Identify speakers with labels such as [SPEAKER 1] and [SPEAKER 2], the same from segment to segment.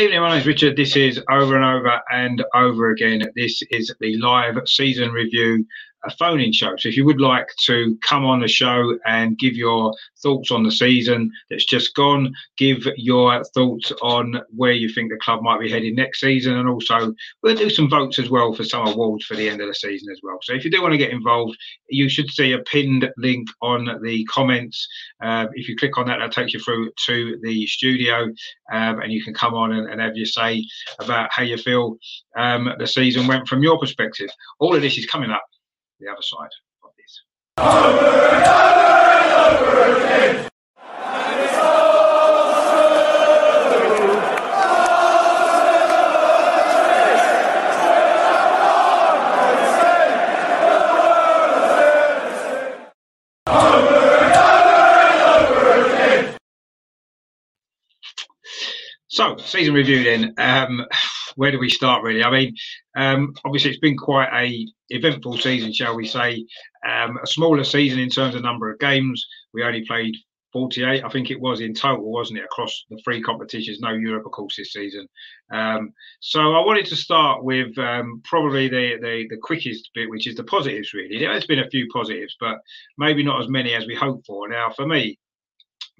[SPEAKER 1] Good evening, my name is Richard. This is Over and Over and Over Again. This is the live season review a phone-in show. So if you would like to come on the show and give your thoughts on the season that's just gone, give your thoughts on where you think the club might be heading next season, and also we'll do some votes as well for some awards for the end of the season as well. So if you do want to get involved, you should see a pinned link on the comments. Uh, if you click on that, that takes you through to the studio, um, and you can come on and, and, have your say about how you feel um, the season went from your perspective. All of this is coming up the other side of this. So, season review then. Um, where do we start really? I mean, um, obviously it's been quite a eventful season, shall we say? Um, a smaller season in terms of number of games. We only played 48, I think it was in total, wasn't it, across the three competitions? No Europe, of course, this season. Um, so I wanted to start with um, probably the, the, the quickest bit, which is the positives. Really, there has been a few positives, but maybe not as many as we hoped for. Now, for me,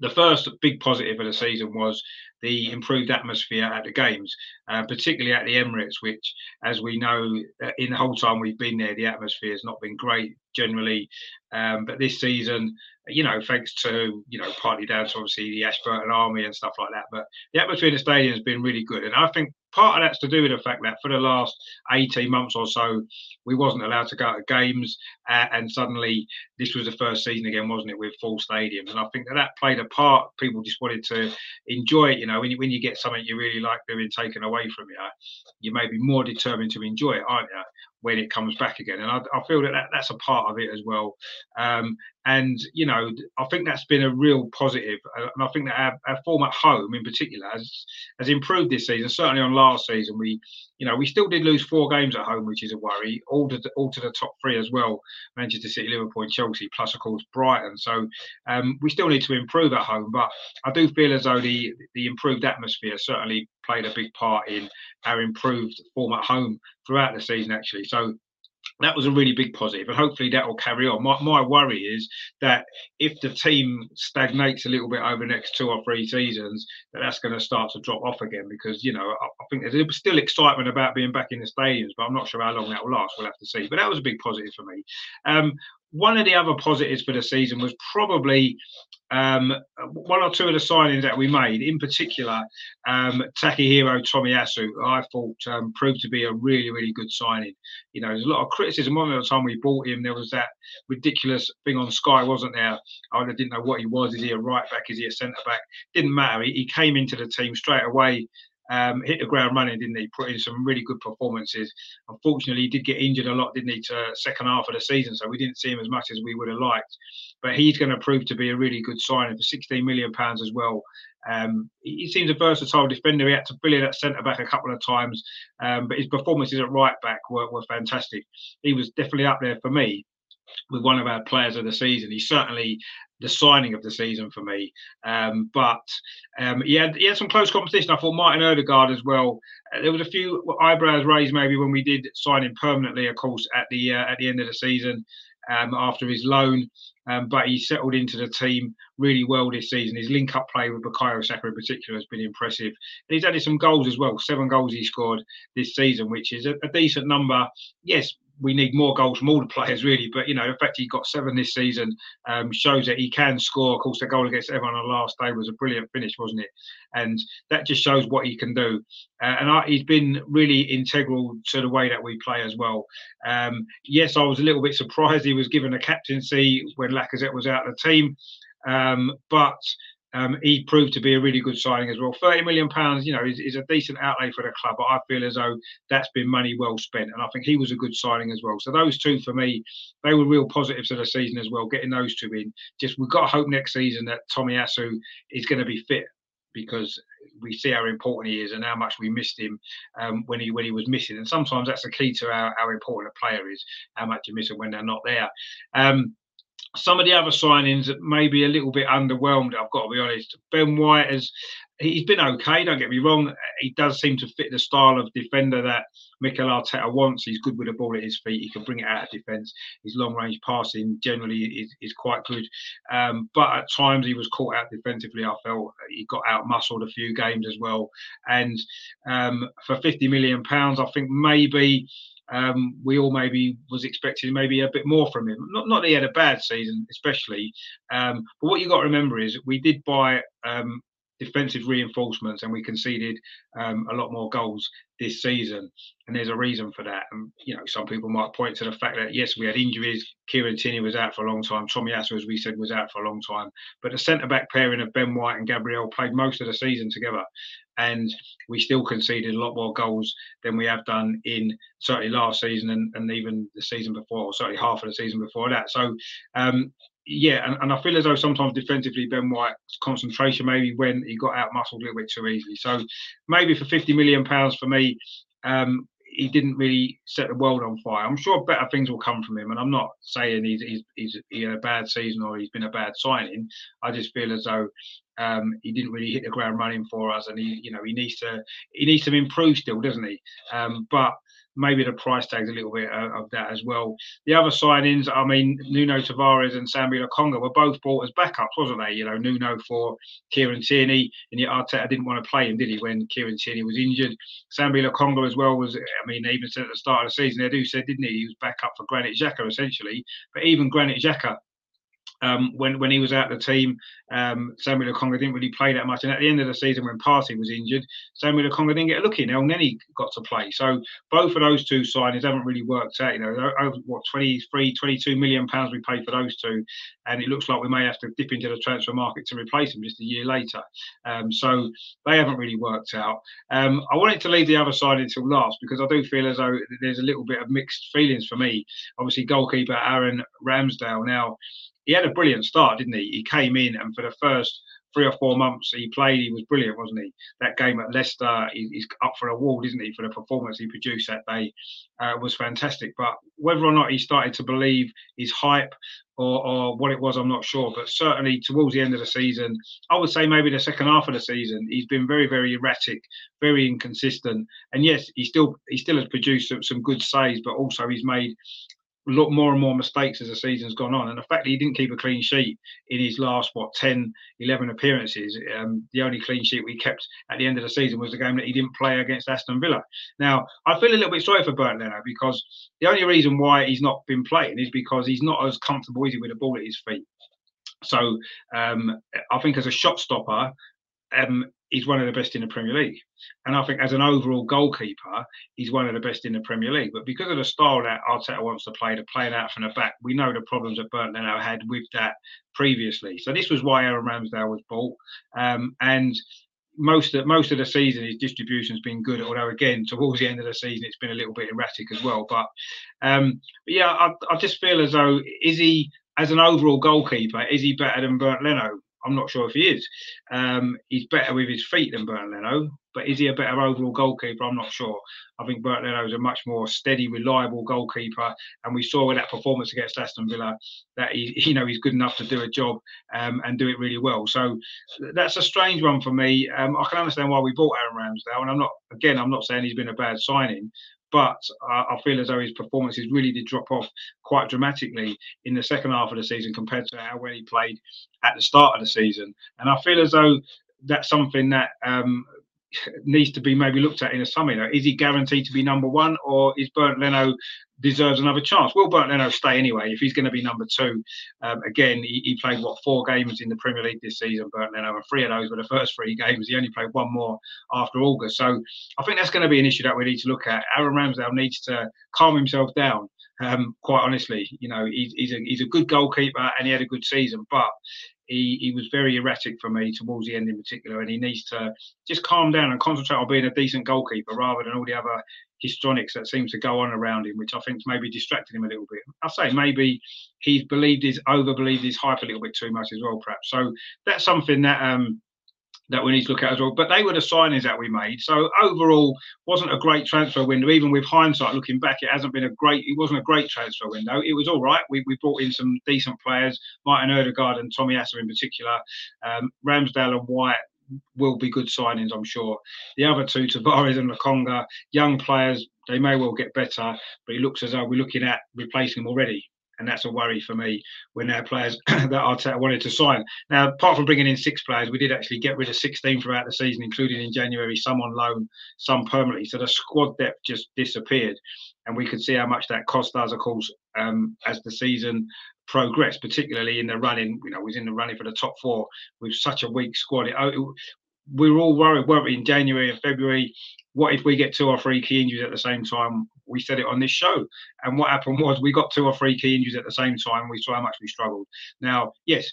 [SPEAKER 1] the first big positive of the season was the improved atmosphere at the games, uh, particularly at the Emirates, which, as we know, uh, in the whole time we've been there, the atmosphere has not been great generally. Um, but this season, you know, thanks to, you know, partly down to obviously the Ashburton Army and stuff like that, but the atmosphere in the stadium has been really good. And I think part of that's to do with the fact that for the last 18 months or so, we wasn't allowed to go to games, uh, and suddenly this was the first season again, wasn't it, with full stadiums? And I think that that played a part. People just wanted to enjoy it. You know, when you when you get something you really like doing taken away from you, you may be more determined to enjoy it, aren't you? When it comes back again. And I, I feel that, that that's a part of it as well. Um, and you know, I think that's been a real positive. Uh, and I think that our, our, form at home, in particular, has has improved this season. Certainly on last season, we, you know, we still did lose four games at home, which is a worry. All to the, all to the top three as well: Manchester City, Liverpool, and Chelsea, plus of course Brighton. So um, we still need to improve at home. But I do feel as though the the improved atmosphere certainly played a big part in our improved form at home throughout the season. Actually, so that was a really big positive, and hopefully that will carry on. My, my worry is that if the team stagnates a little bit over the next two or three seasons, that that's going to start to drop off again because you know I, I think there's still excitement about being back in the stadiums, but I'm not sure how long that will last. We'll have to see. But that was a big positive for me. Um, one of the other positives for the season was probably um, one or two of the signings that we made, in particular, um, Takahiro Tomiyasu, I thought um, proved to be a really, really good signing. You know, there's a lot of criticism on the time we bought him. There was that ridiculous thing on Sky, wasn't there? I didn't know what he was. Is he a right back? Is he a centre back? Didn't matter. He, he came into the team straight away um, hit the ground running, didn't he? Put in some really good performances. Unfortunately, he did get injured a lot, didn't he, to second half of the season, so we didn't see him as much as we would have liked. But he's going to prove to be a really good signing for 16 million pounds as well. Um, he, seems a versatile defender. He had to fill in at centre back a couple of times, um, but his performances at right back were, were fantastic. He was definitely up there for me with one of our players of the season. He certainly the signing of the season for me. Um, but um, he had he had some close competition. I thought Martin Odegaard as well. Uh, there was a few eyebrows raised maybe when we did sign him permanently, of course, at the uh, at the end of the season um, after his loan. Um, but he settled into the team really well this season. His link-up play with Bukayo Saka in particular has been impressive. And he's added some goals as well. Seven goals he scored this season, which is a, a decent number. Yes, we need more goals from all the players, really. But you know, the fact he got seven this season um, shows that he can score. Of course, the goal against Everton on the last day was a brilliant finish, wasn't it? And that just shows what he can do. Uh, and I, he's been really integral to the way that we play as well. Um, yes, I was a little bit surprised he was given a captaincy when Lacazette was out of the team, um, but um, he proved to be a really good signing as well. Thirty million pounds, you know, is, is, a decent outlay for the club, but I feel as though that's been money well spent, and I think he was a good signing as well. So those two for me, they were real positives of the season as well. Getting those two in, just we've got to hope next season that Tomiyasu is going to be fit because we see how important he is and how much we missed him um, when he when he was missing. And sometimes that's the key to how, how important a player is, how much you miss him when they're not there. Um, some of the other signings that maybe a little bit underwhelmed. I've got to be honest. Ben White has he's been okay. Don't get me wrong. He does seem to fit the style of defender that Mikel Arteta wants. He's good with the ball at his feet. He can bring it out of defence. His long range passing generally is, is quite good. Um, but at times he was caught out defensively. I felt he got out muscled a few games as well. And um, for 50 million pounds, I think maybe um, we all maybe was expecting maybe a bit more from him. Not not that he had a bad season, especially. Um, but what you got to remember is we did buy um, defensive reinforcements and we conceded um, a lot more goals this season. And there's a reason for that. And you know, some people might point to the fact that yes, we had injuries. Kieran Tierney was out for a long time. Tommy Tomiyasu, as we said, was out for a long time. But the centre back pairing of Ben White and Gabriel played most of the season together and we still conceded a lot more goals than we have done in certainly last season and, and even the season before, or certainly half of the season before that. So, um, yeah, and, and, I feel as though sometimes defensively Ben White's concentration maybe when he got out muscled a little bit too easily. So maybe for 50 million pounds for me, um, he didn't really set the world on fire. I'm sure better things will come from him, and I'm not saying he's he's, he's he had a bad season or he's been a bad signing. I just feel as though um, he didn't really hit the ground running for us, and he, you know, he needs to he needs to improve still, doesn't he? Um, but maybe the price tag's a little bit of, of that as well. The other signings, I mean, Nuno Tavares and Sambi Lokonga were both bought as backups, wasn't they? You know, Nuno for Kieran Tierney, and yet Arteta didn't want to play him, did he, when Kieran Tierney was injured? Sambi Lokonga as well was, I mean, even said at the start of the season, they do said, didn't he? He was back up for Granit Xhaka essentially, but even Granit Xhaka um, when when he was out of the team. Um, Sambi Lokonga didn't really play that much, and at the end of the season, when Partey was injured, Sambi Lokonga didn't get a look in. Elneny got to play. So both of those two signings haven't really worked out. You know, over what 23, 22 million pounds we paid for those two, and it looks like we may have to dip into the transfer market to replace them just a year later. Um, so they haven't really worked out. Um, I wanted to leave the other side until last because I do feel as though there's a little bit of mixed feelings for me. Obviously, goalkeeper Aaron Ramsdale now he had a brilliant start, didn't he? He came in and for the first three or four months he played, he was brilliant, wasn't he? That game at Leicester, he's up for a award, isn't he, for the performance he produced that day, uh, was fantastic. But whether or not he started to believe his hype or, or what it was, I'm not sure. But certainly towards the end of the season, I would say maybe the second half of the season, he's been very, very erratic, very inconsistent. And yes, he still he still has produced some, some good saves, but also he's made lot more and more mistakes as the season's gone on. And the fact that he didn't keep a clean sheet in his last, what, 10, 11 appearances, um, the only clean sheet we kept at the end of the season was the game that he didn't play against Aston Villa. Now, I feel a little bit sorry for Bernd Leno because the only reason why he's not been playing is because he's not as comfortable, is he, with the ball at his feet. So um, I think as a shot stopper, um, he's one of the best in the Premier League. And I think as an overall goalkeeper, he's one of the best in the Premier League. But because of the style that Arteta wants to play, to play it out from the back, we know the problems that Bernd Leno had with that previously. So this was why Aaron Ramsdale was bought. Um, and most of most of the season his distribution's been good although again towards the end of the season it's been a little bit erratic as well but um but yeah I, I just feel as though is he as an overall goalkeeper is he better than Bernd Leno I'm not sure if he is. Um, he's better with his feet than Bernd Leno, but is he a better overall goalkeeper? I'm not sure. I think Bernd Leno is a much more steady, reliable goalkeeper, and we saw with that performance against Aston Villa that he, you know, he's good enough to do a job um, and do it really well. So that's a strange one for me. Um, I can understand why we bought Aaron Ramsdale, and I'm not again, I'm not saying he's been a bad signing, but uh, I feel as though his performances really did drop off quite dramatically in the second half of the season compared to how well he played at the start of the season. And I feel as though that's something that um, needs to be maybe looked at in a summer. You know, is he guaranteed to be number one, or is Bernd Leno deserves another chance? Will Bernd Leno stay anyway if he's going to be number two? Um, again, he, he, played what four games in the Premier League this season, Bernd Leno, and three of those were the first three games. He only played one more after August, so I think that's going to be an issue that we need to look at. Aaron Ramsdale needs to calm himself down. Um, quite honestly, you know, he's, he's a he's a good goalkeeper and he had a good season, but he, he was very erratic for me towards the end in particular, and he needs to just calm down and concentrate on being a decent goalkeeper rather than all the other histrionics that seems to go on around him, which I think maybe distracted him a little bit. I say maybe he's believed his over believed his hype a little bit too much as well, perhaps. So that's something that um that we need to look at as well. But they were the signings that we made. So overall, wasn't a great transfer window. Even with hindsight, looking back, it hasn't been a great. It wasn't a great transfer window. It was all right. We, we brought in some decent players, Martin Odegaard and Tomiyasu in particular. Um, Ramsdale and White will be good signings, I'm sure. The other two, Tavares and Lokonga, young players, they may well get better, but it looks as though we're looking at replacing them already and that's a worry for me when our players that Arteta wanted to sign. Now, apart from bringing in six players, we did actually get rid of 16 throughout the season, including in January, some on loan, some permanently. So the squad depth just disappeared, and we could see how much that cost us, of course, um, as the season progressed, particularly in the running. You know, was in the running for the top four with such a weak squad. It, it, we were all worried, weren't we, in January and February? What if we get two or three key injuries at the same time? We said it on this show. And what happened was we got two or three key injuries at the same time. We saw how much we struggled. Now, yes,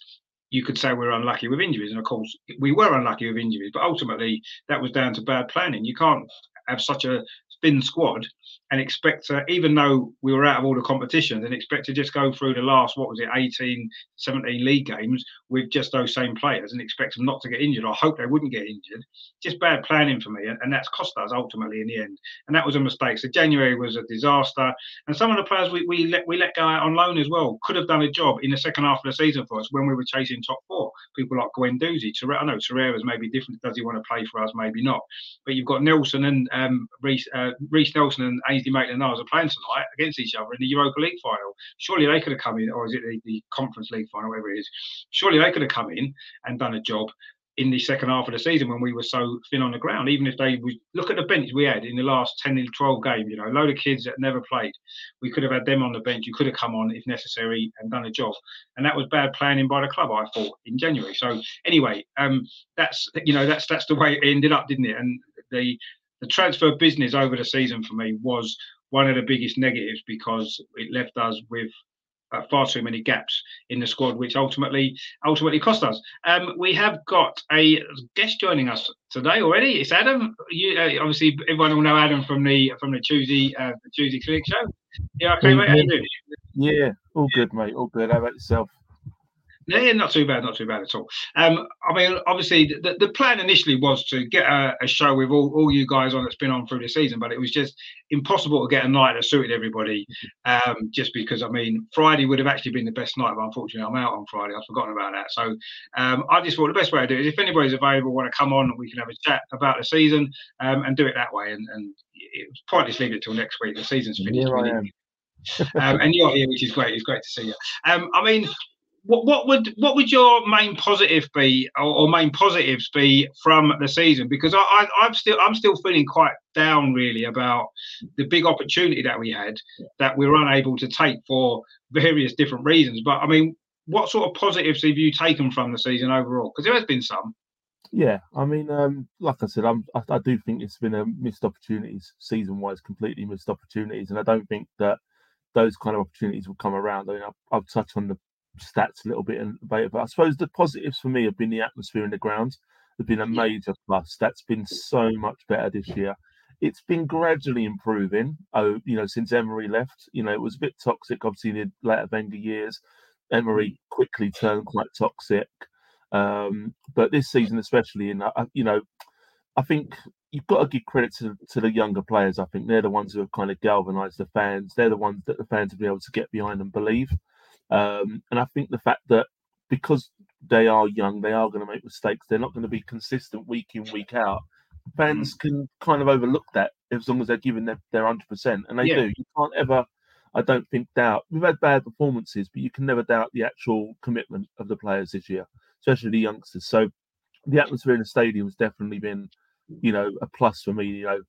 [SPEAKER 1] you could say we we're unlucky with injuries. And of course, we were unlucky with injuries, but ultimately that was down to bad planning. You can't have such a thin squad and expect to, even though we were out of all the competitions, and expect to just go through the last, what was it, 18, 17 league games with just those same players and expect them not to get injured. I hope they wouldn't get injured. Just bad planning for me. And, and that's cost us ultimately in the end. And that was a mistake. So January was a disaster. And some of the players we, we, let, we let go out on loan as well could have done a job in the second half of the season for us when we were chasing top four. People like Guendouzi, I know Torreira's maybe different. Does he want to play for us? Maybe not. But you've got Nelson and um, uh, Reiss Nelson and Ainsley Maitland-Niles are playing tonight against each other in the Europa League final. Surely they could have come in, or is it the, the Conference League final, whatever it is? Surely they could have come in and done a job in the second half of the season when we were so thin on the ground. Even if they look at the bench we had in the last 10 12 games, you know, a load of kids that never played. We could have had them on the bench. You could have come on if necessary and done a job. And that was bad planning by the club, I thought, in January. So anyway, um, that's you know, that's that's the way it ended up, didn't it? And the the transfer business over the season for me was one of the biggest negatives because it left us with uh, far too many gaps in the squad, which ultimately ultimately cost us. Um, we have got a guest joining us today already. It's Adam. You uh, obviously everyone will know Adam from the from the Tuesday uh, the Tuesday Clinic show. Yeah, okay, mate. How you doing?
[SPEAKER 2] Yeah, all good, mate. All good. How about yourself?
[SPEAKER 1] Yeah, not too bad, not too bad at all. Um, I mean, obviously, the, the plan initially was to get a, a, show with all, all you guys on that's been on through the season, but it was just impossible to get a night that suited everybody. Um, just because, I mean, Friday would have actually been the best night, but unfortunately, I'm out on Friday. I've forgotten about that. So um, I just thought the best way to do it is if anybody's available, want to come on, we can have a chat about the season um, and do it that way. And, and it's pointless leave it till next week. The season's finished.
[SPEAKER 2] Here I am.
[SPEAKER 1] um, and you're here, which is great. It's great to see you. Um, I mean, what, what would what would your main positive be or, or main positives be from the season? Because I, am still I'm still feeling quite down really about the big opportunity that we had that we were unable to take for various different reasons. But I mean, what sort of positives have you taken from the season overall? Because there has been some.
[SPEAKER 2] Yeah, I mean, um, like I said, I, I do think it's been a missed opportunities season-wise, completely missed opportunities, and I don't think that those kind of opportunities will come around. I mean, I'll, I'll touch on the stats a little bit and about But I suppose the positives for me have been the atmosphere in the grounds. Have been a major plus. That's been so much better this year. It's been gradually improving. Oh, you know, since Emery left, you know, it was a bit toxic. Obviously, in the later Wenger years, Emery mm. quickly turned quite toxic. Um, but this season, especially, in uh, you know, I think you've got to give credit to, to the younger players. I think they're the ones who have kind of galvanised the fans. They're the ones that the fans have been able to get behind and believe. Um, and I think the fact that because they are young, they are going to make mistakes. They're not going to be consistent week in, week out. Fans mm. can kind of overlook that as long as they're giving their, their 100%. And they yeah. do. You can't ever, I don't think, doubt. We've had bad performances, but you can never doubt the actual commitment of the players this year, especially the youngsters. So the atmosphere in the stadium has definitely been, you know, a plus for me. You know,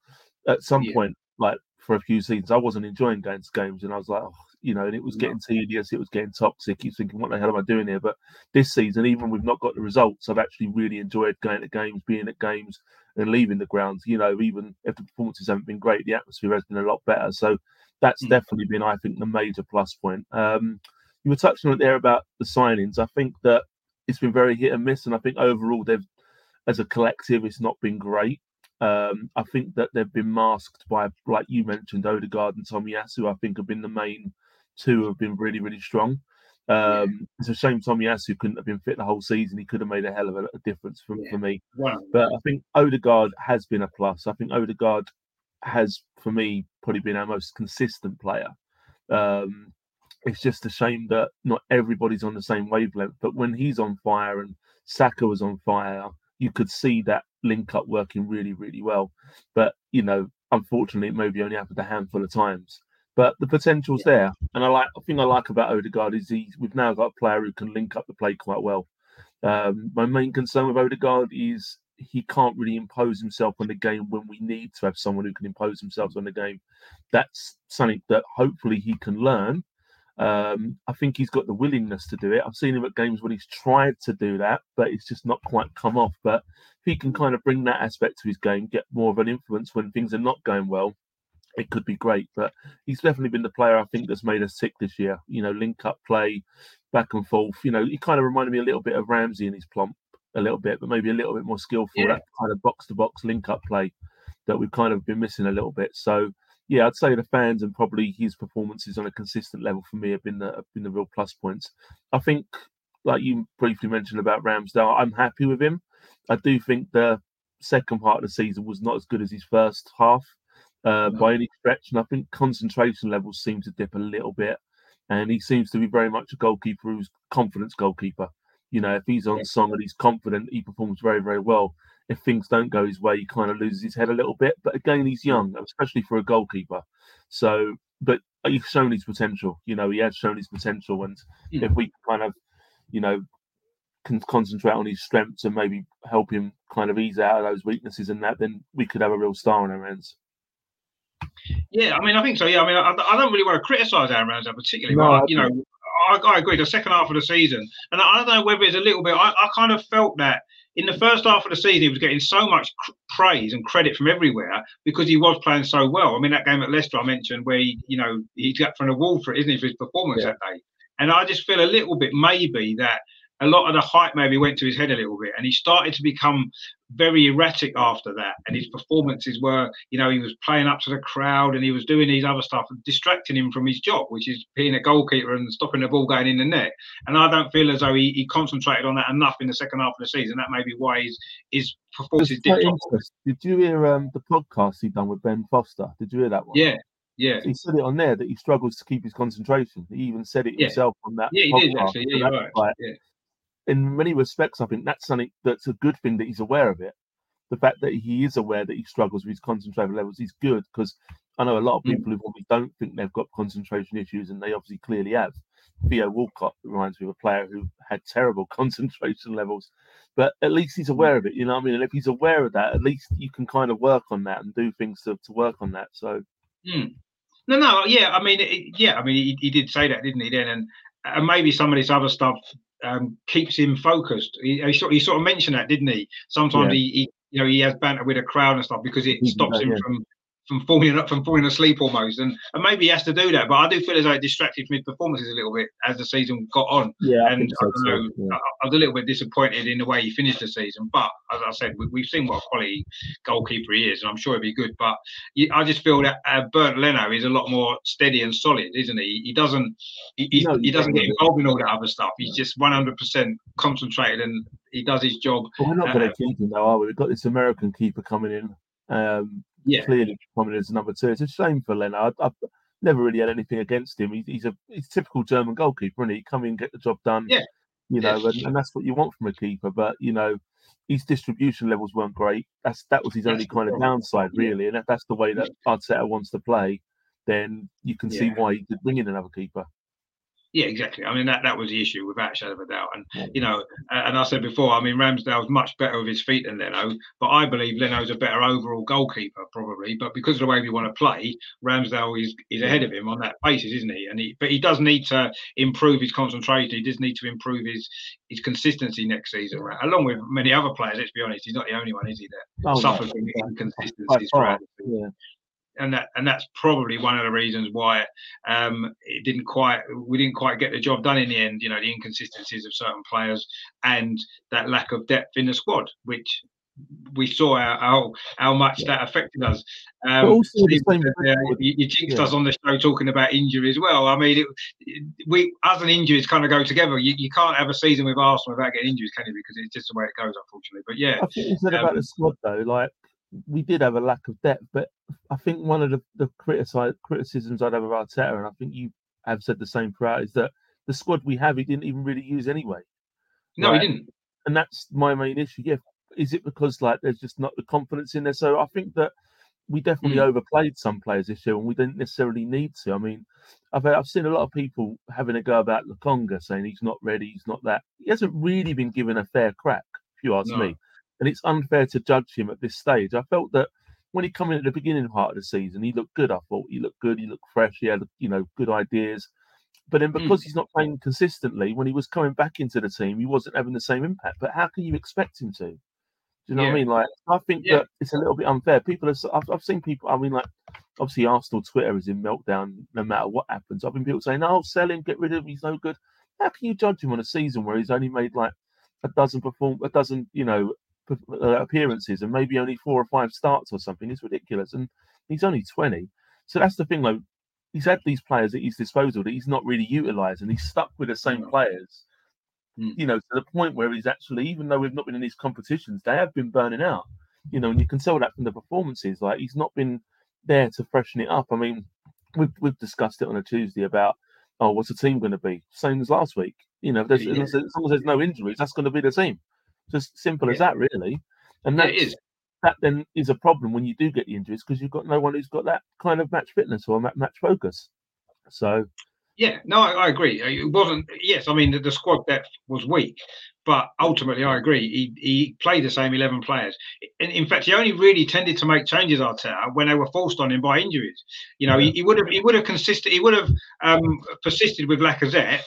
[SPEAKER 2] at some yeah. point, like for a few seasons, I wasn't enjoying going to games, and I was like, oh, you know, and it was getting tedious, it was getting toxic. You're thinking, what the hell am I doing here? But this season, even we've not got the results, I've actually really enjoyed going to games, being at games, and leaving the grounds. You know, even if the performances haven't been great, the atmosphere has been a lot better. So that's mm. definitely been, I think, the major plus point. Um, you were touching on it there about the signings. I think that it's been very hit and miss, and I think overall they've, as a collective, it's not been great. Um, I think that they've been masked by, like you mentioned, Odegaard and Tomiyasu. I think have been the main two have been really, really strong. Um, it's a shame Tomiyasu couldn't have been fit the whole season. He could have made a hell of a, a difference for, yeah. for me. Wow. But I think Odegaard has been a plus. I think Odegaard has, for me, probably been our most consistent player. Um, it's just a shame that not everybody's on the same wavelength. But when he's on fire and Saka was on fire, you could see that link up working really, really well. But you know, unfortunately, it maybe only happened a handful of times. But the potential's yeah. there, and I like. I think I like about Odegaard is he. We've now got a player who can link up the play quite well. Um, my main concern with Odegaard is he can't really impose himself on the game when we need to have someone who can impose themselves on the game. That's something that hopefully he can learn. Um, I think he's got the willingness to do it. I've seen him at games when he's tried to do that, but it's just not quite come off. But if he can kind of bring that aspect to his game, get more of an influence when things are not going well, it could be great. But he's definitely been the player I think that's made us sick this year. You know, link up play, back and forth. You know, he kind of reminded me a little bit of Ramsey in his plump a little bit, but maybe a little bit more skillful. Yeah. That kind of box to box link up play that we've kind of been missing a little bit. So yeah, I'd say the fans and probably his performances on a consistent level for me have been the have been the real plus points. I think, like you briefly mentioned about Ramsdale, I'm happy with him. I do think the second part of the season was not as good as his first half uh, no. by any stretch, and I think concentration levels seem to dip a little bit. And he seems to be very much a goalkeeper who's confidence goalkeeper. You know, if he's on song and he's confident, he performs very, very well. If things don't go his way, he kind of loses his head a little bit. But again, he's young, especially for a goalkeeper. So, but he's shown his potential. You know, he has shown his potential, and yeah. if we kind of, you know, can concentrate on his strengths and maybe help him kind of ease out of those weaknesses and that, then we could have a real star on our hands.
[SPEAKER 1] Yeah, I mean, I think so. Yeah, I mean, I, I don't really want to criticise Aaron Ramsdale particularly, no, but you know, I, I, agree. The second half of the season, and I don't know whether it's a little bit. I, I kind of felt that in the first half of the season, he was getting so much praise and credit from everywhere because he was playing so well. I mean, that game at Leicester I mentioned, where he, you know, he got from the wall for it, isn't he, for his performance yeah. that day? And I just feel a little bit maybe that a lot of the hype maybe went to his head a little bit, and he started to become very erratic after that. And his performances were, you know, he was playing up to the crowd and he was doing these other stuff, and distracting him from his job, which is being a goalkeeper and stopping the ball going in the net. And I don't feel as though he, he concentrated on that enough in the second half of the season. That may be why his his performances did.
[SPEAKER 2] Did you hear um, the podcast he done with Ben Foster? Did you hear that one?
[SPEAKER 1] Yeah. Yeah,
[SPEAKER 2] he said it on there that he struggles to keep his concentration. He even said it
[SPEAKER 1] yeah.
[SPEAKER 2] himself on that.
[SPEAKER 1] Yeah, he podcast. did actually. Yeah, right. Like, yeah
[SPEAKER 2] in many respects, I think that's something that's a good thing that he's aware of it. The fact that he is aware that he struggles with his concentration levels is good because I know a lot of mm. people who probably don't think they've got concentration issues, and they obviously clearly have. Theo Walcott reminds me of a player who had terrible concentration levels, but at least he's aware of it. You know what I mean? And if he's aware of that, at least you can kind of work on that and do things to, to work on that. So,
[SPEAKER 1] mm. no, no, yeah, I mean, it, yeah, I mean, he, he did say that, didn't he? Then, and and maybe some of this other stuff um, keeps him focused. He, he, sort, he sort of mentioned that, didn't he? Sometimes yeah. he, he, you know, he has banter with a crowd and stuff because it stops him yeah. from from falling up from falling asleep almost, and, and maybe he has to do that. But I do feel as though it distracted from his performances a little bit as the season got on.
[SPEAKER 2] Yeah,
[SPEAKER 1] and I, so, I, know, yeah. I, was a little bit disappointed in the way he finished the season. But as I said, we, have seen what a quality goalkeeper he is, and I'm sure he'll be good. But I just feel that uh, Bernd Leno is a lot more steady and solid, isn't he? He doesn't he, no, he doesn't get involved in all that other stuff. He's just 100 percent concentrated and he does his job.
[SPEAKER 2] Well, we're not going to uh, keep him though, are we? We've got this American keeper coming in. Um, yeah. clearly coming as number two. It's a shame for Leno. I, have never really had anything against him. He, he's a he's a typical German goalkeeper, and he? come in, get the job done.
[SPEAKER 1] Yeah.
[SPEAKER 2] You know, yeah. and, and, that's what you want from a keeper. But you know, his distribution levels weren't great. That's that was his that's only kind of downside, really. And if that's the way that Arteta wants to play, then you can yeah. see why he could bring in another keeper.
[SPEAKER 1] Yeah, exactly. I mean that that was the issue without shadow of a doubt. And you know, and I said before, I mean Ramsdale's much better with his feet than Leno, but I believe Leno's a better overall goalkeeper probably. But because of the way we want to play, Ramsdale is is ahead of him on that basis, isn't he? And he but he does need to improve his concentration. He does need to improve his his consistency next season, right? along with many other players. Let's be honest, he's not the only one, is he? That oh, suffers from inconsistencies. Yeah and that and that's probably one of the reasons why um, it didn't quite we didn't quite get the job done in the end. You know, the inconsistencies of certain players and that lack of depth in the squad, which we saw how how, how much that affected us. Um, also Steve, uh, you, you jinxed yeah. us on the show talking about injury as well. I mean, it, we us and injuries kind of go together. You, you can't have a season with Arsenal without getting injuries, can you? Because it's just the way it goes, unfortunately. But yeah,
[SPEAKER 2] I think you said um, about the squad though, like we did have a lack of depth, but I think one of the, the criticisms I'd have of Arteta, and I think you have said the same throughout, is that the squad we have he didn't even really use anyway.
[SPEAKER 1] No, right? he didn't.
[SPEAKER 2] And that's my main issue. Yeah, is it because like there's just not the confidence in there? So I think that we definitely mm. overplayed some players this year, and we didn't necessarily need to. I mean, I've I've seen a lot of people having a go about Lokonga, saying he's not ready, he's not that. He hasn't really been given a fair crack, if you ask no. me. And it's unfair to judge him at this stage. I felt that when he came in at the beginning part of the season, he looked good. I thought he looked good. He looked fresh. He had you know good ideas. But then hmm. because mm. he's not playing consistently, when he was coming back into the team, he wasn't having the same impact. But how can you expect him to? Do you know yeah. what I mean? Like, I think yeah. that it's a little bit unfair. People have, I've, I've seen people, I mean, like, obviously Arsenal Twitter is in meltdown no matter what happens. I've been people saying, oh, sell him, get rid of him, he's no good. How can you judge him on a season where he's only made like a dozen perform, a dozen, you know, appearances and maybe only four or five starts or something? It's ridiculous. And he's only 20. So that's the thing, like, he's had these players at his disposal that he's not really utilising. he's stuck with the same players mm. you know, to the point where he's actually, even though we've not been in these competitions, they have been burning out. You know, and you can tell that from the performances. Like he's not been there to freshen it up. I mean, we've we've discussed it on a Tuesday about oh, what's the team going to be? Same as last week. You know, yeah. as, long as there's no injuries, that's going to be the team. Just simple yeah. as that, really. And that is that then is a problem when you do get the injuries because you've got no one who's got that kind of match fitness or match focus. So
[SPEAKER 1] yeah, no, I, I, agree. It wasn't. Yes, I mean the, the, squad depth was weak, but ultimately, I agree. He he played the same eleven players. In, in fact, he only really tended to make changes, Arteta, when they were forced on him by injuries. You know, he, he would have he would have consisted he would have um, persisted with Lacazette.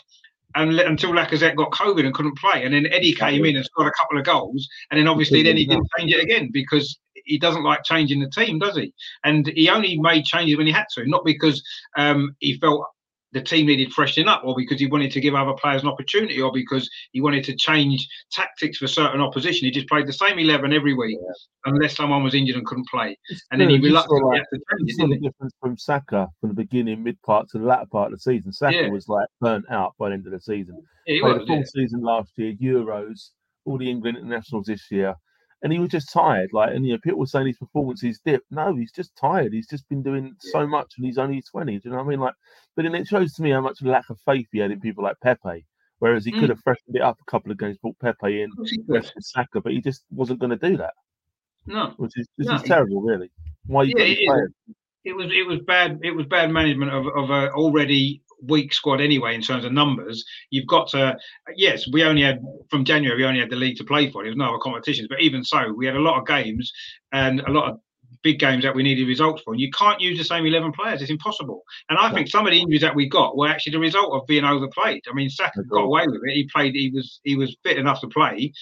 [SPEAKER 1] And, until Lacazette got COVID and couldn't play, and then Eddie came in and scored a couple of goals, and then obviously then he didn't change it again because he doesn't like changing the team, does he? And he only made changes when he had to, not because um, he felt the team needed freshening up, or because he wanted to give other players an opportunity, or because he wanted to change tactics for certain opposition. He just played the same eleven every week, yeah. unless someone was injured and couldn't play. It's and true. then he reluctantly like, had to change it.
[SPEAKER 2] the difference from Saka from the beginning, mid part to the latter part of the season. Saka yeah. was like burnt out by the end of the season. Yeah, played was, a full yeah. season last year, Euros, all the England internationals this year and he was just tired. Like, and you know, people were saying his performances dip. No, he's just tired. He's just been doing yeah. so much, and he's only twenty. Do you know what I mean? Like, but then it shows to me how much lack of faith he had in people like Pepe. Whereas he mm. could have freshened it up a couple of games, brought Pepe in, rested Saka, but he just wasn't going to do that.
[SPEAKER 1] No,
[SPEAKER 2] which is this no, is terrible, really. Why you yeah,
[SPEAKER 1] it, it was it was bad. It was bad management of of a already weak squad anyway in terms of numbers. You've got to, yes, we only had from January, we only had the league to play for. There was no other competitions, but even so, we had a lot of games and a lot of big games that we needed results for. And you can't use the same 11 players. It's impossible. And I think some of the injuries that we got were actually the result of being overplayed. I mean, Saka got away with it. He played, he was he was fit enough to play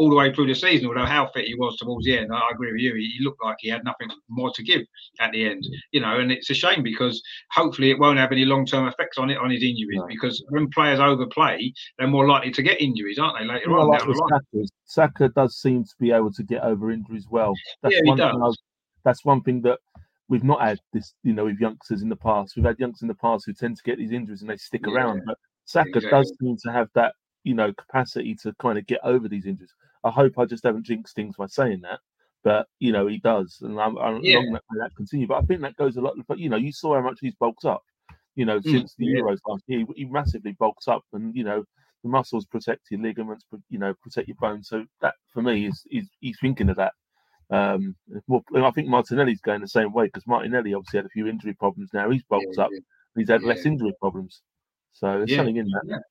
[SPEAKER 1] all the way through the season, although how fit he was towards the end, I agree with you. He looked like he had nothing more to give at the end, you know, and it's a shame because hopefully it won't have any long term effects on it on his injuries because when players overplay, they're more likely to get injuries, aren't they, later well, on? Like
[SPEAKER 2] Saka, Saka does seem to be able to get over injuries well. That's yeah, one he does that's one thing that we've not had this, you know, with youngsters in the past. We've had youngsters in the past who tend to get these injuries and they stick yeah, around. But Saka exactly. does seem to have that, you know, capacity to kind of get over these injuries. I hope I just haven't jinxed things by saying that, but you know, he does, and I'm, I'm yeah. long that that continue. But I think that goes a lot. But you know, you saw how much he's bulked up. You know, mm, since the yeah. Euros last year, he, he massively bulked up, and you know, the muscles protect your ligaments, you know, protect your bones. So that for me is is he's thinking of that um, well, I think Martinelli's going the same way because Martinelli obviously had a few injury problems. Now he's bulked yeah, up. Yeah. He's had yeah. less injury problems. So there's something in that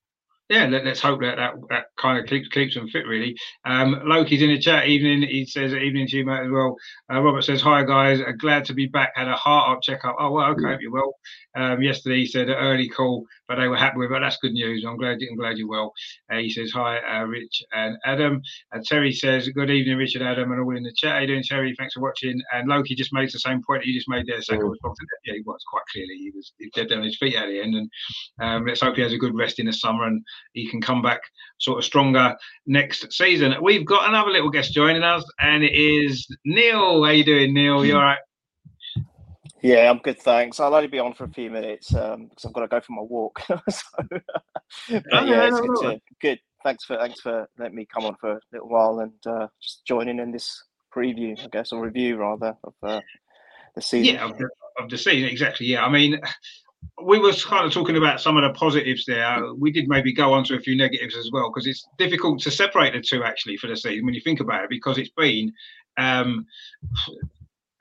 [SPEAKER 1] yeah, let, us hope that, that that kind of keeps keeps them fit. Really, um, Loki's in the chat. Evening, he says evening to you, mate, as well. Uh, Robert says hi, guys. Uh, glad to be back. Had a heart up checkup. Oh well, okay, hope you're well. Um, yesterday he said an early call, but they were happy with it. That's good news. I'm glad. I'm glad you're well. Uh, he says hi, uh, Rich and Adam. And Terry says good evening, Richard, Adam, and all in the chat. How you doing, Terry? Thanks for watching. And Loki just makes the same point that you just made there. Second was Yeah, he was quite clearly. He was dead on his feet at the end. And um, let's hope he has a good rest in the summer and he can come back sort of stronger next season. We've got another little guest joining us, and it is Neil. How you doing, Neil? You all right?
[SPEAKER 3] Yeah, I'm good, thanks. I'll only be on for a few minutes um, because I've got to go for my walk. so, but oh, yeah, it's good, to, good. Thanks for thanks for letting me come on for a little while and uh, just joining in this preview, I guess, or review rather of uh, the season.
[SPEAKER 1] Yeah, of the, of the season exactly. Yeah, I mean, we were kind of talking about some of the positives there. We did maybe go on to a few negatives as well because it's difficult to separate the two actually for the season when you think about it because it's been um,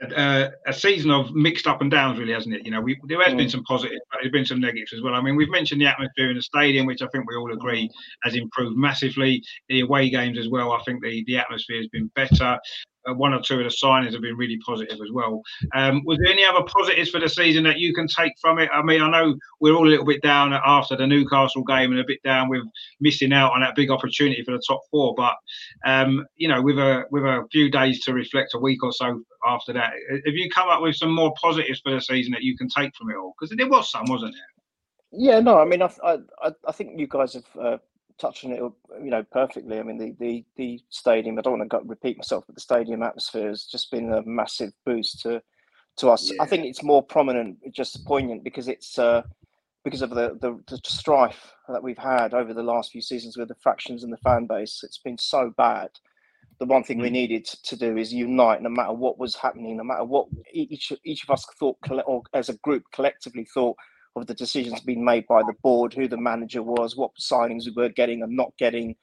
[SPEAKER 1] a, a, season of mixed up and downs, really, hasn't it? You know, we, there has mm. been some positives, but there's been some negatives as well. I mean, we've mentioned the atmosphere in the stadium, which I think we all agree has improved massively. The away games as well, I think the, the atmosphere has been better one or two of the signings have been really positive as well. Um, was there any other positives for the season that you can take from it? I mean, I know we're all a little bit down after the Newcastle game and a bit down with missing out on that big opportunity for the top four. But um, you know, with a with a few days to reflect, a week or so after that, have you come up with some more positives for the season that you can take from it all? Because there was some, wasn't there?
[SPEAKER 3] Yeah, no, I mean, I I, I think you guys have uh, touching it, you know, perfectly. I mean, the the the stadium. I don't want to repeat myself, but the stadium atmosphere has just been a massive boost to to us. Yeah. I think it's more prominent, just poignant because it's uh, because of the, the, the strife that we've had over the last few seasons with the factions and the fan base. It's been so bad. The one thing mm. we needed to do is unite, no matter what was happening, no matter what each each of us thought, or as a group collectively thought of the decisions being made by the board, who the manager was, what signings we were getting and not getting,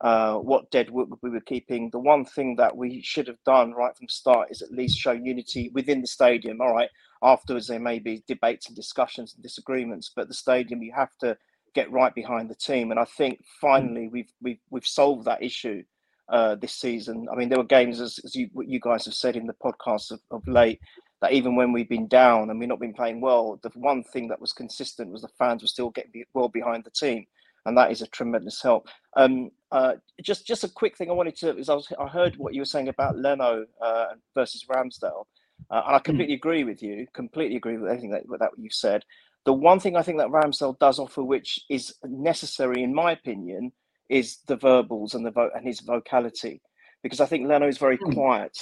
[SPEAKER 3] uh, what dead wood we were keeping. The one thing that we should have done right from the start is at least show unity within the stadium. All right, afterwards there may be debates and discussions and disagreements, but the stadium you have to get right behind the team. And I think finally we've we've we've solved that issue. Uh, this season, I mean, there were games as, as you you guys have said in the podcast of, of late that even when we've been down and we've not been playing well, the one thing that was consistent was the fans were still getting well behind the team, and that is a tremendous help. Um, uh, just just a quick thing I wanted to is I, was, I heard what you were saying about Leno uh, versus Ramsdale, uh, and I hmm. completely agree with you. Completely agree with everything that, that you said. The one thing I think that Ramsdale does offer, which is necessary in my opinion, is the verbals and the vo- and his vocality, because I think Leno is very mm. quiet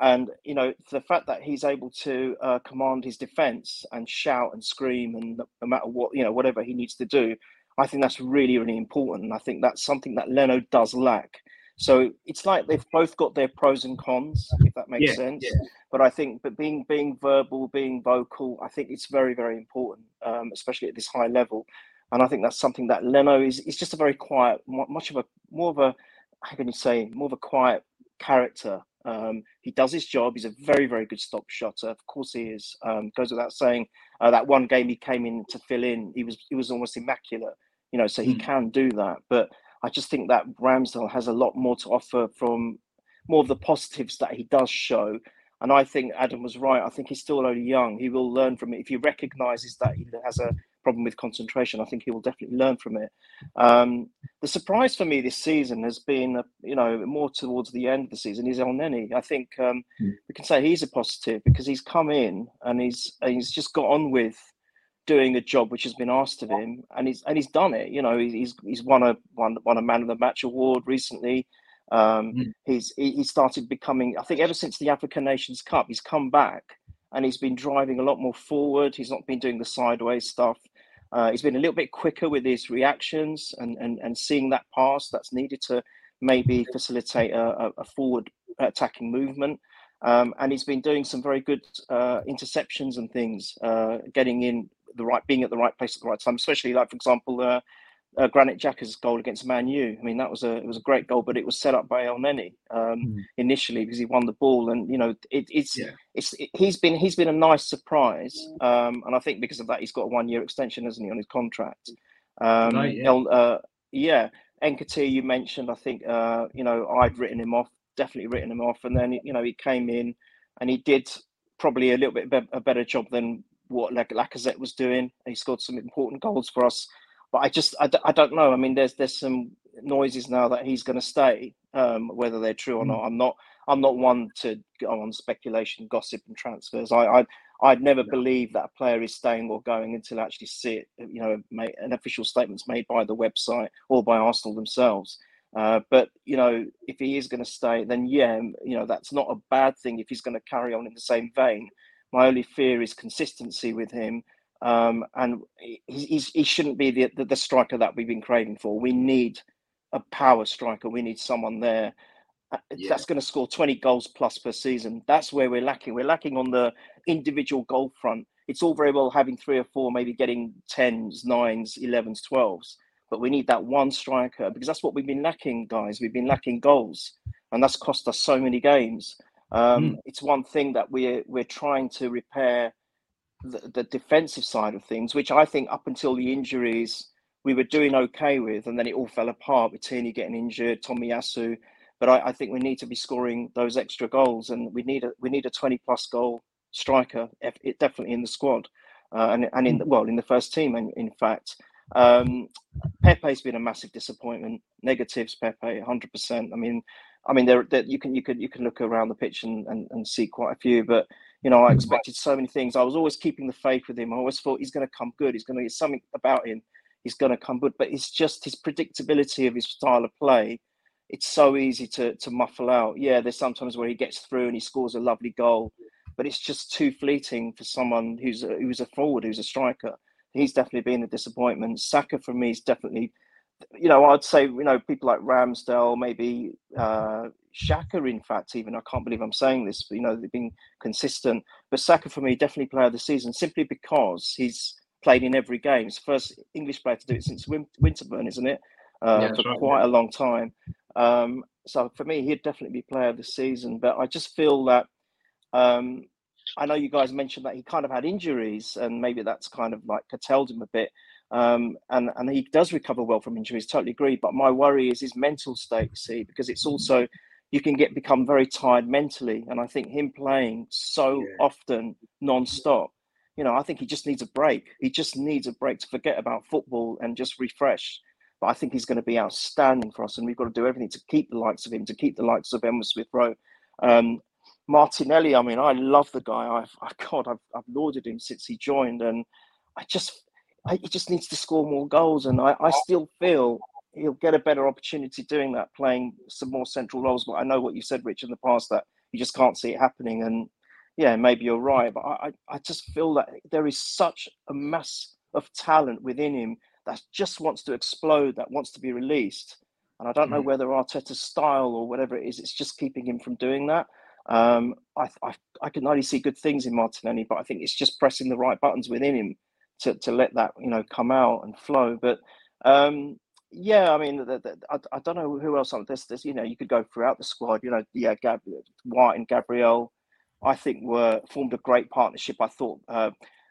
[SPEAKER 3] and you know the fact that he's able to uh, command his defense and shout and scream and no matter what you know whatever he needs to do i think that's really really important. And i think that's something that leno does lack. So it's like they've both got their pros and cons if that makes yeah, sense. yeah. but i think but being being verbal being vocal i think it's very very important um, especially at this high level. And i think that's something that leno is is just a very quiet much of a more of a how can you say more of a quiet character um, he does his job. He's a very, very good stop shotter. Of course, he is. Um, goes without saying. Uh, that one game he came in to fill in, he was he was almost immaculate. You know, so he mm. can do that. But I just think that Ramsdale has a lot more to offer from more of the positives that he does show. And I think Adam was right. I think he's still only young. He will learn from it if he recognizes that he has a problem with concentration. I think he will definitely learn from it. Um, the surprise for me this season has been, uh, you know, more towards the end of the season is Elneny. I think um, mm. we can say he's a positive because he's come in and he's he's just got on with doing a job which has been asked of him, and he's and he's done it. You know, he's he's won a won, won a man of the match award recently. Um, mm. He's he started becoming. I think ever since the African Nations Cup, he's come back and he's been driving a lot more forward. He's not been doing the sideways stuff. Uh, he's been a little bit quicker with his reactions and, and, and seeing that pass that's needed to maybe facilitate a, a forward attacking movement. Um, and he's been doing some very good uh, interceptions and things, uh, getting in the right, being at the right place at the right time. Especially like, for example, uh, Granit Xhaka's goal against Man U. I mean, that was a it was a great goal, but it was set up by Elneny um, mm. initially because he won the ball, and you know, it, it's yeah. it's it, he's been he's been a nice surprise, um, and I think because of that, he's got a one year extension, hasn't he, on his contract? Um, right, yeah. El, uh, yeah, Nketiah, you mentioned. I think uh, you know I'd written him off, definitely written him off, and then you know he came in and he did probably a little bit be- a better job than what Lacazette was doing. He scored some important goals for us but I just I, I don't know. I mean, there's there's some noises now that he's going to stay, um, whether they're true or not. Hmm. I'm not I'm not one to go on speculation, gossip, and transfers. I, I I'd never no. believe that a player is staying or going until I actually see it. You know, make, an official statements made by the website or by Arsenal themselves. Uh, but you know, if he is going to stay, then yeah, you know that's not a bad thing. If he's going to carry on in the same vein, my only fear is consistency with him, um, and he, he shouldn't be the, the, the striker that we've been craving for. We need a power striker. We need someone there uh, yeah. that's going to score 20 goals plus per season. That's where we're lacking. We're lacking on the individual goal front. It's all very well having three or four, maybe getting 10s, 9s, 11s, 12s, but we need that one striker because that's what we've been lacking, guys. We've been lacking goals, and that's cost us so many games. Um, mm. It's one thing that we're we're trying to repair the, the defensive side of things, which I think up until the injuries we were doing okay with, and then it all fell apart with Tierney getting injured, Tommy Tomiyasu but I, I, think we need to be scoring those extra goals, and we need a we need a twenty plus goal striker, it definitely in the squad, uh, and and in the, well in the first team. In, in fact, um, Pepe's been a massive disappointment. Negatives, Pepe, hundred percent. I mean, I mean, there, there, you can you can you can look around the pitch and, and, and see quite a few, but you know, I hmm. expected so many things. I was always keeping the faith with him. I always thought he's going to come good. He's going to get something about him. He's going to come good, but it's just his predictability of his style of play it's so easy to to muffle out. Yeah, there's sometimes where he gets through and he scores a lovely goal, but it's just too fleeting for someone who's a, who's a forward, who's a striker. He's definitely been a disappointment. Saka for me is definitely, you know, I'd say you know people like Ramsdale, maybe uh, Xhaka. In fact, even I can't believe I'm saying this, but you know they've been consistent. But Saka for me definitely player of the season simply because he's played in every game. He's the first English player to do it since Winterburn, isn't it? Uh, yeah, for right, quite yeah. a long time. Um, so for me, he'd definitely be player of the season. But I just feel that um, I know you guys mentioned that he kind of had injuries, and maybe that's kind of like curtailed him a bit. Um, and and he does recover well from injuries. Totally agree. But my worry is his mental state. See, because it's also you can get become very tired mentally, and I think him playing so yeah. often non-stop. You know, I think he just needs a break. He just needs a break to forget about football and just refresh. But I think he's going to be outstanding for us, and we've got to do everything to keep the likes of him, to keep the likes of Emile Smith Rowe. Um, Martinelli, I mean, I love the guy. I've, I, God, I've, I've lauded him since he joined, and I just, I, he just needs to score more goals, and I, I still feel he'll get a better opportunity doing that, playing some more central roles. But I know what you said, Rich, in the past that you just can't see it happening, and yeah, maybe you're right, but I, I just feel that there is such a mass of talent within him that just wants to explode, that wants to be released. And I don't know mm. whether Arteta's style or whatever it is, it's just keeping him from doing that. Um, I, I, I can only see good things in Martinelli, but I think it's just pressing the right buttons within him to, to let that you know come out and flow. But um, yeah, I mean, the, the, I, I don't know who else on this. This you know, you could go throughout the squad. You know, yeah, Gab, White and Gabriel, I think were formed a great partnership. I thought uh,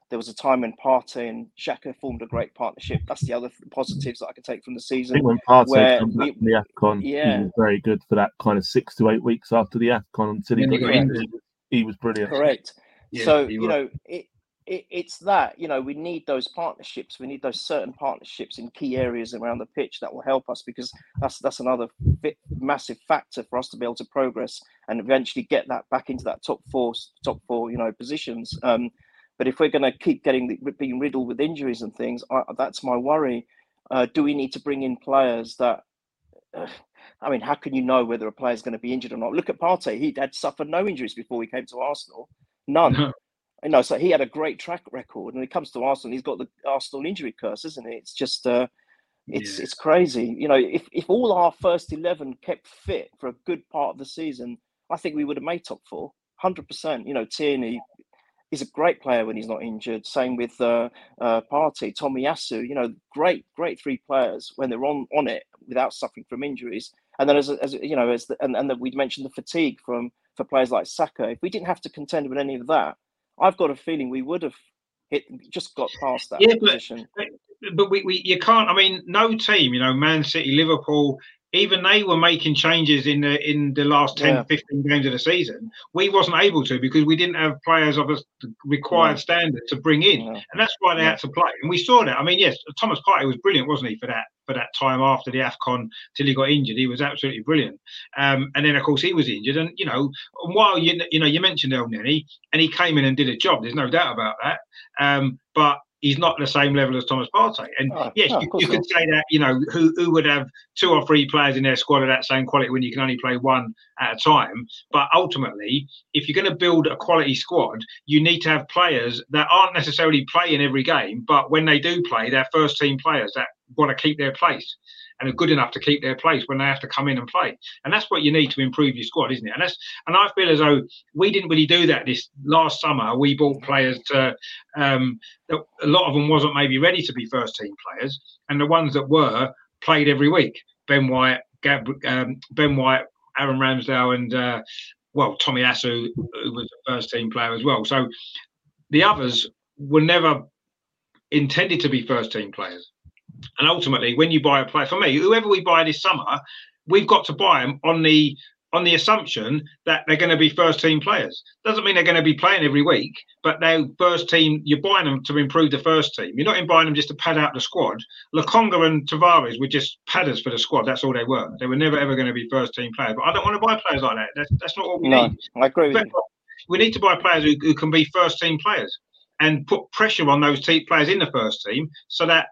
[SPEAKER 3] there was a time when Partey and Xhaka formed a great partnership. That's the other positives that I can take from the season.
[SPEAKER 2] I think when Partey comes back from the AFCON, yeah. he was very good for that kind of six to eight weeks after the AFCON until he got. He was brilliant.
[SPEAKER 3] Correct. Yeah, so, you know, it, it, it's that, you know, we need those partnerships. We need those certain partnerships in key areas around the pitch that will help us because that's that's another fit, massive factor for us to be able to progress and eventually get that back into that top four, top four, you know, positions. Um, but if we're going to keep getting being riddled with injuries and things, I, that's my worry. Uh, do we need to bring in players that? Uh, I mean, how can you know whether a player is going to be injured or not? Look at Partey; he had suffered no injuries before he came to Arsenal, none. No. You know, so he had a great track record. And he comes to Arsenal, he's got the Arsenal injury curse, isn't it? It's just, uh, it's yeah. it's crazy. You know, if if all our first eleven kept fit for a good part of the season, I think we would have made top four, hundred percent. You know, Tierney, is a great player when he's not injured. Same with uh, uh, Partey, Tomiyasu. You know, great, great three players when they're on on it without suffering from injuries. And then, as, as you know, as the, and and the, we mentioned the fatigue from for players like Saka. If we didn't have to contend with any of that, I've got a feeling we would have hit just got past that yeah, position.
[SPEAKER 1] But, but we, we you can't. I mean, no team. You know, Man City, Liverpool. Even they were making changes in the in the last 10, yeah. 15 games of the season. We wasn't able to because we didn't have players of a required yeah. standard to bring in, yeah. and that's why they had to play. And we saw that. I mean, yes, Thomas Partey was brilliant, wasn't he, for that for that time after the Afcon till he got injured. He was absolutely brilliant. Um, and then of course he was injured, and you know, while you you know you mentioned el Elneny, and he came in and did a job. There's no doubt about that. Um, but he's not the same level as Thomas Partey. And oh, yes, you, you could say that, you know, who, who would have two or three players in their squad of that same quality when you can only play one at a time. But ultimately, if you're going to build a quality squad, you need to have players that aren't necessarily playing every game, but when they do play, they're first team players that want to keep their place and are good enough to keep their place when they have to come in and play. And that's what you need to improve your squad, isn't it? And that's and I feel as though we didn't really do that this last summer. We bought players to um, a lot of them wasn't maybe ready to be first team players, and the ones that were played every week. Ben White, Gab, um, Ben White, Aaron Ramsdale, and uh, well Tomiyasu, who was a first team player as well. So the others were never intended to be first team players. And ultimately, when you buy a player, for me, whoever we buy this summer, we've got to buy them on the on the assumption that they're going to be first team players. Doesn't mean they're going to be playing every week, but they're first team. You're buying them to improve the first team. You're not buying them just to pad out the squad. Lokonga and Tavares were just padders for the squad. That's all they were. They were never ever going to be first team players. But I don't want to buy players like that. That's, that's not what we no, need.
[SPEAKER 3] I agree with you.
[SPEAKER 1] We need to buy players who, who can be first team players and put pressure on those team players in the first team so that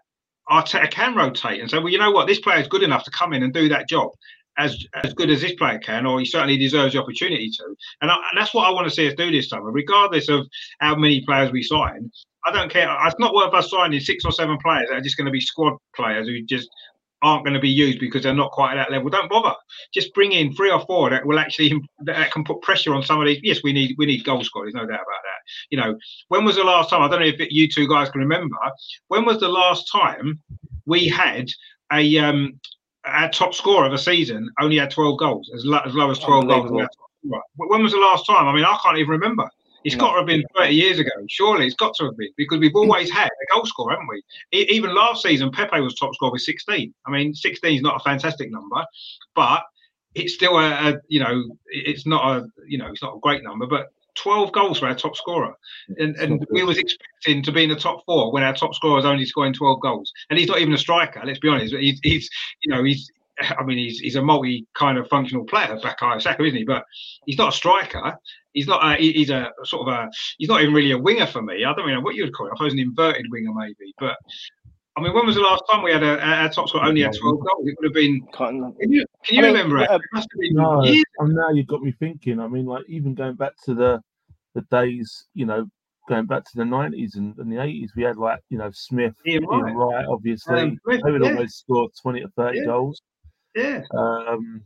[SPEAKER 1] Arteta can rotate and say, well, you know what, this player is good enough to come in and do that job as as good as this player can, or he certainly deserves the opportunity to. And, I, and that's what I want to see us do this summer, regardless of how many players we sign. I don't care. It's not worth us signing six or seven players that are just going to be squad players who just aren't going to be used because they're not quite at that level. Don't bother. Just bring in three or four that will actually that can put pressure on some of these. Yes, we need we need goal scorers. no doubt about that. You know, when was the last time? I don't know if you two guys can remember. When was the last time we had a um our top scorer of a season only had 12 goals, as, low, as low as 12 goals. When was the last time? I mean, I can't even remember. It's no. got to have been 30 years ago. Surely it's got to have been because we've always had a goal scorer, haven't we? Even last season, Pepe was top scorer with 16. I mean, 16 is not a fantastic number, but it's still a, a, you know, it's not a, you know, it's not a great number, but 12 goals for our top scorer. And, and we was expecting to be in the top four when our top scorer is only scoring 12 goals. And he's not even a striker, let's be honest. He's, he's you know, he's, I mean, he's he's a multi kind of functional player, Bukayo Saka, isn't he? But he's not a striker. He's not. A, he's a sort of a. He's not even really a winger for me. I don't know what you would call it. I suppose an inverted winger, maybe. But I mean, when was the last time we had a, our top score only had 12 goals? It would have been. Can you, can you remember it? it must have been
[SPEAKER 2] no, years. And now you've got me thinking. I mean, like even going back to the the days, you know, going back to the 90s and, and the 80s, we had like, you know, Smith, Ian Wright, Ian Wright obviously. Um, they would yeah. always score 20 or 30
[SPEAKER 1] yeah.
[SPEAKER 2] goals.
[SPEAKER 1] Yeah.
[SPEAKER 2] Um,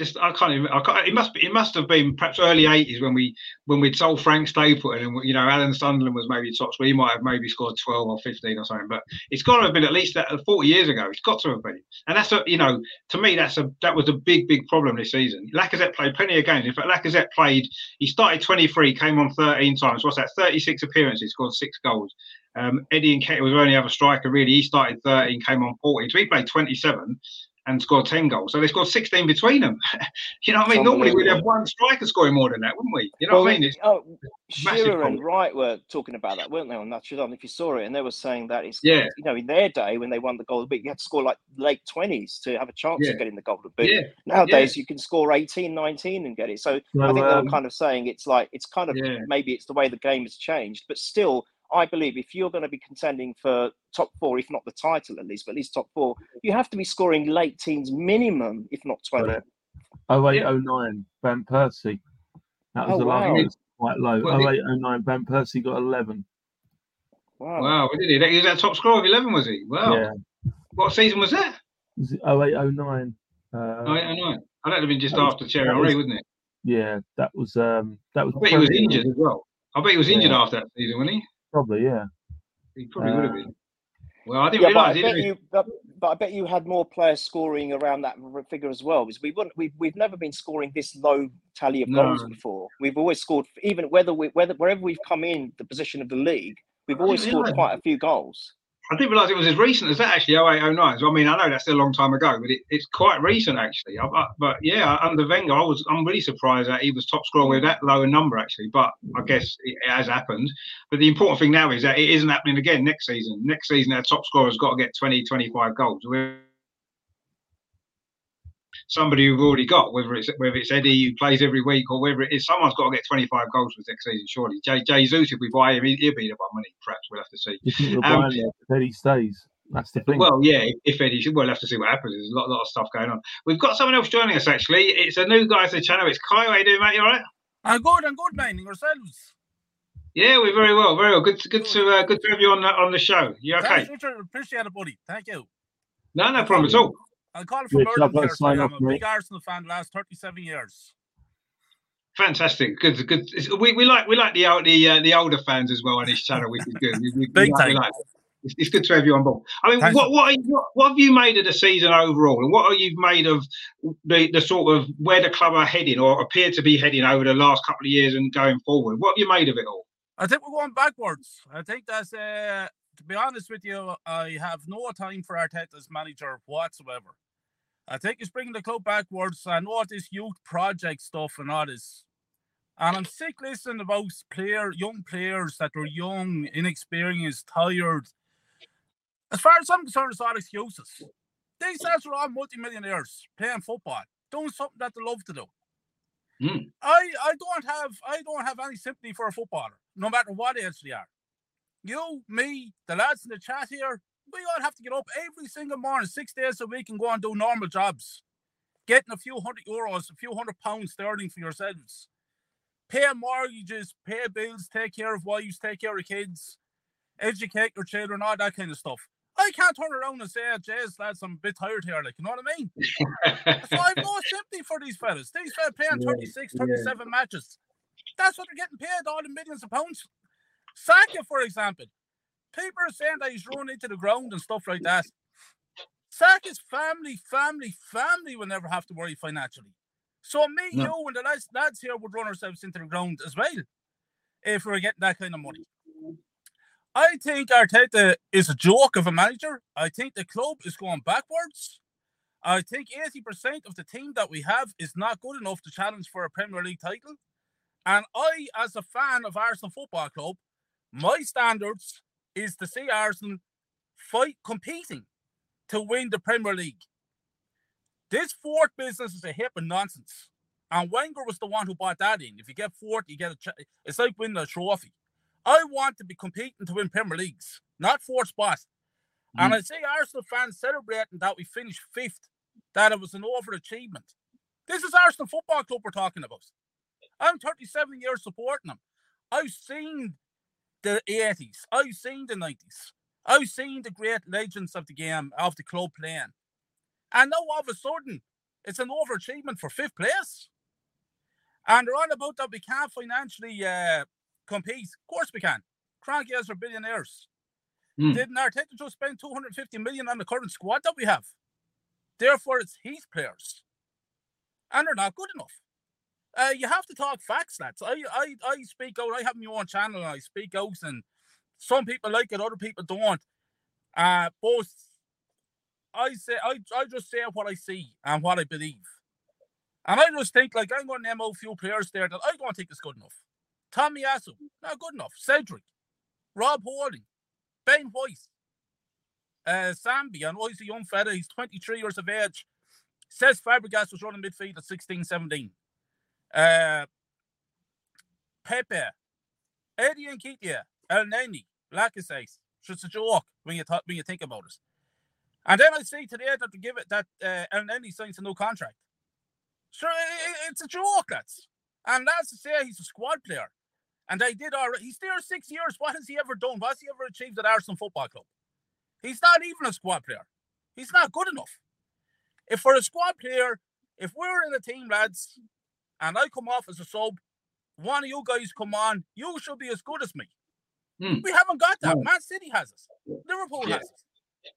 [SPEAKER 1] just I can't even. I can't, it must be. It must have been perhaps early eighties when we when we'd sold Frank Stapleton and you know Alan Sunderland was maybe top scorer. He might have maybe scored twelve or fifteen or something. But it's got to have been at least that forty years ago. It's got to have been. And that's a you know to me that's a that was a big big problem this season. Lacazette played plenty of games. In fact, Lacazette played. He started twenty three, came on thirteen times. What's that? Thirty six appearances, scored six goals. Um, Eddie Kate was only other striker really. He started 13, came on 40. So he played 27 and scored 10 goals. So they scored 16 between them. you know what I mean? Normally we'd have one striker scoring more than that, wouldn't we? You know well, what I mean? It's
[SPEAKER 3] oh, Shearer and Wright were talking about that, weren't they, on Notre Dame, if you saw it? And they were saying that it's, yeah. you know, in their day when they won the Golden Boot, you had to score like late 20s to have a chance yeah. of getting the Golden Boot. Yeah. Nowadays, yeah. you can score 18, 19 and get it. So I think um, they were um, kind of saying it's like, it's kind of, maybe it's the way the game has changed, but still, I believe if you're going to be contending for top four, if not the title at least, but at least top four, you have to be scoring late teens minimum, if not 20.
[SPEAKER 2] 0809, Van Persie. That was oh, the last wow. quite low. Well, 0809, Van Persie got 11.
[SPEAKER 1] Wow. Wow, did he? He was our top scorer of 11, was he? Wow. Yeah. What season was that?
[SPEAKER 2] Was it 0809?
[SPEAKER 1] Uh, 0809. I don't have been just after Thierry Henry, wouldn't it?
[SPEAKER 2] Yeah, that was um that was.
[SPEAKER 1] I bet he was injured as well. I bet he was injured yeah. after that season, wasn't he?
[SPEAKER 2] Probably, yeah.
[SPEAKER 1] He probably uh, would have been. Well, I didn't yeah, realise.
[SPEAKER 3] But I, bet you, but, but, I bet you had more players scoring around that figure as well, because we wouldn't. We've, we've never been scoring this low tally of no. goals before. We've always scored, even whether we whether wherever we've come in the position of the league, we've always scored quite a few goals.
[SPEAKER 1] I didn't realise it was as recent as that actually, 08, 09. So, I mean, I know that's a long time ago, but it, it's quite recent actually. I, I, but yeah, under Wenger, I was I'm really surprised that he was top scorer with that lower number actually. But I guess it, it has happened. But the important thing now is that it isn't happening again next season. Next season, our top scorer has got to get 20, 25 goals. We're, somebody who've already got, whether it's whether it's Eddie who plays every week or whether it is someone's got to get 25 goals for next season, surely. Jay Jesus, if we buy him, he'll be the one money. Perhaps we'll have to see.
[SPEAKER 2] You um, if Eddie stays? That's the thing.
[SPEAKER 1] Well, yeah, if Eddie should, we'll have to see what happens. There's a lot, lot of stuff going on. We've got someone else joining us actually. It's a new guy to the channel. It's Kai. How you doing, mate? You all right?
[SPEAKER 4] I'm good. I'm good, man. Yourselves?
[SPEAKER 1] Yeah, we're very well, very well. Good, to, good to uh, good to have you on the on the show. You okay?
[SPEAKER 4] Thanks, Richard. Appreciate it, buddy. Thank you.
[SPEAKER 1] No, no problem at all.
[SPEAKER 4] I'll call it from Ireland here, so I'm a big Arsenal fan the last 37 years.
[SPEAKER 1] Fantastic, good, good. We, we like we like the the uh, the older fans as well on this channel, which is good. We, we,
[SPEAKER 4] big we
[SPEAKER 1] like, it's, it's, good to have you on board. I mean, what what, you, what, what have you made of the season overall, and what are you made of the the sort of where the club are heading or appear to be heading over the last couple of years and going forward? What have you made of it all?
[SPEAKER 4] I think we're going backwards. I think that's uh, to be honest with you, I have no time for Arteta's manager whatsoever. I think he's bringing the club backwards and all this youth project stuff and all this. And I'm sick listening about player, young players that are young, inexperienced, tired. As far as I'm concerned, it's all excuses. These guys are all multimillionaires playing football, doing something that they love to do. Mm. I, I don't have I don't have any sympathy for a footballer, no matter what age they are you, me, the lads in the chat here, we all have to get up every single morning, six days a week, and go and do normal jobs, getting a few hundred euros, a few hundred pounds sterling for yourselves. Pay mortgages, pay bills, take care of wives, take care of kids, educate your children, all that kind of stuff. I can't turn around and say, Jez, lads, I'm a bit tired here. Like, you know what I mean? so I have no sympathy for these fellas. These fellas playing 36, 37 yeah. matches. That's what they're getting paid, all the millions of pounds. Saka, for example, people are saying that he's run into the ground and stuff like that. Saka's family, family, family will never have to worry financially. So me, no. you, and the lads, lads here would run ourselves into the ground as well if we are getting that kind of money. I think Arteta is a joke of a manager. I think the club is going backwards. I think 80% of the team that we have is not good enough to challenge for a Premier League title. And I, as a fan of Arsenal Football Club, my standards is to see Arsenal fight competing to win the Premier League. This fourth business is a heap of nonsense. And Wenger was the one who bought that in. If you get fourth, you get a. Ch- it's like winning a trophy. I want to be competing to win Premier Leagues, not fourth spot. Mm. And I see Arsenal fans celebrating that we finished fifth, that it was an overachievement. This is Arsenal Football Club we're talking about. I'm 37 years supporting them. I've seen the 80s. I've seen the 90s. I've seen the great legends of the game, of the club playing. And now all of a sudden, it's an overachievement for fifth place. And they're on about that we can't financially uh, compete. Of course we can. Kroenkes are billionaires. Mm. Didn't Arteta just spend 250 million on the current squad that we have? Therefore, it's his players. And they're not good enough. Uh, you have to talk facts, lads. I, I, I speak out. I have my own channel. I speak out, and some people like it, other people don't. Uh, both. I say I, I just say what I see and what I believe, and I just think like I'm going to name a few players there that I don't think is good enough. Tomiyasu, not good enough. Cedric, Rob Holding, Ben White, uh, Sambi. Know he's a young fella. He's 23 years of age. Cesc Fabregas was running midfield at 16, 17. Uh, Pepe, Eddie and Nketiah, Elneny, Lacazette. It's a joke when you when you think about it. And then I see today that to give it that uh, Elneny signs a new contract. Sure, it, it's a joke, that's. And that's to say he's a squad player. And they did already. He's there six years. What has he ever done? What has he ever achieved at Arsenal Football Club? He's not even a squad player. He's not good enough. If for a squad player, if we're in a team, lads, and I come off as a sub, one of you guys come on, you should be as good as me. Mm. We haven't got that. No. Man City has us. Liverpool
[SPEAKER 1] yeah.
[SPEAKER 4] has us.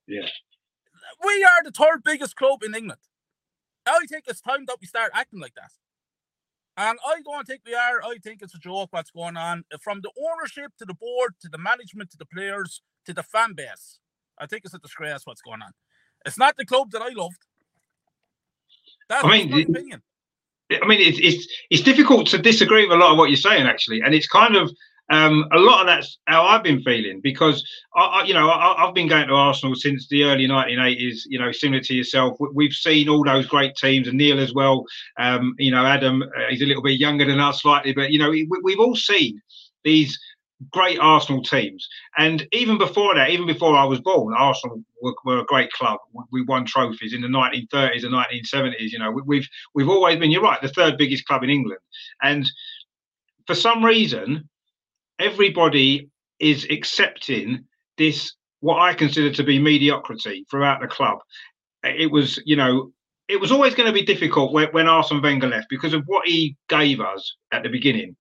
[SPEAKER 1] Yeah.
[SPEAKER 4] We are the third biggest club in England. I think it's time that we start acting like that. And I don't think we are. I think it's a joke what's going on from the ownership to the board to the management to the players to the fan base. I think it's a disgrace what's going on. It's not the club that I loved. That's
[SPEAKER 1] I mean,
[SPEAKER 4] my opinion.
[SPEAKER 1] I mean, it's, it's it's difficult to disagree with a lot of what you're saying, actually, and it's kind of um, a lot of that's how I've been feeling because I, I you know, I, have been going to Arsenal since the early 1980s. You know, similar to yourself, we've seen all those great teams, and Neil as well. Um, you know, Adam, uh, he's a little bit younger than us slightly, but you know, we, we've all seen these great Arsenal teams. And even before that, even before I was born, Arsenal were, were, a great club. We won trophies in the 1930s and 1970s. You know, we, we've we've always been. You're right, the third biggest club in England. And for some reason, everybody is accepting this what I consider to be mediocrity throughout the club. It was, you know, it was always going to be difficult when, when Arsene Wenger left because of what he gave us at the beginning.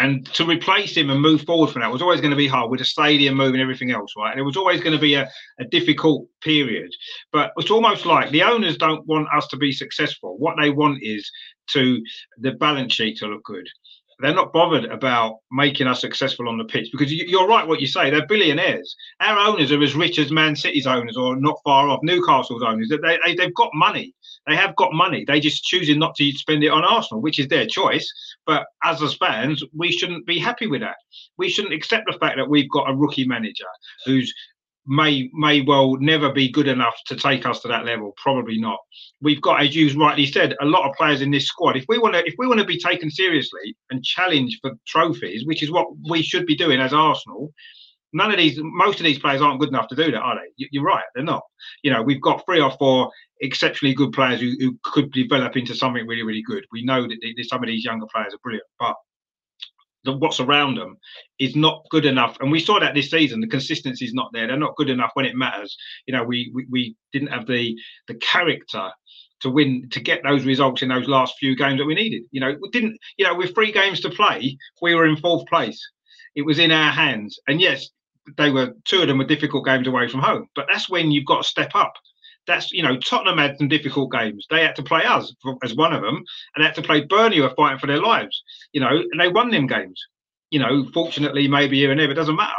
[SPEAKER 1] And to replace him and move forward from that was always going to be hard with the stadium moving everything else, right? And it was always going to be a, a difficult period. But it's almost like the owners don't want us to be successful. What they want is to the balance sheet to look good they're not bothered about making us successful on the pitch because you're right what you say they're billionaires our owners are as rich as man city's owners or not far off newcastle's owners they, they, they've got money they have got money they just choosing not to spend it on arsenal which is their choice but as us fans we shouldn't be happy with that we shouldn't accept the fact that we've got a rookie manager who's may may well never be good enough to take us to that level. Probably not. We've got, as you rightly said, a lot of players in this squad. If we want to, if we want to be taken seriously and challenge for trophies, which is what we should be doing as Arsenal, none of these, most of these players aren't good enough to do that, are they? You're right, they're not. You know, we've got three or four exceptionally good players who, who could develop into something really, really good. We know that some of these younger players are brilliant, but the, what's around them is not good enough. And we saw that this season. The consistency is not there. They're not good enough when it matters. You know, we we, we didn't have the the character to win to get those results in those last few games that we needed. You know, we didn't. You know, with three games to play, we were in fourth place. It was in our hands. And yes, they were two of them were difficult games away from home. But that's when you've got to step up that's you know Tottenham had some difficult games. They had to play us as one of them, and they had to play Burnley, who fighting for their lives. You know, and they won them games. You know, fortunately, maybe here and there, but it doesn't matter.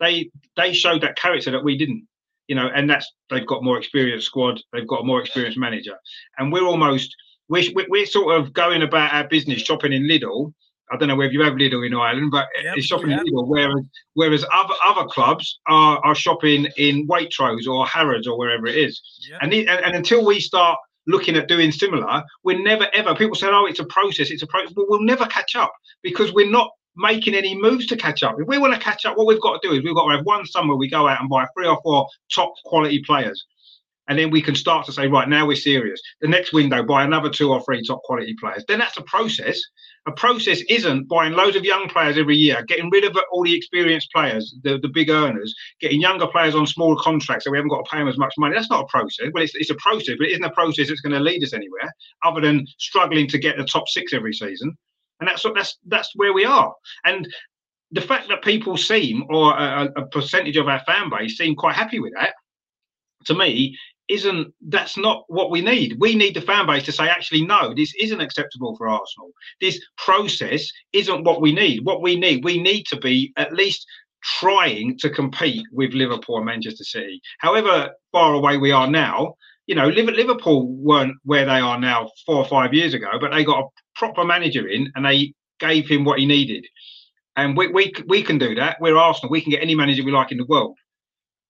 [SPEAKER 1] They they showed that character that we didn't. You know, and that's they've got more experienced squad. They've got a more experienced manager, and we're almost we're, we're sort of going about our business shopping in Lidl I don't know whether you have Lidl in Ireland, but yep, it's shopping in Lidl. Whereas whereas other other clubs are, are shopping in Waitrose or Harrods or wherever it is. Yep. And, the, and, and until we start looking at doing similar, we're never ever. People say, "Oh, it's a process. It's a process." Well, we'll never catch up because we're not making any moves to catch up. If we want to catch up, what we've got to do is we've got to have one summer we go out and buy three or four top quality players and then we can start to say, right now we're serious. The next window, buy another two or three top quality players. Then that's a process. A process isn't buying loads of young players every year, getting rid of all the experienced players, the, the big earners, getting younger players on smaller contracts so we haven't got to pay them as much money. That's not a process. Well, it's, it's a process, but it isn't a process that's going to lead us anywhere other than struggling to get the top six every season. And that's that's that's where we are. And the fact that people seem, or a, a percentage of our fan base seem quite happy with that, to me isn't that's not what we need. We need the fan base to say, actually, no, this isn't acceptable for Arsenal. This process isn't what we need. What we need, we need to be at least trying to compete with Liverpool and Manchester City. However far away we are now, you know, Liverpool weren't where they are now four or five years ago, but they got a proper manager in and they gave him what he needed. And we, we, we can do that. We're Arsenal. We can get any manager we like in the world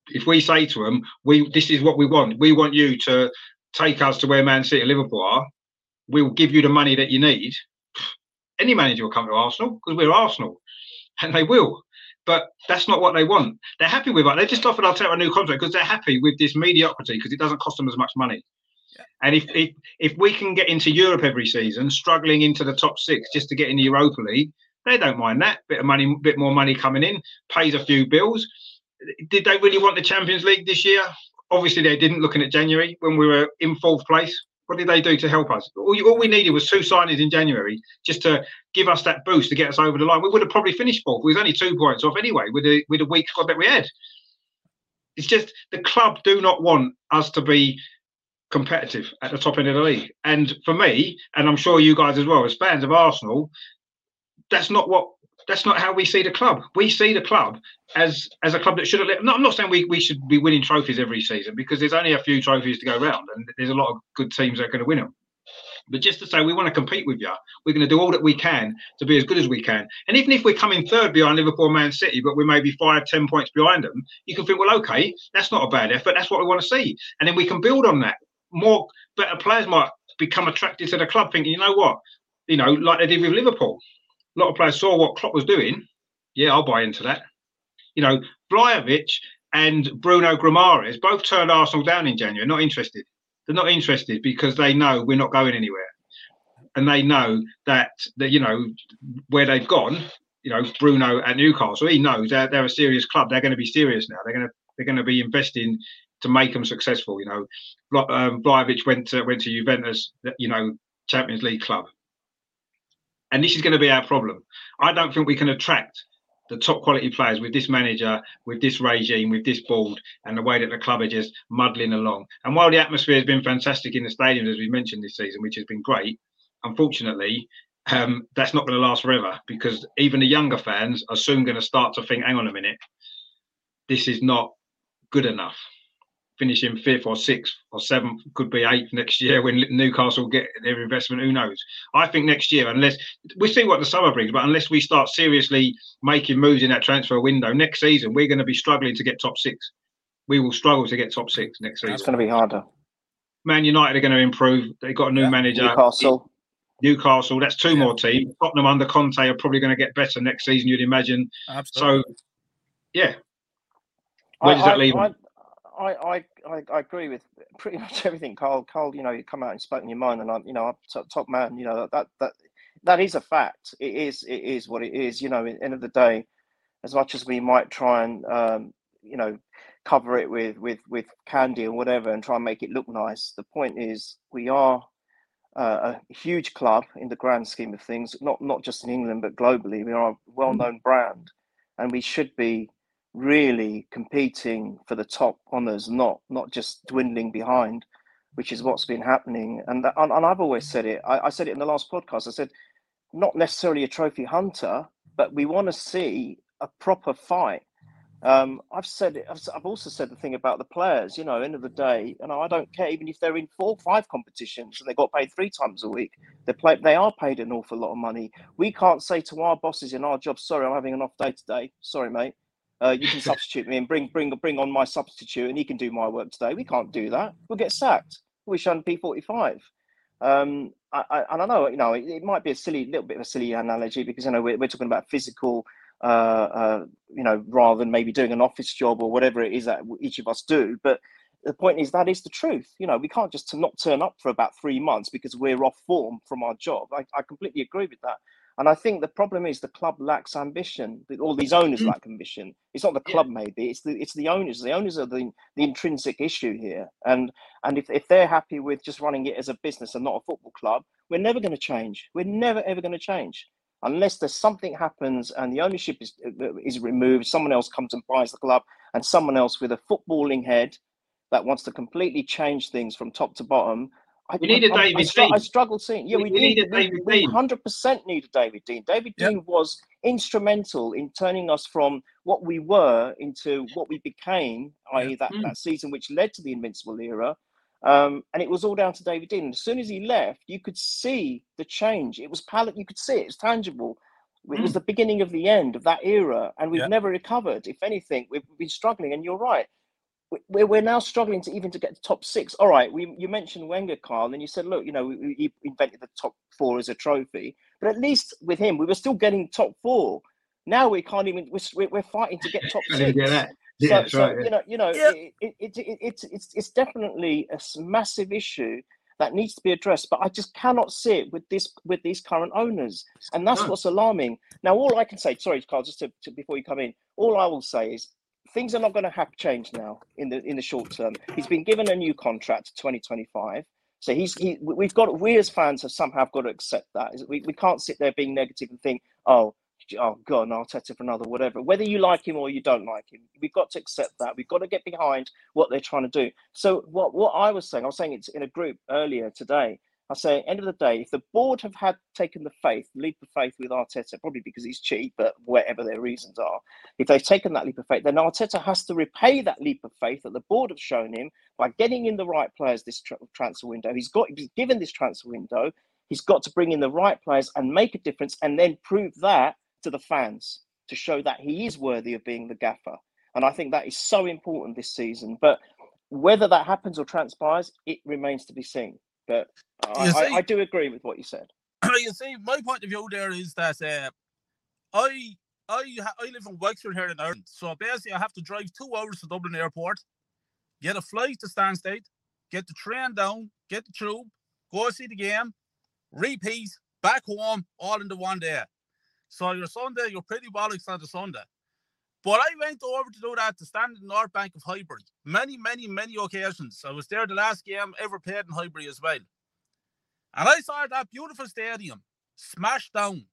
[SPEAKER 1] if we say to them, "We this is what we want. We want you to take us to where Man City and Liverpool are. We'll give you the money that you need." Any manager will come to Arsenal because we're Arsenal, and they will. But that's not what they want. They're happy with it. They just offered us a new contract because they're happy with this mediocrity because it doesn't cost them as much money. Yeah. And if, if if we can get into Europe every season, struggling into the top six just to get in the Europa League, they don't mind that bit of money, bit more money coming in, pays a few bills did they really want the Champions League this year? Obviously, they didn't. Looking at January when we were in fourth place, what did they do to help us? All, all, we needed was two signings in January just to give us that boost to get us over the line. We would have probably finished fourth. We was only two points off anyway with the with the weak squad that we had. It's just the club do not want us to be competitive at the top end of the league. And for me, and I'm sure you guys as well, as fans of Arsenal, that's not what that's not how we see the club. We see the club as as a club that should have. I'm not saying we, we should be winning trophies every season because there's only a few trophies to go around, and there's a lot of good teams that are going to win them. But just to say we want to compete with you, we're going to do all that we can to be as good as we can. And even if we're coming third behind Liverpool, Man City, but we're maybe five, ten points behind them, you can think, well, okay, that's not a bad effort. That's what we want to see, and then we can build on that. More better players might become attracted to the club, thinking, you know what, you know, like they did with Liverpool. A lot of players saw what Klopp was doing. Yeah, I'll buy into that. You know, Vlahovic and Bruno Guimaraes both turned Arsenal down in January, not interested. They're not interested because they know we're not going anywhere, and they know that that you know where they've gone. You know, Bruno at Newcastle, he knows they're, they're a serious club. They're going to be serious now. They're going to they're going to be investing to make them successful. You know, um, Vlahovic went to went to Juventus. You know, Champions League club, and this is going to be our problem. I don't think we can attract the top quality players with this manager, with this regime, with this board, and the way that the club are just muddling along. And while the atmosphere has been fantastic in the stadium, as we mentioned this season, which has been great, unfortunately, um, that's not going to last forever because even the younger fans are soon going to start to think, hang on a minute, this is not good enough finishing fifth or sixth or seventh, could be eighth next year when Newcastle get their investment. Who knows? I think next year, unless we see what the summer brings, but unless we start seriously making moves in that transfer window next season, we're going to be struggling to get top six. We will struggle to get top six next season.
[SPEAKER 3] It's going to be harder.
[SPEAKER 1] Man United are going to improve. They've got a new yeah. manager.
[SPEAKER 3] Newcastle.
[SPEAKER 1] Newcastle. That's two yeah. more teams. Tottenham under Conte are probably going to get better next season. You'd imagine. Absolutely. So, yeah. Where does I, that leave? I,
[SPEAKER 3] I, I, I, agree with pretty much everything, Carl. Carl, you know, you come out and spoken your mind, and I'm, you know, I'm top, top man. You know that that that is a fact. It is it is what it is. You know, at the end of the day, as much as we might try and um, you know cover it with with with candy or whatever and try and make it look nice, the point is we are uh, a huge club in the grand scheme of things. Not not just in England but globally. We are a well-known brand, and we should be really competing for the top honors, not not just dwindling behind, which is what's been happening. And that, and, I've always said it. I, I, said it in the last podcast. I said, not necessarily a trophy hunter, but we want to see a proper fight. Um, I've said. I've, I've, also said the thing about the players. You know, end of the day, you know, I don't care even if they're in four, five competitions and they got paid three times a week. They play. They are paid an awful lot of money. We can't say to our bosses in our job, "Sorry, I'm having an off day today. Sorry, mate." Uh, you can substitute me and bring bring bring on my substitute, and he can do my work today. We can't do that. We'll get sacked. We should P forty five. Um, I, I, and I know you know it, it, might be a silly little bit of a silly analogy because you know we're, we're talking about physical, uh, uh, you know, rather than maybe doing an office job or whatever it is that each of us do. But the point is that is the truth. You know, we can't just not turn up for about three months because we're off form from our job. I, I completely agree with that. And I think the problem is the club lacks ambition. All these owners mm. lack ambition. It's not the club, yeah. maybe. It's the it's the owners. The owners are the, the intrinsic issue here. And and if, if they're happy with just running it as a business and not a football club, we're never going to change. We're never ever going to change unless there's something happens and the ownership is is removed. Someone else comes and buys the club, and someone else with a footballing head that wants to completely change things from top to bottom
[SPEAKER 1] I, we need a David I, I, Dein.
[SPEAKER 3] I struggled seeing. Yeah, we, we, we need, a David we, Dein. Hundred percent need a David Dein. David yep. Dein was instrumental in turning us from what we were into what we became, i.e., that, mm. that season which led to the Invincible era. Um, and it was all down to David Dein. And as soon as he left, you could see the change. It was palette. You could see it. It was tangible. It mm. was the beginning of the end of that era, and we've yep. never recovered. If anything, we've been struggling. And you're right we're, we're now struggling to even to get to top six. All right, we you mentioned Wenger, Carl, and you said, look, you know, he invented the top four as a trophy, but at least with him, we were still getting top four. Now we can't even. We're, we're fighting to get top six. Yeah, so, so right, you know, you know, yeah. it, it, it, it's it's it's definitely a massive issue that needs to be addressed. But I just cannot see it with this with these current owners, and that's no. what's alarming. Now, all I can say, sorry, Carl, just to, to, before you come in, all I will say is things are not going to have change now in the in the short term. He's been given a new contract, 2025. So he's he, we've got we as fans have somehow got to accept that. We, we can't sit there being negative and think, oh, oh God, Arteta for another whatever. Whether you like him or you don't like him, we've got to accept that. We've got to get behind what they're trying to do. So what what I was saying, I was saying it's in a group earlier today. I say, end of the day, if the board have had taken the faith, leap of faith with Arteta, probably because he's cheap, but whatever their reasons are, if they've taken that leap of faith, then Arteta has to repay that leap of faith that the board have shown him by getting in the right players this tra- transfer window. He's got he's given this transfer window. He's got to bring in the right players and make a difference, and then prove that to the fans to show that he is worthy of being the gaffer. And I think that is so important this season. But whether that happens or transpires, it remains to be seen. But I,
[SPEAKER 4] see-
[SPEAKER 3] I, I do agree with what you said.
[SPEAKER 4] you see, my point of view there is that uh, I I I live in Wexford here in Ireland, so basically I have to drive two hours to Dublin Airport, get a flight to Stansted, get the train down, get the tube, go see the game, repeat, back home, all in the one day. So your Sunday, you're pretty bollocks on the Sunday. But I went over to do that to stand in the North Bank of Highbury many, many, many occasions. I was there the last game ever played in Highbury as well. And I saw that beautiful stadium smashed down.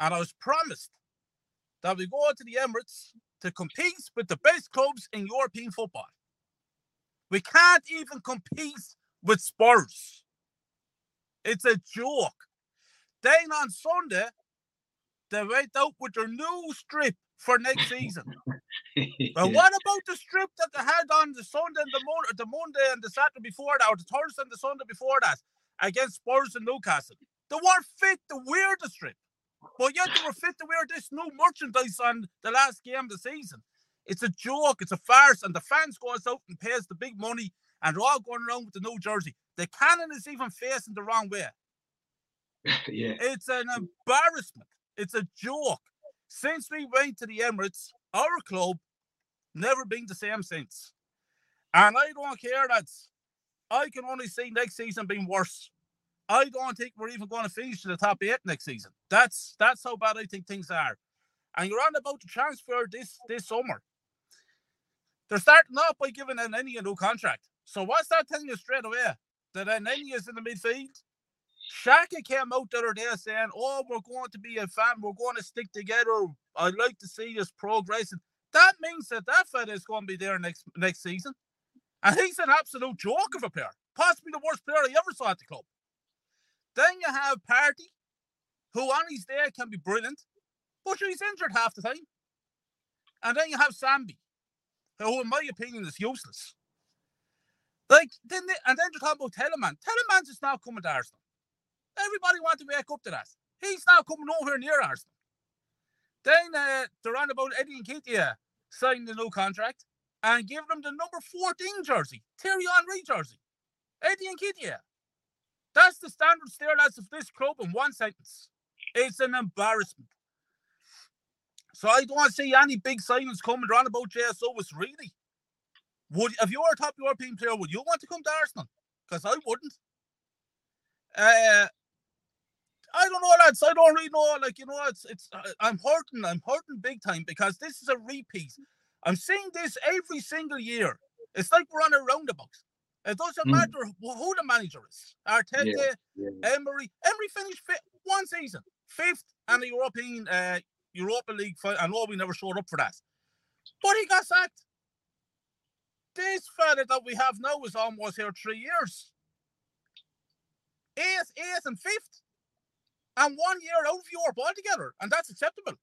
[SPEAKER 4] And I was promised that we go to the Emirates to compete with the best clubs in European football. We can't even compete with Spurs. It's a joke. Then on Sunday, they went out with their new strip for next season. But what about the strip that they had on the Sunday and the, Mon- the Monday and the Saturday before that, or the Thursday and the Sunday before that, against Spurs and Newcastle? They weren't fit to wear the strip, but yet they were fit to wear this new merchandise on the last game of the season. It's a joke, it's a farce, and the fans goes out and pays the big money, and they're all going around with the new jersey. The cannon is even facing the wrong way.
[SPEAKER 1] yeah.
[SPEAKER 4] It's an embarrassment. It's a joke. Since we went to the Emirates, our club never been the same since. And I don't care that I can only see next season being worse. I don't think we're even going to finish in the top eight next season. That's that's how bad I think things are. And you're on about to transfer this this summer. They're starting off by giving Nenny a new contract. So what's that telling you straight away? That Nenny is in the midfield? Xhaka came out the other day saying, "Oh, we're going to be a fan. We're going to stick together. I'd like to see us progressing." That means that that fella is going to be there next next season, and he's an absolute joke of a player, possibly the worst player I ever saw at the club. Then you have Partey, who on his day can be brilliant, but he's injured half the time. And then you have Sambi, who, in my opinion, is useless. Like then, they, and then you talk about Tielemans. Tielemans is now coming to Arsenal. Everybody wanted to wake up to that. He's now coming nowhere near Arsenal. Then uh, they're on about Eddie and Nketiah signing the new contract and giving them the number 14 jersey, Thierry Henry jersey. Eddie and Nketiah. That's the standard stair lads of this club in one sentence. It's an embarrassment. So I don't see any big signings coming around about JSO. It's really. Would if you were a top European player, would you want to come to Arsenal? Because I wouldn't. Uh, I don't know, lads. I don't really know. Like you know, it's it's. I- I'm hurting. I'm hurting big time because this is a repeat. I'm seeing this every single year. It's like we're on a roundabout. It doesn't
[SPEAKER 1] Mm.
[SPEAKER 4] matter who, who the manager is. Arteta,
[SPEAKER 1] Yeah.
[SPEAKER 4] Emery. Emery finished fifth, one season, fifth, and the European uh, Europa League. I know we never showed up for that, but he got sacked. This fella that we have now is almost here three years. Eighth, eighth, and fifth, and one year out of Europe altogether, and that's acceptable.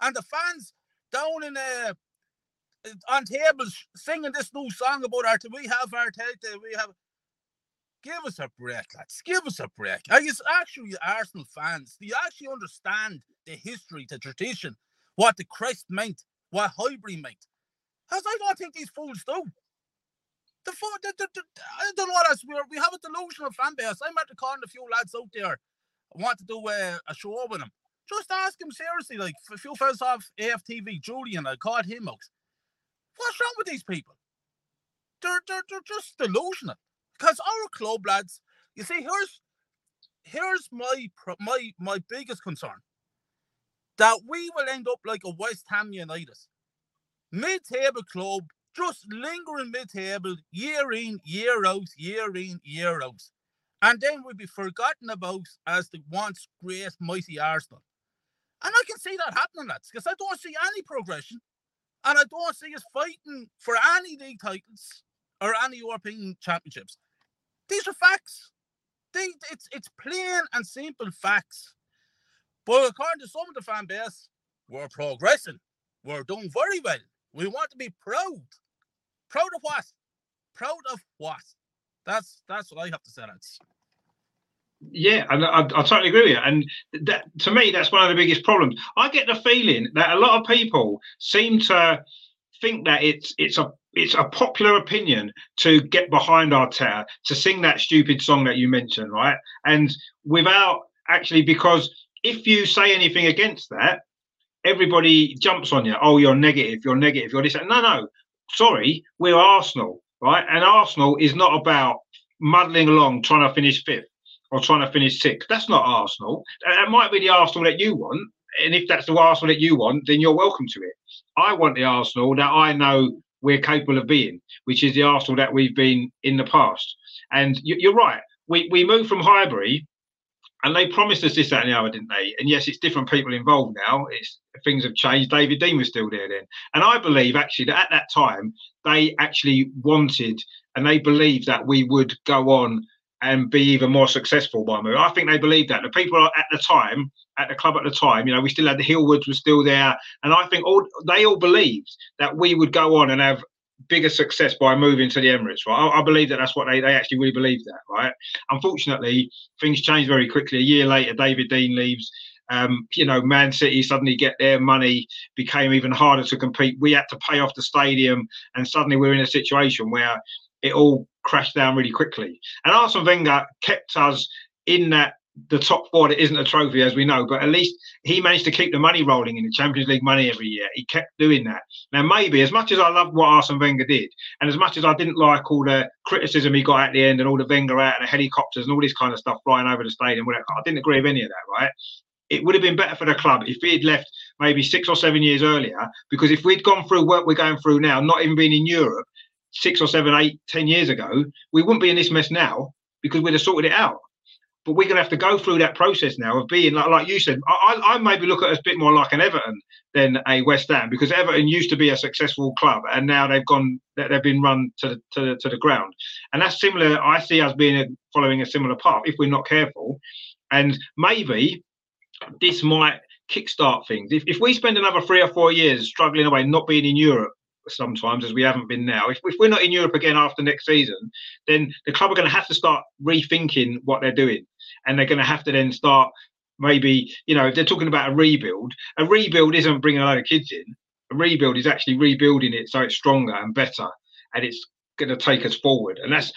[SPEAKER 4] And the fans down in uh, on tables singing this new song about Arteta. We have our Arteta. We have. Give us a break, lads. Give us a break. Are you actually Arsenal fans? Do you actually understand the history, the tradition, what the crest meant, what Highbury meant? Because I don't think these fools do. The, the, the, the I don't know what else. We're, we have a delusional fan base. I'm at the calling a few lads out there. I want to do uh, a show with him, Just ask him seriously. Like a few fellas off AFTV, Julian, I called him out. What's wrong with these people? They're, they're, they're just delusional. Because our club, lads, you see, here's here's my my my biggest concern that we will end up like a West Ham United, mid-table club, just lingering mid-table, year in, year out, year in, year out, and then we'll be forgotten about as the once great mighty Arsenal. And I can see that happening, lads, because I don't see any progression, and I don't see us fighting for any league titles or any European championships. These are facts. they, it's it's plain and simple facts. But according to some of the fan base, we're progressing. We're doing very well. We want to be proud. Proud of what? Proud of what? That's that's what I have to say. That's
[SPEAKER 1] yeah, and I, I, totally agree with you. And that, to me, that's one of the biggest problems. I get the feeling that a lot of people seem to think that it's it's a it's a popular opinion to get behind Arteta to sing that stupid song that you mentioned, right? And without actually, because if you say anything against that, everybody jumps on you. Oh, you're negative. You're negative. You're this. No, no. Sorry, we're Arsenal, right? And Arsenal is not about muddling along trying to finish fifth or trying to finish sixth. That's not Arsenal. That might be the Arsenal that you want. And if that's the Arsenal that you want, then you're welcome to it. I want the Arsenal that I know we're capable of being, which is the Arsenal that we've been in the past. And you're right. We we moved from Highbury, and they promised us this, that, and the other, didn't they? And yes, it's different people involved now. It's things have changed. David Dein was still there then, and I believe actually that at that time they actually wanted and they believed that we would go on and be even more successful by moving. I think they believed that. The people at the time, at the club at the time, you know, we still had the Hillwoods were still there, and I think all they all believed that we would go on and have bigger success by moving to the Emirates. Right, I, I believe that that's what they they actually really believe that. Right, unfortunately, things changed very quickly. A year later, David Dein leaves. Um, you know, Man City suddenly get their money, became even harder to compete. We had to pay off the stadium, and suddenly we're in a situation where it all crashed down really quickly. And Arsene Wenger kept us in that the top four that isn't a trophy as we know, but at least he managed to keep the money rolling in the Champions League money every year. He kept doing that. Now maybe as much as I loved what Arsene Wenger did, and as much as I didn't like all the criticism he got at the end and all the Wenger out and the helicopters and all this kind of stuff flying over the stadium, I didn't agree with any of that, right? It would have been better for the club if he had left maybe six or seven years earlier, because if we'd gone through what we're going through now, not even being in Europe, six or seven, eight, ten years ago, we wouldn't be in this mess now because we'd have sorted it out. But we're going to have to go through that process now of being like, like you said. I, I maybe look at us a bit more like an Everton than a West Ham because Everton used to be a successful club and now they've gone, they've been run to the, to to the ground. And that's similar. I see us being a, following a similar path if we're not careful. And maybe this might kickstart things. If, if we spend another three or four years struggling away, not being in Europe, sometimes as we haven't been now. If, if we're not in Europe again after next season, then the club are going to have to start rethinking what they're doing, and they're going to have to then start maybe you know they're talking about a rebuild. A rebuild isn't bringing a load of kids in. A rebuild is actually rebuilding it so it's stronger and better, and it's going to take us forward. And that's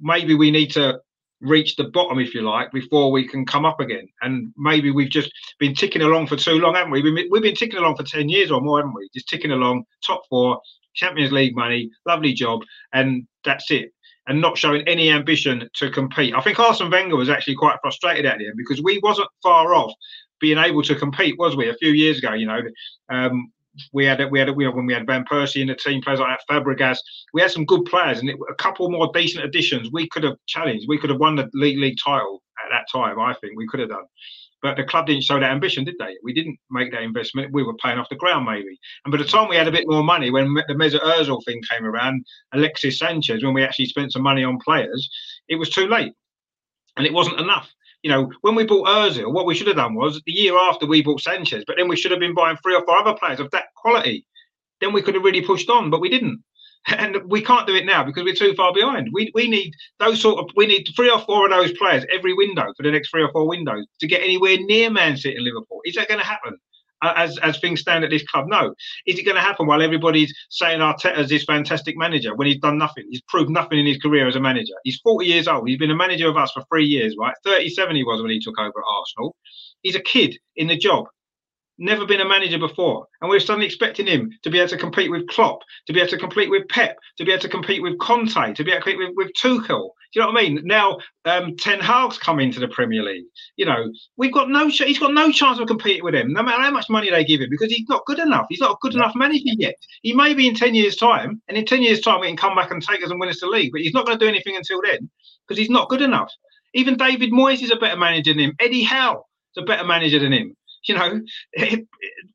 [SPEAKER 1] maybe we need to reach the bottom, if you like, before we can come up again. And maybe we've just been ticking along for too long, haven't we? We've been, we've been ticking along for 10 years or more, haven't we? Just ticking along, top four, Champions League money, lovely job, and that's it. And not showing any ambition to compete. I think Arsene Wenger was actually quite frustrated at the end because we wasn't far off being able to compete, was we? A few years ago, you know, um, we had we had we had when we had Van Persie in the team, players like Fabregas. We had some good players, and it, a couple more decent additions. We could have challenged. We could have won the league league title at that time. I think we could have done. But the club didn't show that ambition, did they? We didn't make that investment. We were paying off the ground, maybe. And by the time we had a bit more money, when the Mesut Ozil thing came around, Alexis Sanchez, when we actually spent some money on players, it was too late, and it wasn't enough you know, when we bought Ozil, what we should have done was the year after we bought Sanchez, but then we should have been buying three or four other players of that quality. Then we could have really pushed on, but we didn't. And we can't do it now because we're too far behind. We, we need those sort of we need three or four of those players every window for the next three or four windows to get anywhere near Man City and Liverpool. Is that going to happen? As as things stand at this club. No. Is it going to happen while everybody's saying Arteta's this fantastic manager when he's done nothing? He's proved nothing in his career as a manager. He's 40 years old. He's been a manager of us for three years, right? 37 he was when he took over at Arsenal. He's a kid in the job never been a manager before. And we're suddenly expecting him to be able to compete with Klopp, to be able to compete with Pep, to be able to compete with Conte, to be able to compete with, with Tuchel. Do you know what I mean? Now, um, Ten Hag's come into the Premier League. You know, we've got no, ch- he's got no chance of competing with him, no matter how much money they give him, because he's not good enough. He's not a good enough manager yet. He may be in 10 years' time, and in 10 years' time, we can come back and take us and win us the league, but he's not going to do anything until then because he's not good enough. Even David Moyes is a better manager than him. Eddie Howe is a better manager than him. You know, it,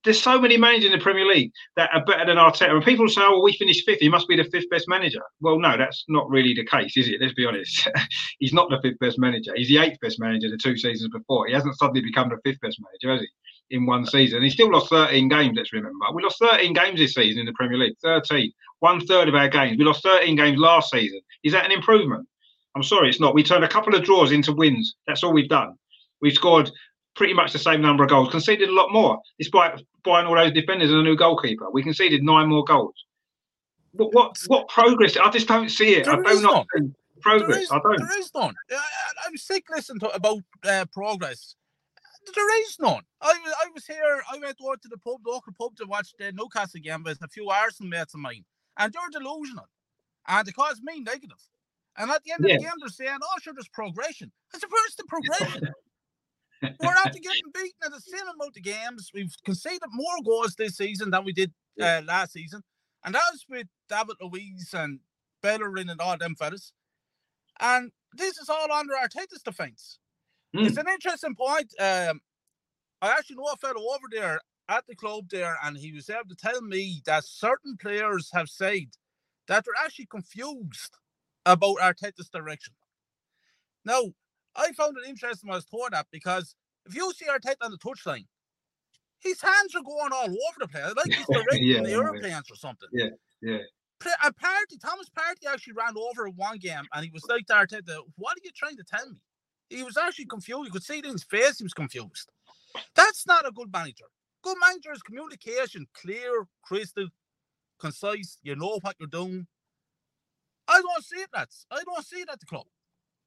[SPEAKER 1] there's so many managers in the Premier League that are better than Arteta. And people say, "Oh, well, we finished fifth. He must be the fifth best manager." Well, no, that's not really the case, is it? Let's be honest. He's not the fifth best manager. He's the eighth best manager the two seasons before. He hasn't suddenly become the fifth best manager, has he? In one season, he still lost 13 games. Let's remember, we lost 13 games this season in the Premier League. 13, one third of our games. We lost 13 games last season. Is that an improvement? I'm sorry, it's not. We turned a couple of draws into wins. That's all we've done. We've scored pretty much the same number of goals, conceded a lot more, despite buying all those defenders and a new goalkeeper. We conceded nine more goals. What what, what progress? I just don't see it.
[SPEAKER 4] There
[SPEAKER 1] I do not see progress.
[SPEAKER 4] There is,
[SPEAKER 1] I don't.
[SPEAKER 4] There is none. I, I'm sick listening to about uh, progress. There is none. I, was- I was here. I went over to the pub, local pub, to watch the Newcastle game with a few Arsenal mates of mine, and they're delusional, and it caused me negative. And at the end
[SPEAKER 1] Yeah.
[SPEAKER 4] of the game, they're saying, "Oh, sure, there's progression." I said, "Where's the progression?" We're after getting beaten at the same amount of games. We've conceded more goals this season than we did uh, last season, and that was with David Luiz and Bellerin and all them fellas. And this is all under Arteta's defence.
[SPEAKER 1] Hmm.
[SPEAKER 4] It's an interesting point. Um, I actually know a fellow over there at the club there, and he was able to tell me that certain players have said that they're actually confused about Arteta's direction. Now, I found it interesting when I was told that because if you see Arteta on the touchline, his hands are going all over the place, like he's directing
[SPEAKER 1] Yeah,
[SPEAKER 4] the
[SPEAKER 1] yeah.
[SPEAKER 4] airplanes or something.
[SPEAKER 1] Yeah, yeah.
[SPEAKER 4] Pla- A Partey, Thomas Partey actually ran over in one game, and he was like to Arteta, "What are you trying to tell me?" He was actually confused. You could see it in his face. He was confused. That's not a good manager. Good manager is communication, clear, crystal, concise. You know what you're doing. I don't see that. I don't see that at the club.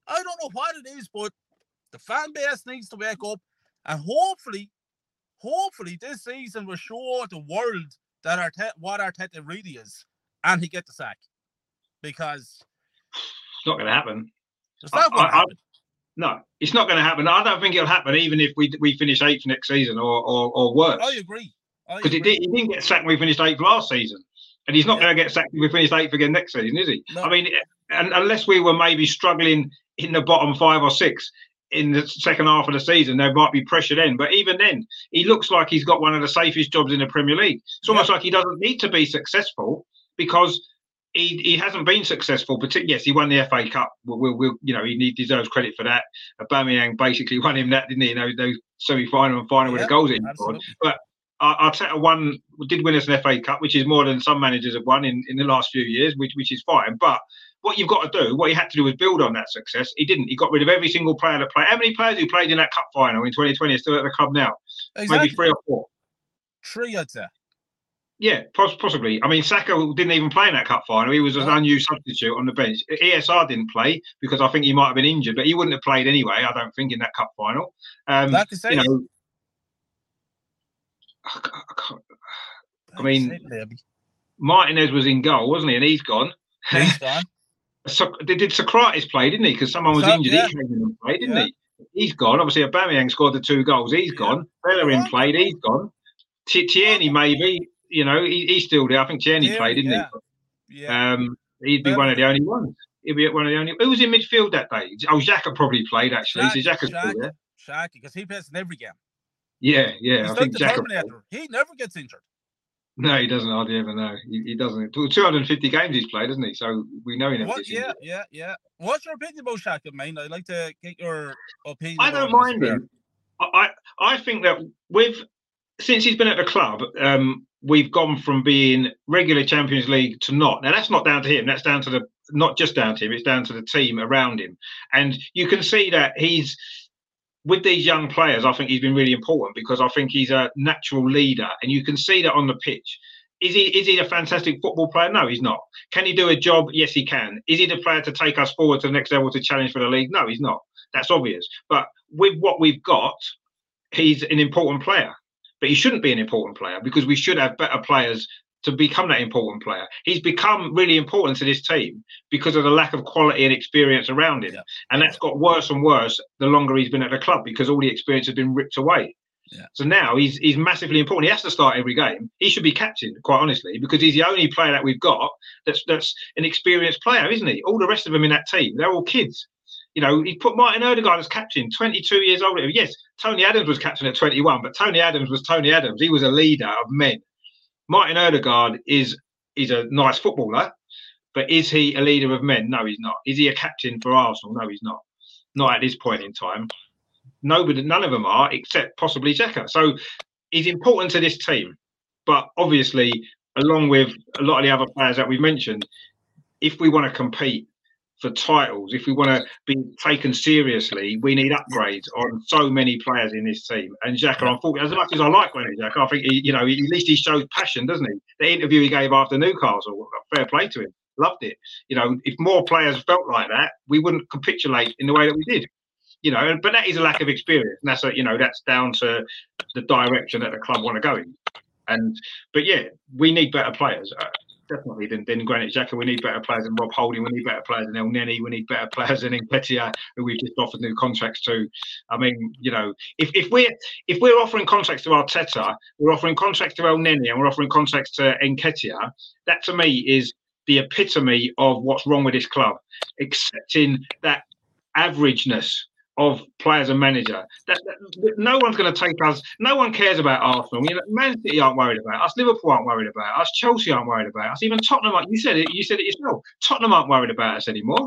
[SPEAKER 4] I don't know what it is, but the fan base needs to wake up, and hopefully, hopefully, this season will show the world that Arteta, what Arteta really is, and he get the sack because
[SPEAKER 1] It's not going to happen.
[SPEAKER 4] not
[SPEAKER 1] I- I-. No, it's not going to happen. I don't think it'll happen, even if we we finish eighth next season or or, or worse.
[SPEAKER 4] I agree.
[SPEAKER 1] Because he, did, he didn't get sacked when we finished eighth last season, and he's not
[SPEAKER 4] Yeah.
[SPEAKER 1] going to get sacked if we finish eighth again next season, is he?
[SPEAKER 4] No.
[SPEAKER 1] I mean, eh, and unless we were maybe struggling in the bottom five or six in the second half of the season, there might be pressure then. But even then, he looks like he's got one of the safest jobs in the Premier League. It's almost like he doesn't need to be successful because. He, he hasn't been successful, but yes, he won the FA Cup. We'll, we'll, we'll- you know, he deserves credit for that. Aubameyang basically won him that, didn't he? You know, those semi-final and final with the goals that he scored.
[SPEAKER 4] absolutely.
[SPEAKER 1] But Ar- Arteta won, did win us an FA Cup, which is more than some managers have won in, in the last few years, which which is fine. But what you've got to do, what he had to do was build on that success. He didn't. He got rid of every single player that played. How many players who played in that cup final in 2020 are still at the club now?
[SPEAKER 4] Exactly.
[SPEAKER 1] Maybe three or four.
[SPEAKER 4] Three, I'd say.
[SPEAKER 1] Yeah, poss- possibly. I mean, Saka didn't even play in that cup final. He was an unused substitute on the bench. ESR didn't play because I think he might have been injured, but he wouldn't have played anyway. I don't think in that cup final. Um,
[SPEAKER 4] Like to say,
[SPEAKER 1] you know, I I can't-
[SPEAKER 4] to
[SPEAKER 1] mean-
[SPEAKER 4] say it, baby.
[SPEAKER 1] Martinez was in goal, wasn't he? And he's gone.
[SPEAKER 4] He's gone.
[SPEAKER 1] So, did Sokratis play, didn't he? Because someone was
[SPEAKER 4] So-
[SPEAKER 1] injured.
[SPEAKER 4] yeah.
[SPEAKER 1] He came in and played, didn't
[SPEAKER 4] Yeah.
[SPEAKER 1] he? He's gone. Obviously, Aubameyang scored the two goals. He's
[SPEAKER 4] Yeah.
[SPEAKER 1] gone. Bellerin
[SPEAKER 4] Yeah.
[SPEAKER 1] played. He's gone. Tierney maybe. You know, he, he's still there. I think Tierney played, didn't he?
[SPEAKER 4] Yeah.
[SPEAKER 1] Um, he'd be one of the only ones. He'd be one of the only. Who was in midfield that day? Oh, Xhaka probably played actually. so Xhaka's still there.
[SPEAKER 4] Shaq, because he plays in every game.
[SPEAKER 1] Yeah, yeah.
[SPEAKER 4] He's
[SPEAKER 1] I think Xhaka.
[SPEAKER 4] He never gets injured.
[SPEAKER 1] No, he doesn't hardly ever know. He, he doesn't. 250 games he's played, hasn't he? So we know never
[SPEAKER 4] What? Yeah, yeah, yeah. What's your opinion about Shaq, mate? I'd like to get your opinion.
[SPEAKER 1] I don't
[SPEAKER 4] him
[SPEAKER 1] mind him. I, I I think that with since he's been at the club, um, we've gone from being regular Champions League to not. Now that's not down to him. That's down to the not just down to him. It's down to the team around him. And you can see that he's with these young players. I think he's been really important because I think he's a natural leader, and you can see that on the pitch. Is he is he a fantastic football player? No, he's not. Can he do a job? Yes, he can. Is he the player to take us forward to the next level to challenge for the league? No, he's not. That's obvious. But with what we've got, he's an important player. But he shouldn't be an important player because we should have better players to become that important player. He's become really important to this team because of the lack of quality and experience around him.
[SPEAKER 4] Yeah.
[SPEAKER 1] And that's got worse and worse the longer he's been at the club because all the experience has been ripped away.
[SPEAKER 4] Yeah.
[SPEAKER 1] So now he's he's massively important. He has to start every game. He should be captain, quite honestly, because he's the only player that we've got that's that's an experienced player, isn't he? All the rest of them in that team, they're all kids. You know, he put Martin Odegaard as captain, 22 years old. Yes, Tony Adams was captain at 21, but Tony Adams was Tony Adams. He was a leader of men. Martin Odegaard is is a nice footballer, but is he a leader of men? No, he's not. Is he a captain for Arsenal? No, he's not. Not at this point in time. Nobody, none of them are, except possibly Xhaka. So he's important to this team. But obviously, along with a lot of the other players that we've mentioned, if we want to compete for titles, if we want to be taken seriously, we need upgrades on so many players in this team. And Xhaka, unfortunately, as much as I like Granit Xhaka, I think he, you know, at least he shows passion, doesn't he? The interview he gave after Newcastle, fair play to him. Loved it. You know, if more players felt like that, we wouldn't capitulate in the way that we did. You know, but that is a lack of experience, and that's a, you know that's down to the direction that the club want to go in. And but yeah, we need better players. Uh, Definitely than, than Granit Xhaka. We need better players than Rob Holding. We need better players than Elneny. We need better players than Nketiah, who we've just offered new contracts to. I mean, you know, if, if we're if we're offering contracts to Arteta, we're offering contracts to Elneny, and we're offering contracts to Nketiah. That to me is the epitome of what's wrong with this club, accepting that averageness of players and manager. That, that, no one's going to take us. No one cares about Arsenal. You know, Man City aren't worried about us. Liverpool aren't worried about us. Chelsea aren't worried about us. Even Tottenham. You said it. You said it yourself. Tottenham aren't worried about us anymore.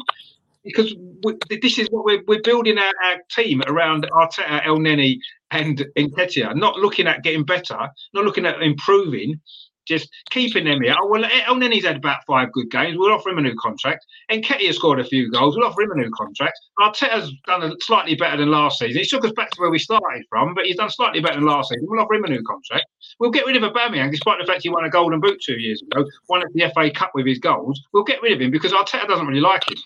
[SPEAKER 1] Because we, this is what we're, we're building our, our team around Arteta, Elneny, and Nketiah, not looking at getting better, not looking at improving, just keeping them here. Oh, well, Elneny's had about five good games. We'll offer him a new contract. Nketiah scored a few goals. We'll offer him a new contract. Arteta's done slightly better than last season. He took us back to where we started from, but he's done slightly better than last season. We'll offer him a new contract. We'll get rid of Aubameyang, despite the fact he won a Golden Boot two years ago, won at the FA Cup with his goals. We'll get rid of him because Arteta doesn't really like him.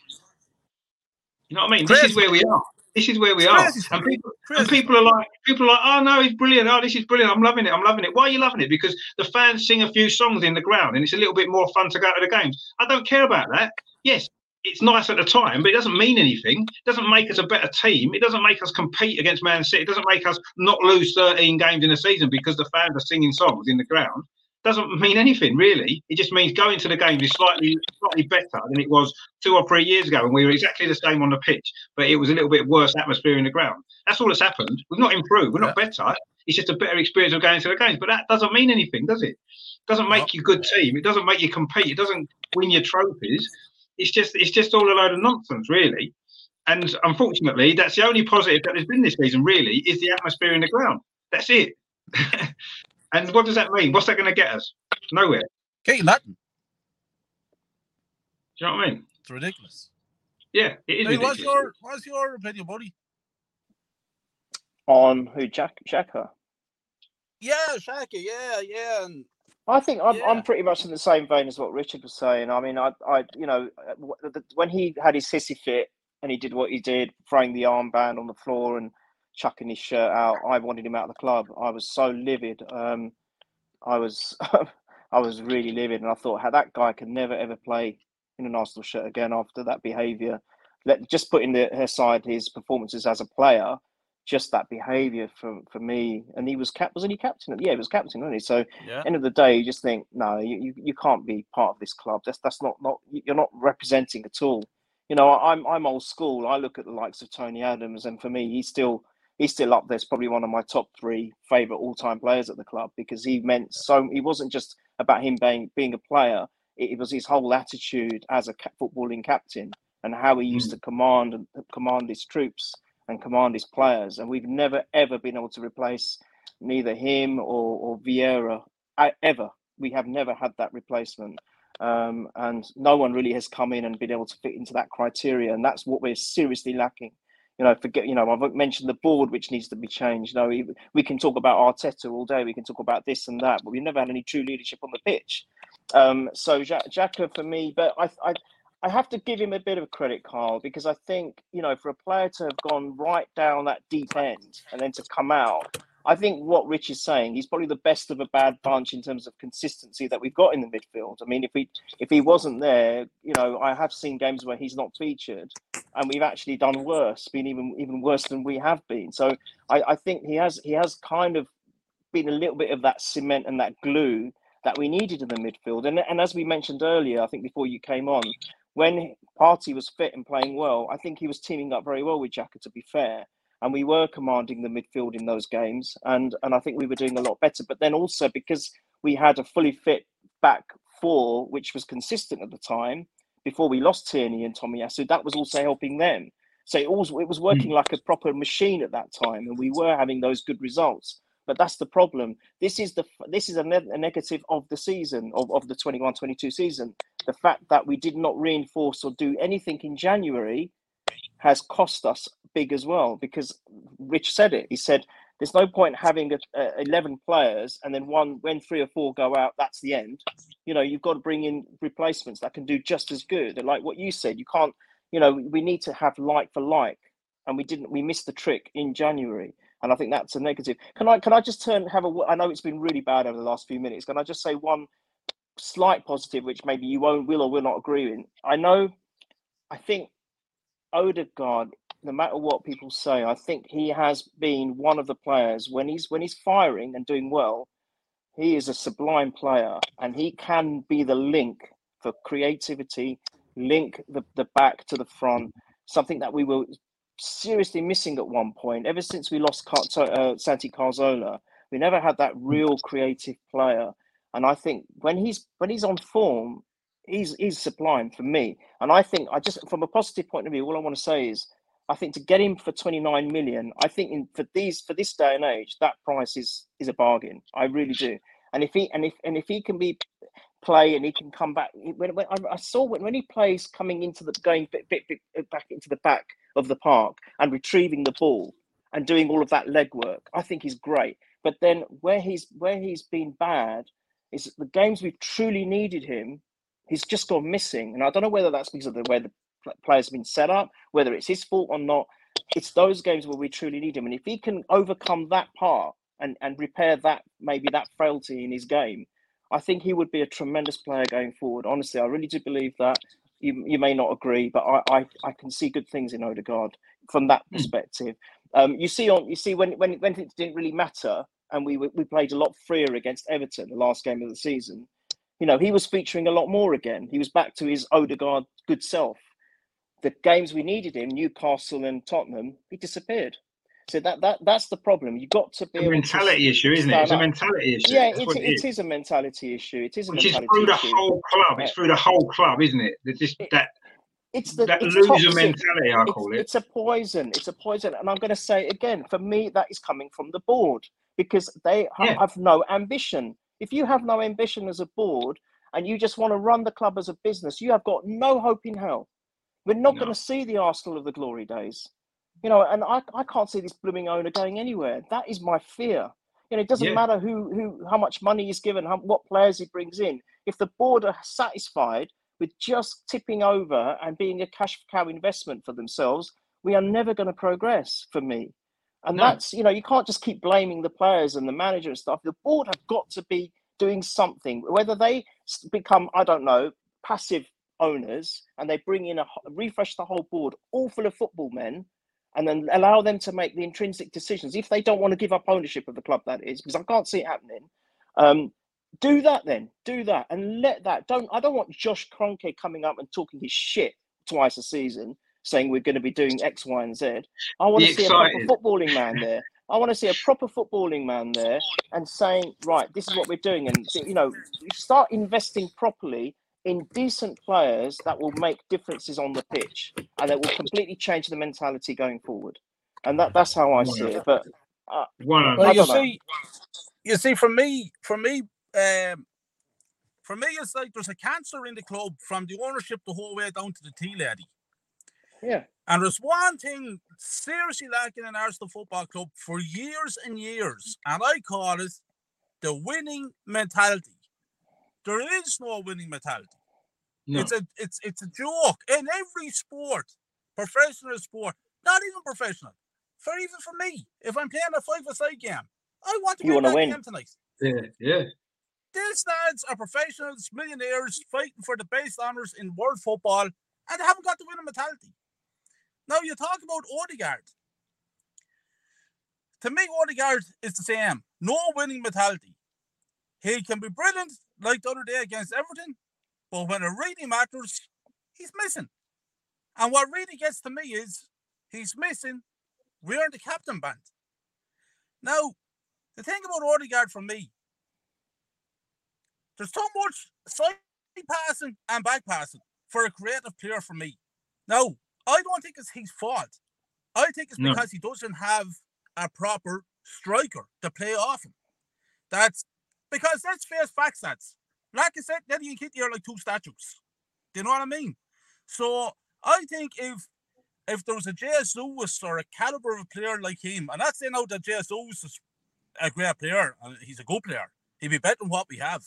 [SPEAKER 1] You know what I mean? Chris, this is where we are. This is where we are. And people, and people, are like, people are like, oh no, he's brilliant. Oh, this is brilliant. I'm loving it. I'm loving it. Why are you loving it? Because the fans sing a few songs in the ground, and it's a little bit more fun to go to the games. I don't care about that. Yes, it's nice at the time, but it doesn't mean anything. It doesn't make us a better team. It doesn't make us compete against Man City. It doesn't make us not lose 13 games in a season because the fans are singing songs in the ground doesn't mean anything really. It just means going to the game is slightly slightly better than it was two or three years ago, and we were exactly the same on the pitch, but it was a little bit worse atmosphere in the ground. That's all that's happened. We've not improved. We're not better. It's just a better experience of going to the games, but that doesn't mean anything, does it? it doesn't make you a good team. It doesn't make you compete. It doesn't win your trophies. It's just it's just all a load of nonsense, really. And unfortunately, that's the only positive that there's been this season. Really, is the atmosphere in the ground. That's it. And what does that mean? What's that going to get us? Nowhere.
[SPEAKER 4] Get you nothing.
[SPEAKER 1] Do you know what I mean?
[SPEAKER 4] It's ridiculous.
[SPEAKER 1] Yeah, it is.
[SPEAKER 4] Hey, what's your what's your opinion, buddy?
[SPEAKER 3] On who Jack Xhaka?
[SPEAKER 4] Yeah, Xhaka. Yeah, yeah. And
[SPEAKER 3] I think I'm,
[SPEAKER 4] Yeah.
[SPEAKER 3] I'm pretty much in the same vein as what Richard was saying. I mean, I, I, you know, uh, w- the- when he had his sissy fit and he did what he did, throwing the armband on the floor and chucking his shirt out, I wanted him out of the club. I was so livid. Um, I was, I was really livid, and I thought, how that guy can never ever play in an Arsenal shirt again after that behaviour. Let just putting the, aside his performances as a player, just that behaviour for for me. And he was cap, wasn't he captain? Yeah, he was captain, wasn't he? So
[SPEAKER 4] yeah,
[SPEAKER 3] end of the day, you just think, no, you, you, you can't be part of this club. That's that's not not you're not representing at all. You know, I'm I'm old school. I look at the likes of Tony Adams, and for me, he's still he's still up there. It's probably one of my top three favorite all time players at the club because he meant so. He wasn't just about him being being a player. It, was his whole attitude as a footballing captain and how he used to command and command his troops and command his players. And we've never ever been able to replace neither him or, or Vieira ever. We have never had that replacement. Um, and no one really has come in and been able to fit into that criteria. And that's what we're seriously lacking. You know, forget, you know, I've mentioned the board, which needs to be changed. You know, we, we can talk about Arteta all day. We can talk about this and that, but we've never had any true leadership on the pitch. Um, so Ja- Xhaka for me, but I, I, I have to give him a bit of credit, Carl, because I think you know for a player to have gone right down that deep end and then to come out, I think what Rich is saying, he's probably the best of a bad bunch in terms of consistency that we've got in the midfield. I mean, if we if he wasn't there, you know, I have seen games where he's not featured, and we've actually done worse, been even even worse than we have been. So I, I think he has he has kind of been a little bit of that cement and that glue that we needed in the midfield. And and as we mentioned earlier, I think before you came on, when Partey was fit and playing well, I think he was teaming up very well with Xhaka, to be fair. And we were commanding the midfield in those games. And, and I think we were doing a lot better. But then also because we had a fully fit back four, which was consistent at the time, before we lost Tierney and Tomiyasu, that was also helping them. So it, was, it was working mm. like a proper machine at that time. And we were having those good results. But that's the problem. This is the this is a, ne- a negative of the season of, of the 21-22 season. The fact that we did not reinforce or do anything in January has cost us big as well. Because Rich said it. He said there's no point having a, a 11 players and then one when three or four go out that's the end you know you've got to bring in replacements that can do just as good and like what you said you can't you know we need to have like for like and we didn't we missed the trick in january and I think that's a negative. Can I can I just turn have a? I know it's been really bad over the last few minutes. Can I just say one slight positive, which maybe you won't will or will not agree with? I know. I think Odegaard, no matter what people say, I think he has been one of the players when he's when he's firing and doing well. He is a sublime player, and he can be the link for creativity, link the, the back to the front, something that we were seriously missing at one point. Ever since we lost Car- uh, Santi Cazorla, we never had that real creative player. And I think when he's when he's on form, he's he's sublime for me. And I think I just from a positive point of view, all I want to say is I think to get him for 29 million, I think in, for these for this day and age, that price is is a bargain. I really do. And if he and if and if he can be play and he can come back. When, when I, saw when, when he plays coming into the going bit, bit, bit uh, back into the back of the park and retrieving the ball and doing all of that legwork, I think he's great. But then where he's where he's been bad is the games we've truly needed him, he's just gone missing. And I don't know whether that's because of the way the players have been set up, whether it's his fault or not. It's those games where we truly need him. And if he can overcome that part and, and repair that maybe that frailty in his game, I think he would be a tremendous player going forward. Honestly, I really do believe that. You, you may not agree, but I, I, I can see good things in Odegaard from that hmm. perspective. Um, you see on you see when when when it didn't really matter, and we we played a lot freer against Everton the last game of the season. You know, he was featuring a lot more again. He was back to his Odegaard good self. The games we needed him, Newcastle and Tottenham, he disappeared. So that that that's the problem. You've got to be
[SPEAKER 1] a mentality issue, isn't it? It's a mentality issue.
[SPEAKER 3] Yeah, it, it, it is. a mentality issue. It is a
[SPEAKER 1] Which
[SPEAKER 3] mentality
[SPEAKER 1] is through the
[SPEAKER 3] issue.
[SPEAKER 1] whole club. It's through the whole club, isn't it? It's just
[SPEAKER 3] It-
[SPEAKER 1] that
[SPEAKER 3] It's the
[SPEAKER 1] that
[SPEAKER 3] it's
[SPEAKER 1] loser
[SPEAKER 3] toxic.
[SPEAKER 1] mentality, I
[SPEAKER 3] It's,
[SPEAKER 1] call it.
[SPEAKER 3] it's a poison. It's a poison, and I'm going to say it again. For me, that is coming from the board because they
[SPEAKER 1] Yeah.
[SPEAKER 3] have no ambition. If you have no ambition as a board and you just want to run the club as a business, you have got no hope in hell. We're not
[SPEAKER 1] No.
[SPEAKER 3] going to see the Arsenal of the glory days. You know, and I, I can't see this blooming owner going anywhere. That is my fear. You know, it doesn't
[SPEAKER 1] Yeah.
[SPEAKER 3] matter who, who, how much money he's given, how, what players he brings in. If the board are satisfied with just tipping over and being a cash cow investment for themselves, we are never going to progress. For me, and
[SPEAKER 1] No.
[SPEAKER 3] that's you know, you can't just keep blaming the players and the manager and stuff. The board have got to be doing something. Whether they become, I don't know, passive owners and they bring in a refresh the whole board, all full of football men, and then allow them to make the intrinsic decisions if they don't want to give up ownership of the club. That is because I can't see it happening. Um, do that then. Do that and let that. Don't. I don't want Josh Kroenke coming up and talking his shit twice a season, saying we're going to be doing X, Y, and Z. I want
[SPEAKER 1] Be
[SPEAKER 3] to see a proper footballing man there. I want to see a proper footballing man there and saying, right, this is what we're doing, and you know, start investing properly in decent players that will make differences on the pitch and that will completely change the mentality going forward. And that, that's how I see it. But
[SPEAKER 1] One of
[SPEAKER 4] Well, you
[SPEAKER 3] know.
[SPEAKER 4] see, you see, for me, for me, um, for me, it's like there's a cancer in the club from the ownership the whole way down to the tea lady.
[SPEAKER 3] Yeah,
[SPEAKER 4] And there's one thing seriously lacking in Arsenal Football Club for years and years, and I call it the winning mentality. There is no winning mentality.
[SPEAKER 1] no.
[SPEAKER 4] It's a it's it's a joke in every sport, professional sport, not even professional. For even for me, if I'm playing a five-a-side game, I want to
[SPEAKER 3] You
[SPEAKER 4] win
[SPEAKER 3] wanna
[SPEAKER 4] that
[SPEAKER 3] win.
[SPEAKER 4] game tonight.
[SPEAKER 1] yeah, yeah.
[SPEAKER 4] These lads are professionals, millionaires, fighting for the base honours in world football, and they haven't got the winning mentality. Now you talk about Odegaard. To me, Odegaard is the same. No winning mentality. He can be brilliant, like the other day against Everton, but when it really matters, he's missing. And what really gets to me is he's missing wearing the captain band. Now, the thing about Odegaard for me, there's too much side passing and back passing for a creative player for me. Now, I don't think it's his fault. I think it's
[SPEAKER 1] No.
[SPEAKER 4] because he doesn't have a proper striker to play off him. That's because let's face facts. That's like I said, Eddie and Kitty are like two statues. Do you know what I mean? So I think if if there was a J.S. Lewis or a caliber of a player like him, and that's saying out that J.S. Lewis is a great player, and he's a good player, he'd be better than what we have.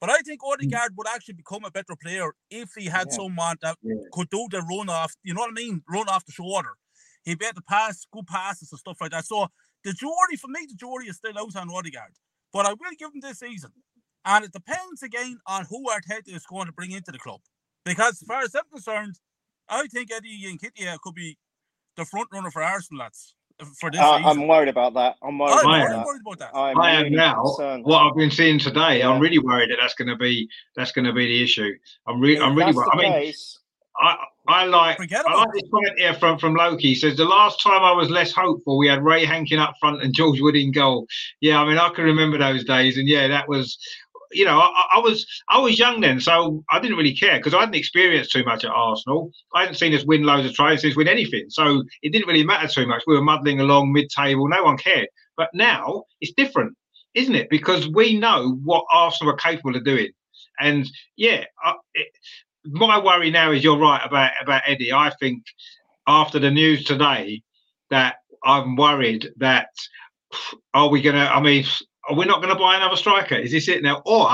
[SPEAKER 4] But I think Odegaard mm. would actually become a better player if he had
[SPEAKER 3] Yeah.
[SPEAKER 4] someone that
[SPEAKER 1] Yeah.
[SPEAKER 4] could do the run off, you know what I mean? Run off the shoulder. He'd be able to pass, good passes and stuff like that. So the jury, for me, the jury is still out on Odegaard. But I will give him this season. And it depends again on who Arteta is going to bring into the club. Because as far as I'm concerned, I think Eddie Nketiah could be the front runner for Arsenal, lads, for this uh,
[SPEAKER 3] I,
[SPEAKER 4] season.
[SPEAKER 3] I'm worried about that. I'm worried
[SPEAKER 4] I'm
[SPEAKER 3] about
[SPEAKER 4] very
[SPEAKER 3] that.
[SPEAKER 4] worried about that.
[SPEAKER 3] I'm
[SPEAKER 1] I am
[SPEAKER 3] really
[SPEAKER 1] now.
[SPEAKER 3] concerned.
[SPEAKER 1] What I've been seeing today, I'm really worried that that's going to be that's going to be the issue. I'm really,
[SPEAKER 3] If
[SPEAKER 1] I'm really.
[SPEAKER 3] that's
[SPEAKER 1] wor-
[SPEAKER 3] the
[SPEAKER 1] I mean,
[SPEAKER 3] case,
[SPEAKER 1] I I like
[SPEAKER 4] Forget
[SPEAKER 1] I
[SPEAKER 4] about
[SPEAKER 1] like this comment here from from Loki. He says the last time I was less hopeful, we had Ray Hankin up front and George Wood in goal. Yeah, I mean I can remember those days, and yeah, that was. You know, I, I was I was young then, so I didn't really care because I hadn't experienced too much at Arsenal. I hadn't seen us win loads of tries, since win anything, so it didn't really matter too much. We were muddling along mid-table, no one cared. But now it's different, isn't it? Because we know what Arsenal are capable of doing, and yeah, I, it, my worry now is you're right about about Eddie. I think after the news today that I'm worried that are we gonna? I mean, are we not going to buy another striker? Is this it now, or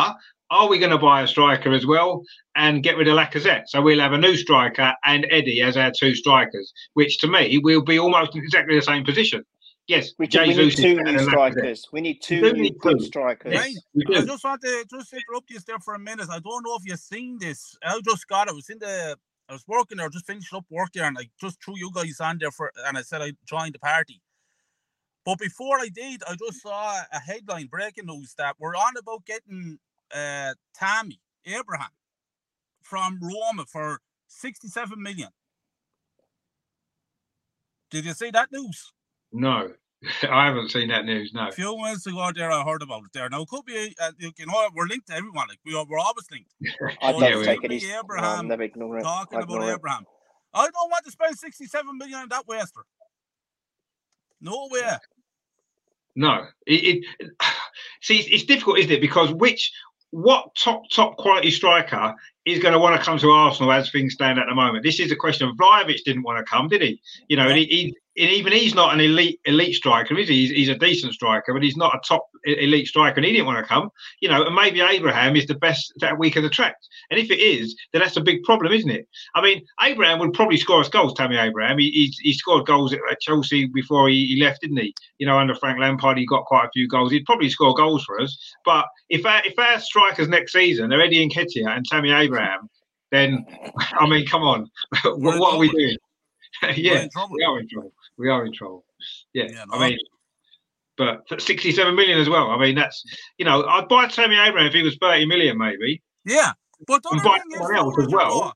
[SPEAKER 1] are we going to buy a striker as well and get rid of Lacazette? So we'll have a new striker and Eddie as our two strikers, which to me will be almost exactly the same position. Yes,
[SPEAKER 3] we, we need two new strikers. We need two
[SPEAKER 1] do
[SPEAKER 3] new
[SPEAKER 1] need
[SPEAKER 3] good
[SPEAKER 1] two.
[SPEAKER 3] strikers.
[SPEAKER 4] Right.
[SPEAKER 1] We
[SPEAKER 4] I just want to just interrupt you there for a minute. I don't know if you've seen this. I just got it. I was in the I was working there, just finished up work there, and I just threw you guys on there for and I said I joined the party. But before I did, I just saw a headline breaking news that we're on about getting uh Tammy Abraham from Roma for 67 million. Did you see that news?
[SPEAKER 1] No, I haven't seen that news. No.
[SPEAKER 4] A few minutes ago there, I heard about it there. Now, it could be, uh, you you know, we're linked to everyone. Like, we are, we're always linked.
[SPEAKER 3] I'd love to take it. Easy.
[SPEAKER 4] Abraham
[SPEAKER 3] No, never.
[SPEAKER 4] Talking
[SPEAKER 3] I
[SPEAKER 4] about
[SPEAKER 3] ignore it.
[SPEAKER 4] Abraham. I don't want to spend 67 million on that waster. No way.
[SPEAKER 1] No, it, it see it's difficult, isn't it? Because which what top top quality striker is going to want to come to Arsenal as things stand at the moment? This is a question. Of Vlahovic didn't want to come, did he? You know, and, he, he, and even he's not an elite elite striker, is he? He's, he's a decent striker, but he's not a top elite striker, and he didn't want to come. You know, and maybe Abraham is the best that we can attract. And if it is, then that's a big problem, isn't it? I mean, Abraham would probably score us goals. Tammy Abraham, he, he, he scored goals at at Chelsea before he, he left, didn't he? You know, under Frank Lampard, he got quite a few goals. He'd probably score goals for us. But if our, if our strikers next season are Eddie Nketiah and Tammy Abraham, then I mean, come on, what, what are we doing? Yeah, we are in trouble. We are in trouble. Yeah,
[SPEAKER 4] Yeah, no.
[SPEAKER 1] I mean, but for 67 million as well. I mean, that's you know, I'd buy Tammy Abraham if he was 30 million, maybe.
[SPEAKER 4] Yeah. But other
[SPEAKER 1] buy someone else as well.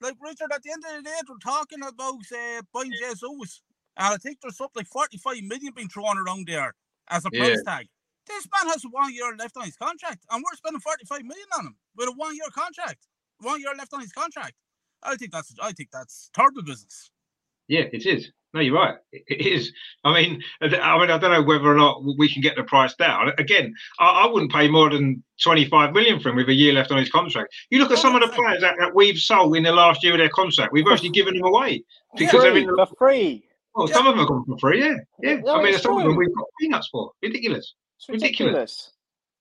[SPEAKER 4] like, Richard, at the end of the day, we're talking about uh, buying Jesus. And I think there's something like 45 million being thrown around there as a price tag. This man has one year left on his contract, and we're spending 45 million on him with a one year contract. One year left on his contract. I think that's I think that's terrible business.
[SPEAKER 1] Yeah, it is. No, you're right. It it is. I mean, I mean, I don't know whether or not we can get the price down. Again, I, I wouldn't pay more than 25 million for him with a year left on his contract. You look at oh, some of the players that, that we've sold in the last year of their contract. We've actually given them away because they're
[SPEAKER 3] Free,
[SPEAKER 1] in the,
[SPEAKER 3] for free.
[SPEAKER 1] well, some of them have gone for free. Yeah, yeah.
[SPEAKER 3] No,
[SPEAKER 1] I mean,
[SPEAKER 3] it's
[SPEAKER 1] some of them we've got peanuts for. Ridiculous.
[SPEAKER 3] It's
[SPEAKER 1] Ridiculous.
[SPEAKER 3] ridiculous.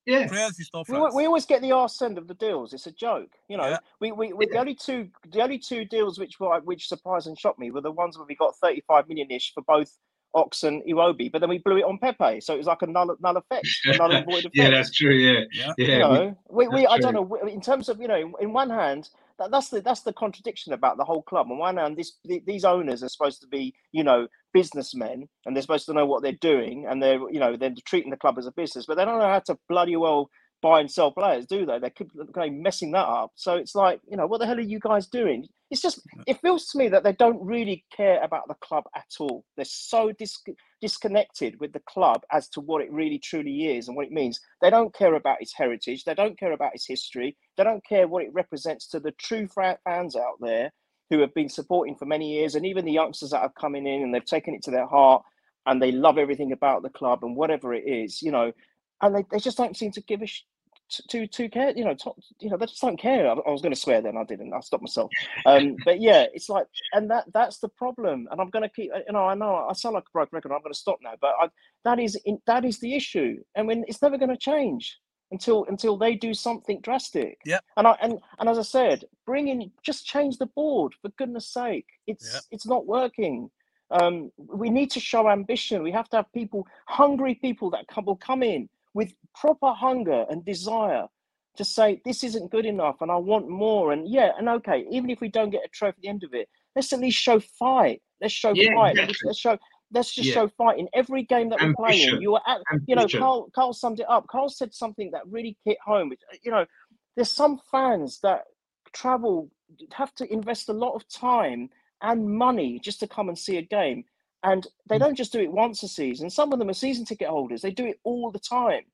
[SPEAKER 1] Yeah.
[SPEAKER 4] Crazy stuff.
[SPEAKER 3] We, we always get the arse end of the deals. It's a joke, you know.
[SPEAKER 4] Yeah.
[SPEAKER 3] We, we, we the only two the only two deals which were which surprised and shocked me were the ones where we got thirty five million ish for both Ox and Iwobi, but then we blew it on Pepe, so it was like a null null effect, null and void effect.
[SPEAKER 1] yeah, that's true. Yeah,
[SPEAKER 4] Yeah.
[SPEAKER 1] yeah.
[SPEAKER 3] you know, we, we,
[SPEAKER 1] that's
[SPEAKER 3] I don't know. In terms of you know, in, in one hand, that, that's the that's the contradiction about the whole club. On one hand, this these owners are supposed to be you know businessmen, and they're supposed to know what they're doing, and they're you know they're treating the club as a business, but they don't know how to bloody well buy and sell players, do they? They keep messing that up. So it's like, you know, what the hell are you guys doing? It's just, it feels to me that they don't really care about the club at all. They're so dis- disconnected with the club as to what it really truly is and what it means. They don't care about its heritage. They don't care about its history. They don't care what it represents to the true fans out there who have been supporting for many years, and even the youngsters that are coming in and they've taken it to their heart and they love everything about the club and whatever it is, you know, and they, they just don't seem to give a sh- to to care. You know, to, you know, they just don't care. I, I was going to swear then, I didn't. I stopped myself. Um, but yeah, it's like, and that that's the problem. And I'm going to keep. You know, I know I sound like a broken record. I'm going to stop now. But I, that is in, that is the issue. I mean, it's never going to change until until they do something drastic.
[SPEAKER 4] Yeah.
[SPEAKER 3] And I and and as I said, bring in just change the board for goodness sake. It's
[SPEAKER 4] Yeah.
[SPEAKER 3] it's not working. Um, we need to show ambition. We have to have people, hungry people that come, will come in with proper hunger and desire to say this isn't good enough and I want more. And yeah, and okay, even if we don't get a trophy at the end of it, let's at least show fight. Let's show
[SPEAKER 1] Yeah,
[SPEAKER 3] fight. Let's, let's show. Let's just
[SPEAKER 1] Yeah.
[SPEAKER 3] show fight in every game that we're playing. You are at, you know, Carl. Carl summed it up. Carl said something that really hit home. which, You know, there's some fans that travel have to invest a lot of time and money just to come and see a game, and they
[SPEAKER 1] Mm.
[SPEAKER 3] don't just do it once a season. Some of them are season ticket holders. They do it all the time,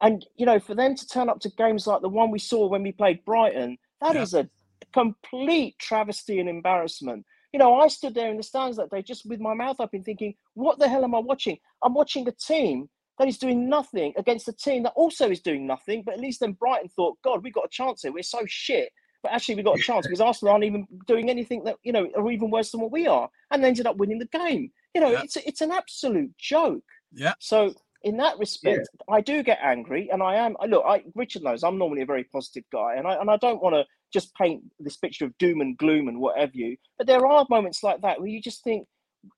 [SPEAKER 3] and you know, for them to turn up to games like the one we saw when we played Brighton, that
[SPEAKER 4] Yeah.
[SPEAKER 3] is a complete travesty and embarrassment. You know, I stood there in the stands that day just with my mouth open, thinking, "What the hell am I watching? I'm watching a team." That is doing nothing against a team that also is doing nothing. But at least then Brighton thought, God, we got a chance here. We're so shit. But actually, we got a chance because Arsenal aren't even doing anything that, you know, are even worse than what we are. And they ended up winning the game. You know,
[SPEAKER 4] Yeah.
[SPEAKER 3] it's, it's an absolute joke.
[SPEAKER 4] Yeah.
[SPEAKER 3] So, in that respect, I do get angry. And I am, look, I, Richard knows I'm normally a very positive guy. And I, and I don't want to just paint this picture of doom and gloom and what have you. But there are moments like that where you just think,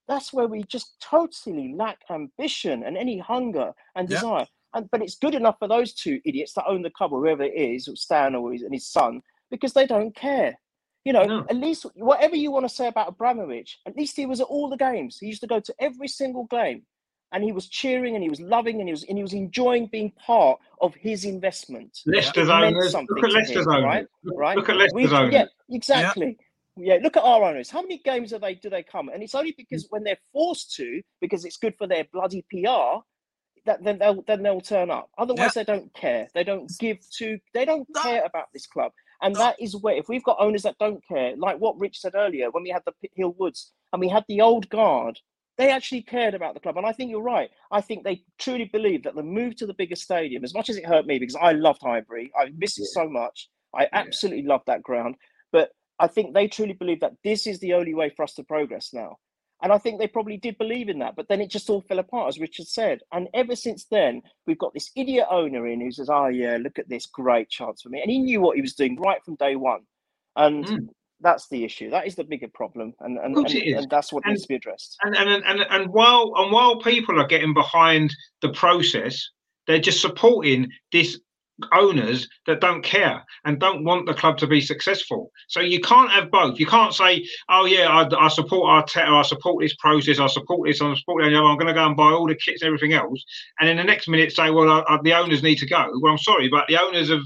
[SPEAKER 3] that's where we just totally lack ambition and any hunger and
[SPEAKER 4] Yeah.
[SPEAKER 3] desire. And but it's good enough for those two idiots that own the club, or whoever it is, or Stan or his, and his son, because they don't care. You know,
[SPEAKER 1] No.
[SPEAKER 3] at least whatever you want to say about Abramovich, at least he was at all the games. He used to go to every single game, and he was cheering and he was loving and he was and he was enjoying being part of his investment.
[SPEAKER 1] Leicester's
[SPEAKER 3] It meant
[SPEAKER 1] owners.
[SPEAKER 3] something
[SPEAKER 1] Look at
[SPEAKER 3] to
[SPEAKER 1] Leicester's
[SPEAKER 3] him,
[SPEAKER 1] owners.
[SPEAKER 3] right?
[SPEAKER 1] Look,
[SPEAKER 3] Right?
[SPEAKER 1] look at
[SPEAKER 3] We-
[SPEAKER 1] Leicester's owners.
[SPEAKER 3] yeah, exactly. Yeah, look at our owners. How many games are they do they come? And it's only because when they're forced to, because it's good for their bloody PR, that then they'll then they'll turn up. Otherwise, they don't care. They don't give to. They don't
[SPEAKER 4] No.
[SPEAKER 3] care about this club. And
[SPEAKER 4] No.
[SPEAKER 3] that is where if we've got owners that don't care, like what Rich said earlier, when we had the Pit Hill Woods and we had the old guard, they actually cared about the club. And I think you're right. I think they truly believe that the move to the bigger stadium, as much as it hurt me because I loved Highbury, I miss it so much. I absolutely love that ground. But I think they truly believe that this is the only way for us to progress now. And I think they probably did believe in that, but then it just all fell apart, as Richard said. And ever since then, we've got this idiot owner in who says, Oh, yeah, look at this great chance for me. And he knew what he was doing right from day one. And
[SPEAKER 1] Mm.
[SPEAKER 3] That's the issue. That is the bigger problem. And, and, and, and that's what
[SPEAKER 1] And-
[SPEAKER 3] needs to be addressed.
[SPEAKER 1] And, and and and while and while people are getting behind the process, they're just supporting this owners that don't care and don't want the club to be successful. So you can't have both. You can't say, "Oh yeah, I, I support Arteta, I support this process, I support this, I support that. I'm going to go and buy all the kits and everything else," and in the next minute say, "Well, I, I, the owners need to go." Well, I'm sorry, but the owners of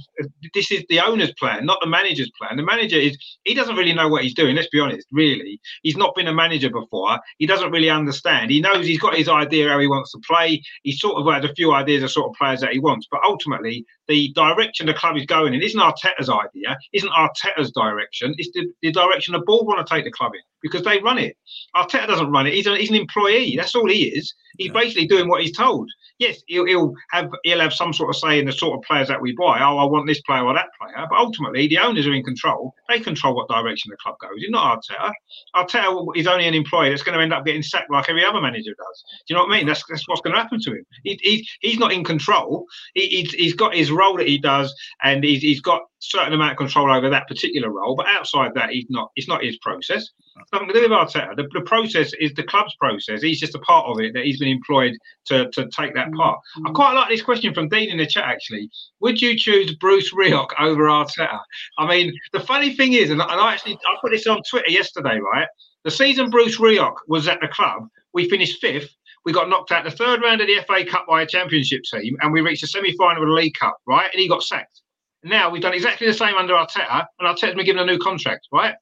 [SPEAKER 1] this is the owner's plan, not the manager's plan. The manager is he doesn't really know what he's doing. Let's be honest. Really, he's not been a manager before. He doesn't really understand. He knows he's got his idea how he wants to play. He sort of has a few ideas of sort of players that he wants, but ultimately the direction the club is going in isn't Arteta's idea, isn't Arteta's direction. It's the, the direction the board want to take the club in because they run it. Arteta doesn't run it. He's, a, he's an employee. That's all he is. He's basically doing what he's told. Yes, he'll, he'll have he'll have some sort of say in the sort of players that we buy. Oh, I want this player or that player. But ultimately, the owners are in control. They control what direction the club goes. It's not Arteta. Arteta is only an employee that's going to end up getting sacked like every other manager does. Do you know what I mean? That's, that's what's going to happen to him. He, he, he's not in control. He, he's, he's got his role that he does, and he's, he's got certain amount of control over that particular role. But outside that, he's not. It's not his process. It's nothing to do with Arteta. The, the process is the club's process. He's just a part of it that he's been employed to, to take that mm. part. I quite like this question from Dean in the chat. Actually, would you choose Bruce Rioch over Arteta? I mean, the funny thing is, and I, and I actually I put this on Twitter yesterday. Right, the season Bruce Rioch was at the club, we finished fifth. we got knocked out the third round of the FA Cup by a championship team, and we reached the semi final of the League Cup, right? And he got sacked. Now we've done exactly the same under Arteta, and Arteta's been given a new contract, right?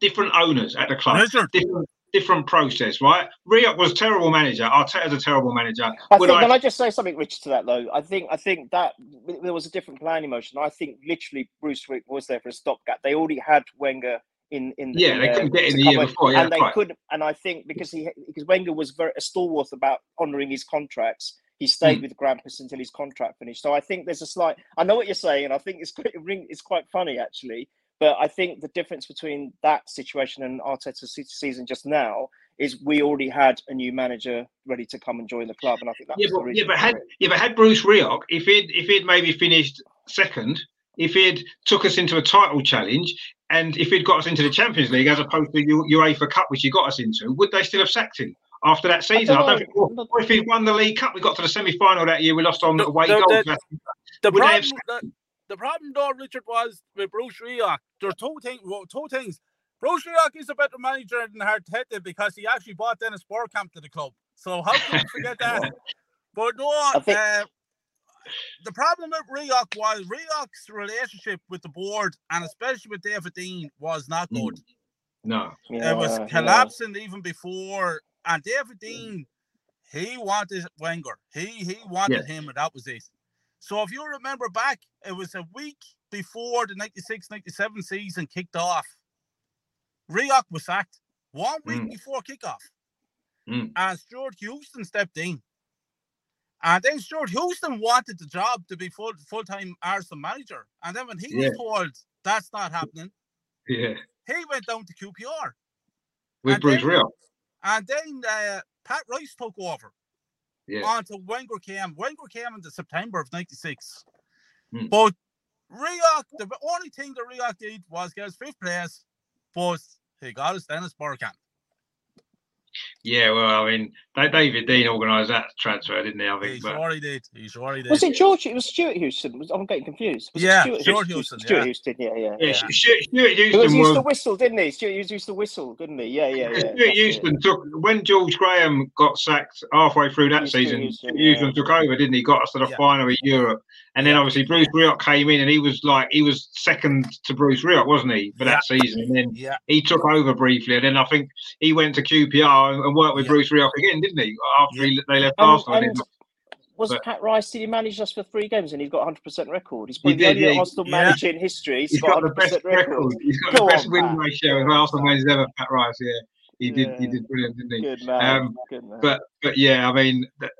[SPEAKER 1] Different owners at the club,
[SPEAKER 4] Richard.
[SPEAKER 1] different different process, right? Rioch was a terrible manager. Arteta's a terrible manager.
[SPEAKER 3] I
[SPEAKER 1] Would
[SPEAKER 3] think,
[SPEAKER 1] I-
[SPEAKER 3] can I just say something, Richard, to that though? I think I think that there was a different plan in motion. I think literally Bruce Rioch was there for a stopgap. They already had Wenger in in
[SPEAKER 1] Yeah,
[SPEAKER 3] in
[SPEAKER 1] they
[SPEAKER 3] there
[SPEAKER 1] couldn't get in the year
[SPEAKER 3] cover-
[SPEAKER 1] before, yeah,
[SPEAKER 3] and they
[SPEAKER 1] right.
[SPEAKER 3] could. And I think because he because Wenger was very a stalwart about honouring his contracts, he stayed
[SPEAKER 1] Hmm.
[SPEAKER 3] with Grampus until his contract finished. So I think there's a slight. I know what you're saying, and I think it's quite it's quite funny actually. But I think the difference between that situation and Arteta's se- season just now is we already had a new manager ready to come and join the club, and I think that
[SPEAKER 1] yeah,
[SPEAKER 3] was the
[SPEAKER 1] but, yeah, but had yeah, but had Bruce Rioch, if he'd if he'd maybe finished second, if he'd took us into a title challenge, and if he'd got us into the Champions League as opposed to U- UEFA Cup, which he got us into, would they still have sacked him after that season? I
[SPEAKER 3] don't
[SPEAKER 1] don't,
[SPEAKER 3] know.
[SPEAKER 1] think. Or, or if he'd won the League Cup, we got to the semi final that year, we lost on
[SPEAKER 4] The-
[SPEAKER 1] away
[SPEAKER 4] the-
[SPEAKER 1] goals.
[SPEAKER 4] the-
[SPEAKER 1] That's-
[SPEAKER 4] The problem,
[SPEAKER 1] have-
[SPEAKER 4] the, the problem, though, Richard, was with Bruce Rioch. There's two things. Well, two things. Bruce Rioch is a better manager than Arteta because he actually bought Dennis Bergkamp to the club. So how can you forget that? But no,
[SPEAKER 3] think-
[SPEAKER 4] uh, the problem with Rioch was Rioch's relationship with the board and especially with David Dein was not
[SPEAKER 1] Mm.
[SPEAKER 4] good.
[SPEAKER 1] no,
[SPEAKER 4] it was
[SPEAKER 3] Yeah, yeah.
[SPEAKER 4] collapsing even before. And David Dein, he wanted Wenger. He he wanted him, and that was it. So if you remember back, it was a week before the 96-97 season kicked off. Rioch was sacked one week
[SPEAKER 1] Mm.
[SPEAKER 4] before kickoff.
[SPEAKER 1] Mm.
[SPEAKER 4] And Stewart Houston stepped in. And then Stewart Houston wanted the job to be full full time Arsenal manager. And then when he
[SPEAKER 1] Yeah.
[SPEAKER 4] was told that's not happening,
[SPEAKER 1] yeah,
[SPEAKER 4] he went down to QPR.
[SPEAKER 1] with
[SPEAKER 4] And
[SPEAKER 1] Bruce Rioch,
[SPEAKER 4] And then uh, Pat Rice took over
[SPEAKER 1] yeah,
[SPEAKER 4] until Wenger came. Wenger came in the September of '96.
[SPEAKER 1] Hmm.
[SPEAKER 4] But Rioch, the only thing that Rioch did was get his fifth place, but he got his Dennis Bergkamp.
[SPEAKER 1] Yeah. Well, I mean, David Dein organised that transfer, didn't he? I
[SPEAKER 4] He
[SPEAKER 1] think, but
[SPEAKER 4] sure he did. He sure he did.
[SPEAKER 3] Was it George? It was Stewart Houston. Was, I'm getting confused. Was
[SPEAKER 4] Yeah,
[SPEAKER 3] Stewart,
[SPEAKER 4] Stewart
[SPEAKER 3] Houston.
[SPEAKER 4] Houston,
[SPEAKER 3] Stewart
[SPEAKER 4] yeah.
[SPEAKER 3] Houston. Yeah, yeah.
[SPEAKER 1] yeah,
[SPEAKER 3] yeah.
[SPEAKER 1] Stewart, Stewart
[SPEAKER 3] He was
[SPEAKER 1] Houston
[SPEAKER 3] used to whistle, didn't he? Stewart was used to whistle, didn't he? Yeah, yeah, yeah.
[SPEAKER 1] Stewart
[SPEAKER 3] that's it.
[SPEAKER 1] Houston took when George Graham got sacked halfway through that
[SPEAKER 3] Stewart
[SPEAKER 1] season.
[SPEAKER 3] Houston,
[SPEAKER 1] Stewart
[SPEAKER 3] yeah.
[SPEAKER 1] Houston took over, didn't he? Got us to the
[SPEAKER 4] Yeah.
[SPEAKER 1] final of Europe, and then obviously Bruce Rioch came in, and he was like he was second to Bruce Rioch, wasn't he, for that season? And then
[SPEAKER 4] Yeah,
[SPEAKER 1] he took over briefly, and then I think he went to QPR and, and worked with
[SPEAKER 4] Yeah.
[SPEAKER 1] Bruce Rioch again, didn't he? After he, they left Arsenal.
[SPEAKER 3] and
[SPEAKER 1] and
[SPEAKER 3] was
[SPEAKER 1] but-
[SPEAKER 3] Pat Rice? Did he manage us for three games and he's got 100 percent record? He's
[SPEAKER 1] He
[SPEAKER 3] probably the
[SPEAKER 1] did,
[SPEAKER 3] only
[SPEAKER 1] yeah.
[SPEAKER 3] Arsenal
[SPEAKER 4] Yeah.
[SPEAKER 3] manager in history.
[SPEAKER 1] He's got the best record. He's got
[SPEAKER 3] Go
[SPEAKER 1] the best
[SPEAKER 3] on,
[SPEAKER 1] win
[SPEAKER 3] Pat.
[SPEAKER 1] ratio as well. Arsenal managers ever, Pat Rice. Yeah, he did. He did brilliant, didn't he?
[SPEAKER 3] Good man.
[SPEAKER 1] Um,
[SPEAKER 3] good man.
[SPEAKER 1] But but yeah, I mean, th-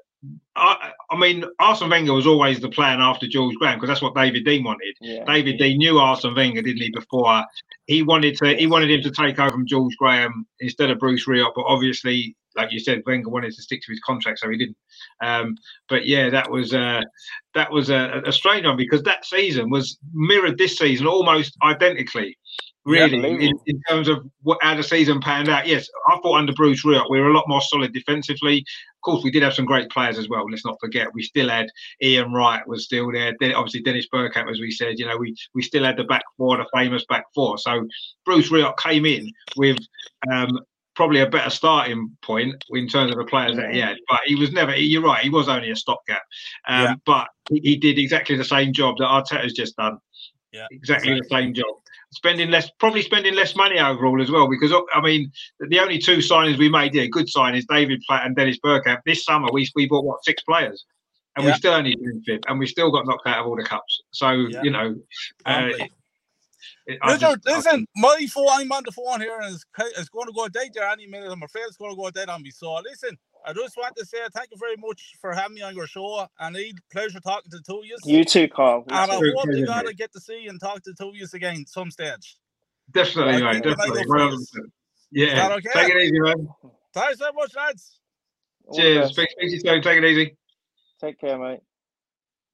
[SPEAKER 1] I, I mean, Arsene Wenger was always the plan after George Graham because that's what David Dein wanted.
[SPEAKER 3] yeah.
[SPEAKER 1] David Dein knew Arsene Wenger, didn't he? Before he wanted to, he wanted him to take over from George Graham instead of Bruce Rioch. But obviously, like you said, Wenger wanted to stick to his contract, so he didn't. Um, but yeah, that was uh, that was a, a strange one because that season was mirrored this season almost identically. Really, in, in terms of what, how the season panned out. Yes, I thought under Bruce Rioch we were a lot more solid defensively. Of course, we did have some great players as well. Let's not forget we still had Ian Wright was still there. Then obviously Dennis Bergkamp, as we said, you know, we we still had the back four, the famous back four. So Bruce Rioch came in with um, probably a better starting point in terms of the players that he had. But he was never. You're right. He was only a stopgap. Um,
[SPEAKER 4] Yeah.
[SPEAKER 1] But he, he did exactly the same job that Arteta's just done.
[SPEAKER 4] Yeah,
[SPEAKER 1] exactly,
[SPEAKER 4] exactly.
[SPEAKER 1] the same job. Spending less, probably spending less money overall as well. Because I mean, the only two signings we made, yeah, good signings, David Platt and Dennis Bergkamp. This summer we we bought what six players, and
[SPEAKER 4] Yeah.
[SPEAKER 1] we still only fifth, and we still got knocked out of all the cups. So
[SPEAKER 4] Yeah.
[SPEAKER 1] you know, uh, it- I
[SPEAKER 4] Richard,
[SPEAKER 1] just- I-
[SPEAKER 4] listen, my phone, I'm on the phone here and it's, it's going to go dead there any minute. I'm afraid it's going to go dead on me. So listen, I just want to say thank you very much for having me on your show. And a pleasure talking to the two of you.
[SPEAKER 3] You too, Carl. You
[SPEAKER 4] and I
[SPEAKER 3] too.
[SPEAKER 1] True,
[SPEAKER 4] hope
[SPEAKER 1] pleasure,
[SPEAKER 4] you gotta get to see and talk to the two of you again some stage.
[SPEAKER 1] Definitely,
[SPEAKER 4] I
[SPEAKER 1] mate.
[SPEAKER 4] think
[SPEAKER 1] Definitely.
[SPEAKER 4] go for
[SPEAKER 1] 100%. Yeah.
[SPEAKER 4] okay?
[SPEAKER 1] Take it easy, man.
[SPEAKER 4] Thanks so much, lads.
[SPEAKER 3] All
[SPEAKER 1] Cheers.
[SPEAKER 3] best.
[SPEAKER 1] Speak, speak to you soon. Take it easy.
[SPEAKER 3] Take care, mate.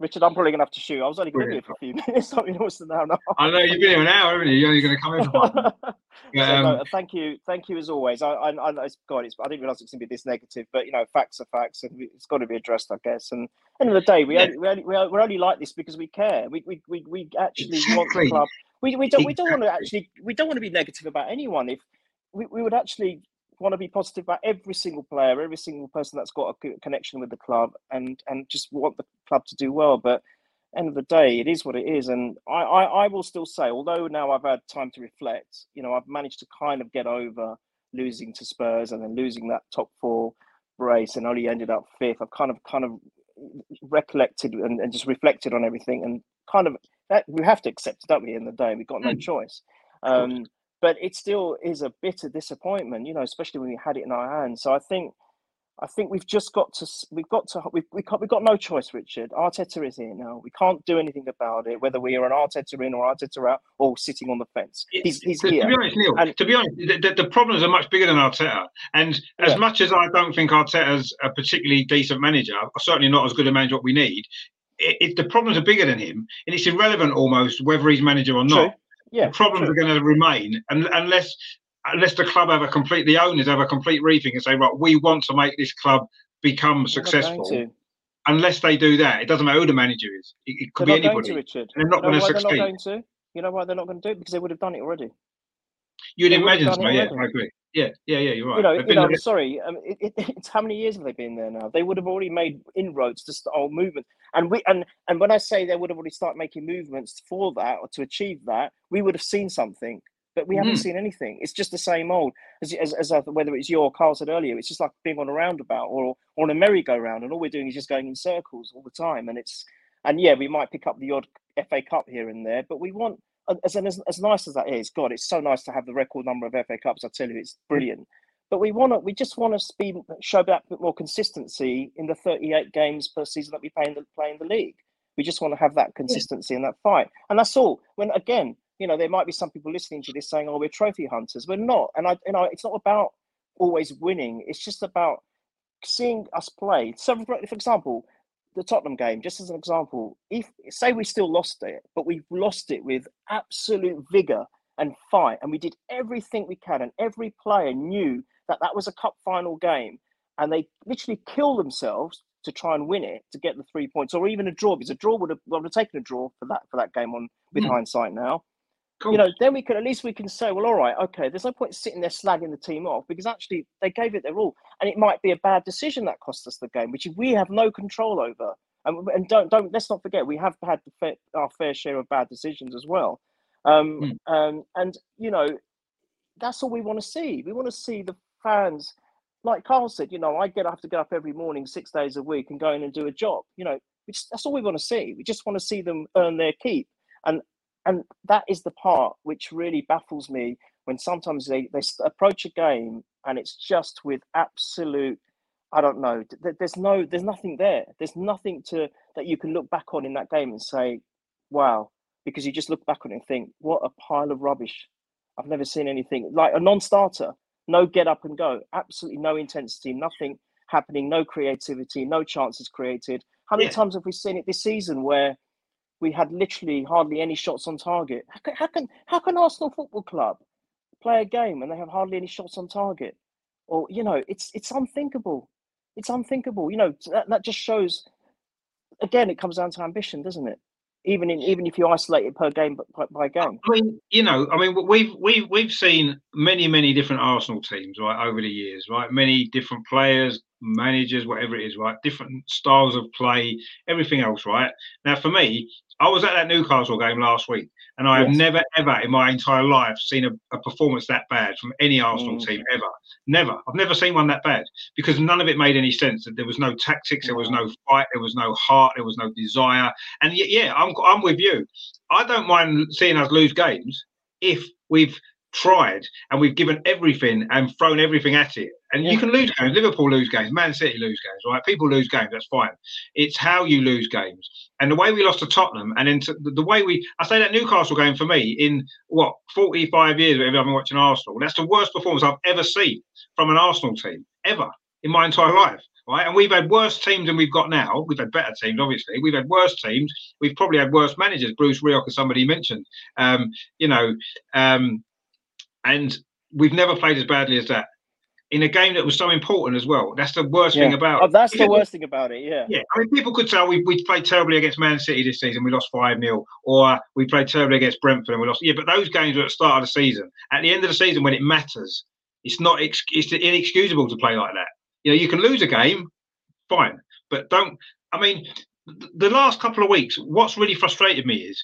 [SPEAKER 3] Richard, I'm probably gonna have to shoot. I was only gonna be here for a few minutes. I mean, what's now?
[SPEAKER 1] I know you've been here an hour, haven't you? You're only going to come in for five minutes.
[SPEAKER 3] So,
[SPEAKER 1] Um,
[SPEAKER 3] no, thank you, thank you as always. I, I, I God, it's, I didn't realize it's gonna be this negative, but you know, facts are facts, and it's got to be addressed, I guess. And end of the day, we
[SPEAKER 1] Yeah.
[SPEAKER 3] only, we only, we're only like this because we care. We we we, we actually want the club. We, we don't we don't want to actually we don't want to be negative about anyone. If we, we would actually want to be positive about every single player, every single person that's got a connection with the club, and and just want the club to do well. But end of the day, it is what it is, and I, I I will still say, although now I've had time to reflect, you know, I've managed to kind of get over losing to Spurs and then losing that top four race and only ended up fifth. I've kind of kind of recollected and, and just reflected on everything and kind of that we have to accept it, don't we? In the day, we've got no mm. choice. Um, but it still is a bitter disappointment, you know, especially when we had it in our hands. So I think, I think we've just got to, we've got to, we've, we we've got no choice, Richard. Arteta is here now. We can't do anything about it, whether we are an Arteta in or Arteta out or sitting on the fence. He's, he's
[SPEAKER 1] to,
[SPEAKER 3] here.
[SPEAKER 1] To be honest, Neil, and, to be honest, the, the, problems are much bigger than Arteta. And as yeah. much as I don't think Arteta's a particularly decent manager, certainly not as good a manager what we need, it, it, the problems are bigger than him, and it's irrelevant almost whether he's manager or not.
[SPEAKER 3] True yeah,
[SPEAKER 1] the problems true. are going to remain unless unless the club have a complete the owners have a complete rethink and say right we want to make this club become successful. unless they do that it doesn't matter who the manager is. It, it could
[SPEAKER 3] they're
[SPEAKER 1] be anybody
[SPEAKER 3] to, Richard.
[SPEAKER 1] they're not going to succeed.
[SPEAKER 3] going to? you know why they're not going to do it? Because they would have done it already.
[SPEAKER 1] You'd they imagine so yeah i agree yeah, yeah, yeah. You're right.
[SPEAKER 3] You know, you know I'm sorry. Um, it, it, it's how many years have they been there now? They would have already made inroads to the start movement, and we and and when I say they would have already started making movements for that or to achieve that, we would have seen something. But we haven't mm. seen anything. It's just the same old. As, as, as I, whether it's you or Carl said earlier, it's just like being on a roundabout or, or on a merry-go-round, and all we're doing is just going in circles all the time. And it's and yeah, we might pick up the odd FA Cup here and there, but we want as, as, as nice as that is, God, it's so nice to have the record number of FA Cups. I tell you, it's mm. brilliant. But we want to, we just want to be show that bit more consistency in the 38 games per season that we play in the play in the league. We just want to have that consistency in that fight, and that's all. When again, you know, there might be some people listening to this saying, "Oh, we're trophy hunters." We're not, and I, you know, it's not about always winning. It's just about seeing us play. So, for example, the Tottenham game, just as an example, if say we still lost it, but we lost it with absolute vigor and fight, and we did everything we can, and every player knew that that was a cup final game, and they literally kill themselves to try and win it to get the three points, or even a draw, because a draw would have, would have taken a draw for that for that game on with mm. hindsight now. Cool. You know, then we can at least we can say, well, all right, okay. There's no point sitting there slagging the team off because actually they gave it their all, and it might be a bad decision that cost us the game, which we have no control over. And, and don't don't let's not forget we have had fair, our fair share of bad decisions as well. Um, mm. um, and you know, that's all we want to see. We want to see the fans, like Carl said. You know, I get I have to get up every morning, six days a week, and go in and do a job. You know, which that's all we want to see. We just want to see them earn their keep. And and that is the part which really baffles me when sometimes they, they approach a game and it's just with absolute i don't know there's no there's nothing there. There's nothing to that you can look back on in that game and say wow because you just look back on it and think what a pile of rubbish. I've never seen anything like a non-starter no get up and go absolutely no intensity nothing happening no creativity no chances created. How many yeah. times have we seen it this season where we had literally hardly any shots on target. How can, how can how can Arsenal Football Club play a game and they have hardly any shots on target? Or you know, it's it's unthinkable. It's unthinkable. You know, that, that just shows. Again, it comes down to ambition, doesn't it? Even in even if you isolate it per game by, by game.
[SPEAKER 1] I mean, you know, I mean, we've we've we've seen many many different Arsenal teams right over the years, right? Many different players, managers, whatever it is, right? Different styles of play, everything else, right? Now, for me, I was at that Newcastle game last week, and I have never, ever in my entire life seen a, a performance that bad from any Arsenal mm. team ever. Never. I've never seen one that bad because none of it made any sense. That There was no tactics, there was no fight, there was no heart, there was no desire. And yeah, I'm, I'm with you. I don't mind seeing us lose games if we've tried and we've given everything and thrown everything at it. And yeah. you can lose games. Liverpool lose games. Man City lose games. Right? People lose games. That's fine. It's how you lose games. And the way we lost to Tottenham, and then the way we, I say that Newcastle game for me in what 45 years, I've been watching Arsenal. That's the worst performance I've ever seen from an Arsenal team ever in my entire life. Right? And we've had worse teams than we've got now. We've had better teams, obviously. We've had worse teams. We've probably had worse managers. Bruce Rioch, as somebody mentioned. Um, you know, um, and we've never played as badly as that in a game that was so important as well. That's the worst
[SPEAKER 3] yeah.
[SPEAKER 1] thing about
[SPEAKER 3] oh, it. That's the worst thing about it, yeah.
[SPEAKER 1] Yeah. I mean, people could say, oh, we, we played terribly against Man City this season, we lost 5 0, or we played terribly against Brentford and we lost. Yeah, but those games were at the start of the season. At the end of the season, when it matters, It's not. It's inexcusable to play like that. You know, you can lose a game, fine, but don't. I mean, the last couple of weeks, what's really frustrated me is,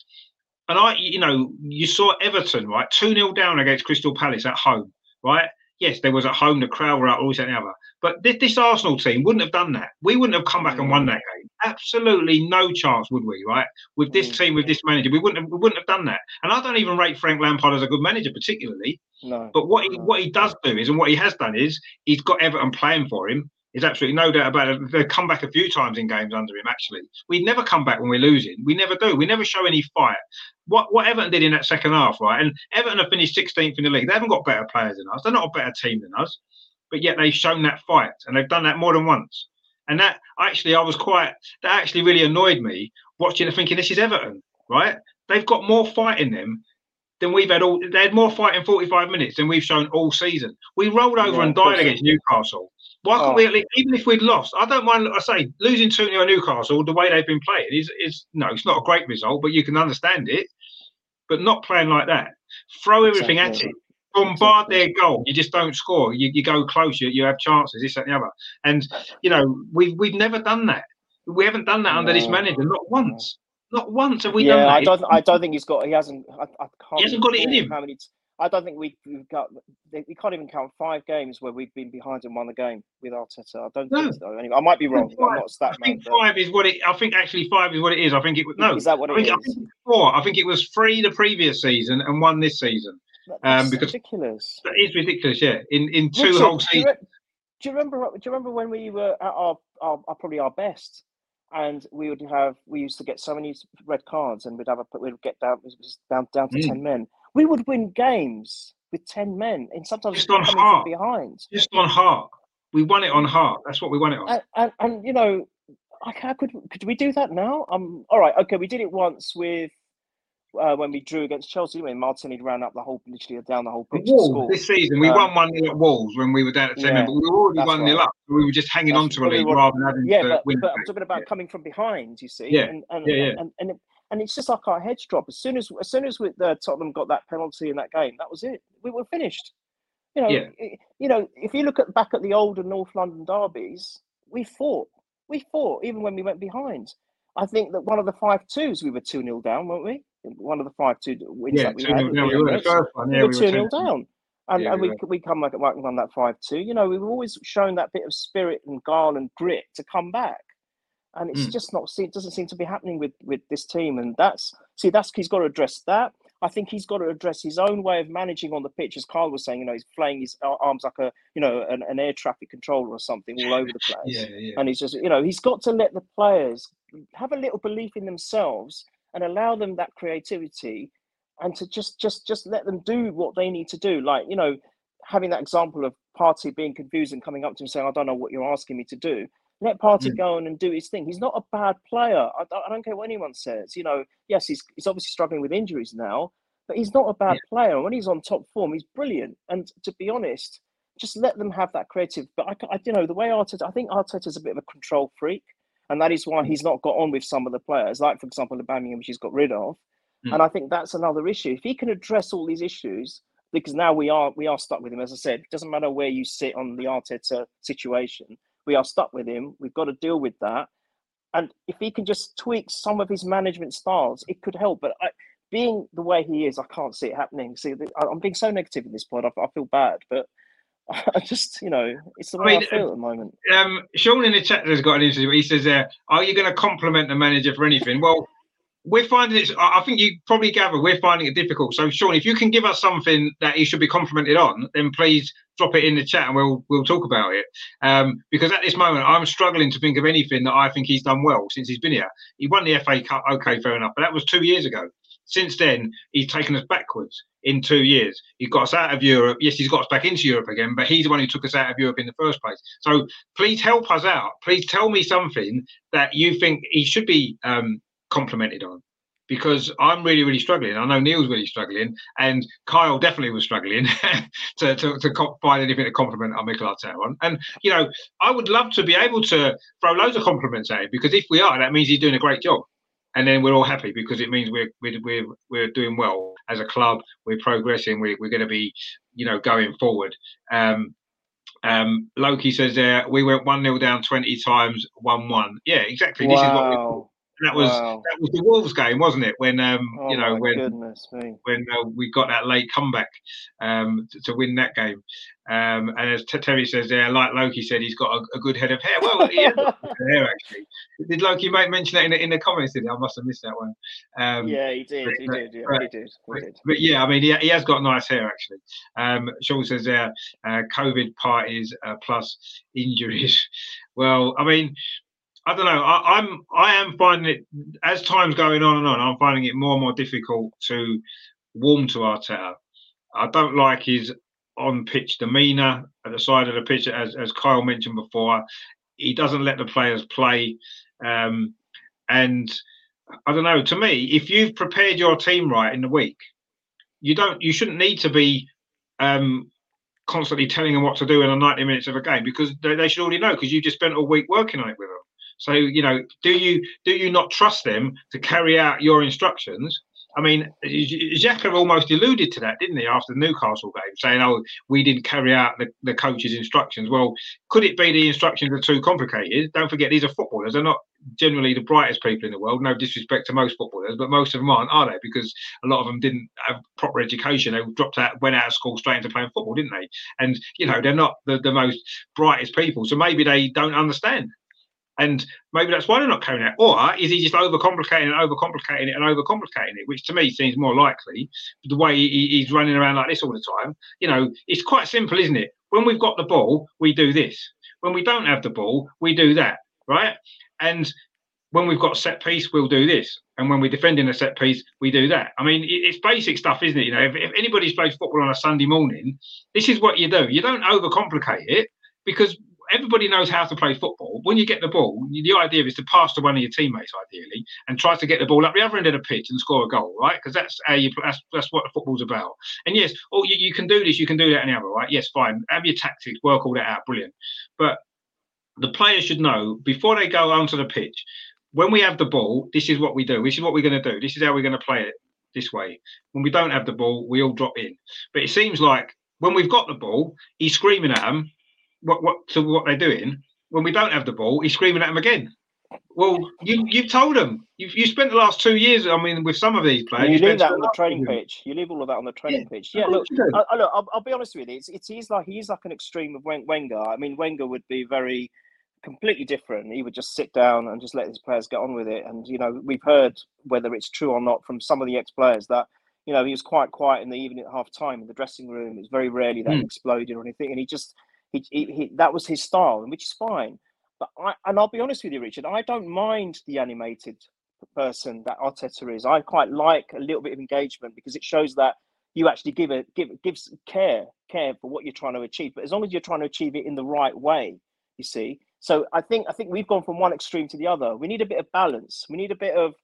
[SPEAKER 1] and I, you know, you saw Everton right two 0 down against Crystal Palace at home, right? Yes, there was at home, the crowd were out, all this and the other. But this, this, Arsenal team wouldn't have done that. We wouldn't have come back and won that game. Absolutely no chance, would we? Right? With this mm. team, with this manager, we wouldn't have, we wouldn't have done that. And I don't even rate Frank Lampard as a good manager, particularly.
[SPEAKER 3] No.
[SPEAKER 1] But what he what he does do is, and what he has done is, he's got Everton playing for him. There's absolutely no doubt about it. They've come back a few times in games under him, actually. We never come back when we're losing. We never do. We never show any fight. What, what Everton did in that second half, right? And Everton have finished 16th in the league. They haven't got better players than us. They're not a better team than us. But yet they've shown that fight. And they've done that more than once. And that actually, I was quite, that actually really annoyed me watching and thinking, this is Everton, right? They've got more fight in them than we've had all. They had more fight in 45 minutes than we've shown all season. We rolled over yeah, and died against Newcastle. Why can't oh. we at least, even if we'd lost, I don't mind. I say losing two 0 Newcastle the way they've been playing is is no, it's not a great result, but you can understand it. But not playing like that. Throw everything exactly. at it. Bombard exactly. their goal. You just don't score. You, you go close. You, you have chances. This and the other. And you know we've we've never done that. We haven't done that no. under this manager. Not once. Not once have we
[SPEAKER 3] yeah,
[SPEAKER 1] done that.
[SPEAKER 3] I don't. I don't think he's got. He hasn't. I, I can't.
[SPEAKER 1] He hasn't got it in him.
[SPEAKER 3] How many? I don't think we, have got. We can't even count five games where we've been behind and won the game with Arteta. I don't no. think so. Anyway, I might be wrong. I'm not
[SPEAKER 1] stat I think man, five but... is what it. I think actually five is what it is. I think it was no.
[SPEAKER 3] Is that what
[SPEAKER 1] I think,
[SPEAKER 3] is?
[SPEAKER 1] I think four. I think it was three the previous season and one this season.
[SPEAKER 3] That's um, because ridiculous.
[SPEAKER 1] That is ridiculous. Yeah, in in two Richard, whole seasons.
[SPEAKER 3] Do, do you remember? Do you remember when we were at our, our, our probably our best? and we would have we used to get so many red cards and we'd have a we'd get down down down to mm. 10 men we would win games with 10 men and sometimes
[SPEAKER 1] just on heart behind just on heart we won it on heart that's what we won it on
[SPEAKER 3] and, and, and you know how could could we do that now um all right okay we did it once with uh, when we drew against Chelsea, when Martinelli ran up the whole, literally down the whole pitch.
[SPEAKER 1] Wolves, this season, we um, won one nil at Wolves when we were down at 10 yeah, but we were already one nil right. up. We were just hanging that's on to a lead rather than having
[SPEAKER 3] yeah,
[SPEAKER 1] to
[SPEAKER 3] but,
[SPEAKER 1] win.
[SPEAKER 3] But I'm talking about yeah. coming from behind. You see,
[SPEAKER 1] yeah,
[SPEAKER 3] and and,
[SPEAKER 1] yeah, yeah.
[SPEAKER 3] and, and, and, and it's just like our heads drop as soon as as soon as we, uh, Tottenham got that penalty in that game. That was it. We were finished. You know, yeah. you know, if you look at back at the older North London derbies, we fought. We fought even when we went behind. I think that one of the five twos we were two 0 down, weren't we? one of the five two wins
[SPEAKER 1] yeah,
[SPEAKER 3] that we had.
[SPEAKER 1] No, we were one. Yeah,
[SPEAKER 3] we were two 0 down. And, yeah, and we, we, we come back and won that 5 2. You know, we've always shown that bit of spirit and guile and grit to come back. And it's mm. just not, it doesn't seem to be happening with, with this team. And that's, see, that's, he's got to address that. I think he's got to address his own way of managing on the pitch, as Carl was saying. You know, he's playing his arms like a, you know, an, an air traffic controller or something all over the place.
[SPEAKER 1] yeah, yeah.
[SPEAKER 3] And he's just, you know, he's got to let the players have a little belief in themselves and allow them that creativity and to just just just let them do what they need to do like you know having that example of Partey being confused and coming up to him saying i don't know what you're asking me to do let Partey mm. go on and do his thing he's not a bad player I, I, don't care what anyone says you know yes he's, he's obviously struggling with injuries now but he's not a bad yeah. player when he's on top form he's brilliant and to be honest just let them have that creative but i, I you know the way arteta i think arteta's a bit of a control freak and that is why he's not got on with some of the players, like for example the Birmingham, which he's got rid of. Mm. And I think that's another issue. If he can address all these issues, because now we are we are stuck with him. As I said, it doesn't matter where you sit on the Arteta situation, we are stuck with him. We've got to deal with that. And if he can just tweak some of his management styles, it could help. But I, being the way he is, I can't see it happening. See, I'm being so negative at this point. I, I feel bad, but I just, you know, it's the way I, mean, I feel at the moment.
[SPEAKER 1] Um, Sean in the chat has got an interview. He says, uh, "Are you going to compliment the manager for anything?" Well, we're finding it. I think you probably gather we're finding it difficult. So, Sean, if you can give us something that he should be complimented on, then please drop it in the chat and we'll we'll talk about it. Um, because at this moment, I'm struggling to think of anything that I think he's done well since he's been here. He won the FA Cup, okay, fair enough, but that was two years ago. Since then, he's taken us backwards in two years. He got us out of Europe. Yes, he's got us back into Europe again, but he's the one who took us out of Europe in the first place. So please help us out. Please tell me something that you think he should be um, complimented on. Because I'm really, really struggling. I know Neil's really struggling, and Kyle definitely was struggling to, to, to find anything to compliment on Mikel Arteta on. And you know, I would love to be able to throw loads of compliments at him because if we are, that means he's doing a great job and then we're all happy because it means we're we're we're, we're doing well as a club. We're progressing. We're, we're going to be you know, going forward. Um, um, Loki says there we went one 0 down twenty times, one one. Yeah, exactly. Wow. This is what we that was wow. that was the Wolves game, wasn't it? When um, oh you know when when uh, we got that late comeback um, to, to, win that game. Um, and as Terry says there, like Loki said, he's got a, a good head of hair. Well, he has hair actually. Did Loki make mention that in the, in the comments? Did he? I must have missed that one.
[SPEAKER 3] Um, yeah, he did. But, he, did yeah, but, he did. He did.
[SPEAKER 1] But, yeah, I mean, he, he has got nice hair actually. Um, Sean says there, uh, COVID parties uh, plus injuries. Well, I mean, I don't know. I, am I am finding it as time's going on and on. I'm finding it more and more difficult to warm to Arteta. I don't like his on pitch demeanour at the side of the pitch, as as Kyle mentioned before. He doesn't let the players play, um, and I don't know. To me, if you've prepared your team right in the week, you don't. You shouldn't need to be um, constantly telling them what to do in the 90 minutes of a game because they, they should already know because you just spent a week working on it with them. So you know, do you do you not trust them to carry out your instructions? I mean, Xhaka almost alluded to that, didn't he, after the Newcastle game, saying, "Oh, we didn't carry out the, the coach's instructions." Well, could it be the instructions are too complicated? Don't forget, these are footballers; they're not generally the brightest people in the world. No disrespect to most footballers, but most of them aren't, are they? Because a lot of them didn't have proper education. They dropped out, went out of school straight into playing football, didn't they? And you know, they're not the, the most brightest people, so maybe they don't understand and maybe that's why they're not carrying out. Or is he just overcomplicating and overcomplicating it and overcomplicating it, which to me seems more likely. The way he, he's running around like this all the time, you know, it's quite simple, isn't it? When we've got the ball, we do this. When we don't have the ball, we do that, right? And when we've got a set piece, we'll do this. And when we're defending a set piece, we do that. I mean, it's basic stuff, isn't it? You know, if, if anybody's played football on a Sunday morning, this is what you do. You don't overcomplicate it because everybody knows how to play football. When you get the ball, the idea is to pass to one of your teammates, ideally, and try to get the ball up the other end of the pitch and score a goal, right? Because that's how you that's, that's what football's about. And yes, oh, you, you can do this, you can do that, and the other, right? Yes, fine. Have your tactics, work all that out, brilliant. But the players should know before they go onto the pitch. When we have the ball, this is what we do. This is what we're going to do. This is how we're going to play it this way. When we don't have the ball, we all drop in. But it seems like when we've got the ball, he's screaming at them what what to what they're doing. When we don't have the ball, he's screaming at them again. Well, you you've told them. You've you spent the last two years. I mean, with some of these players,
[SPEAKER 3] you, you leave that on the training pitch. You leave all of that on the training yeah, pitch. Yeah, look, I, I, look. I'll, I'll, be honest with you. It's it's he's like he's like an extreme of Wenger. I mean, Wenger would be very completely different. He would just sit down and just let his players get on with it. And you know, we've heard whether it's true or not from some of the ex-players that you know he was quite quiet in the evening at half time in the dressing room. It's very rarely that mm. exploded or anything, and he just he, he, he, that was his style, which is fine. But I, and I'll be honest with you, Richard, I don't mind the animated person that Arteta is. I quite like a little bit of engagement because it shows that you actually give a give gives care care for what you're trying to achieve. But as long as you're trying to achieve it in the right way, you see. So I think I think we've gone from one extreme to the other. We need a bit of balance. We need a bit of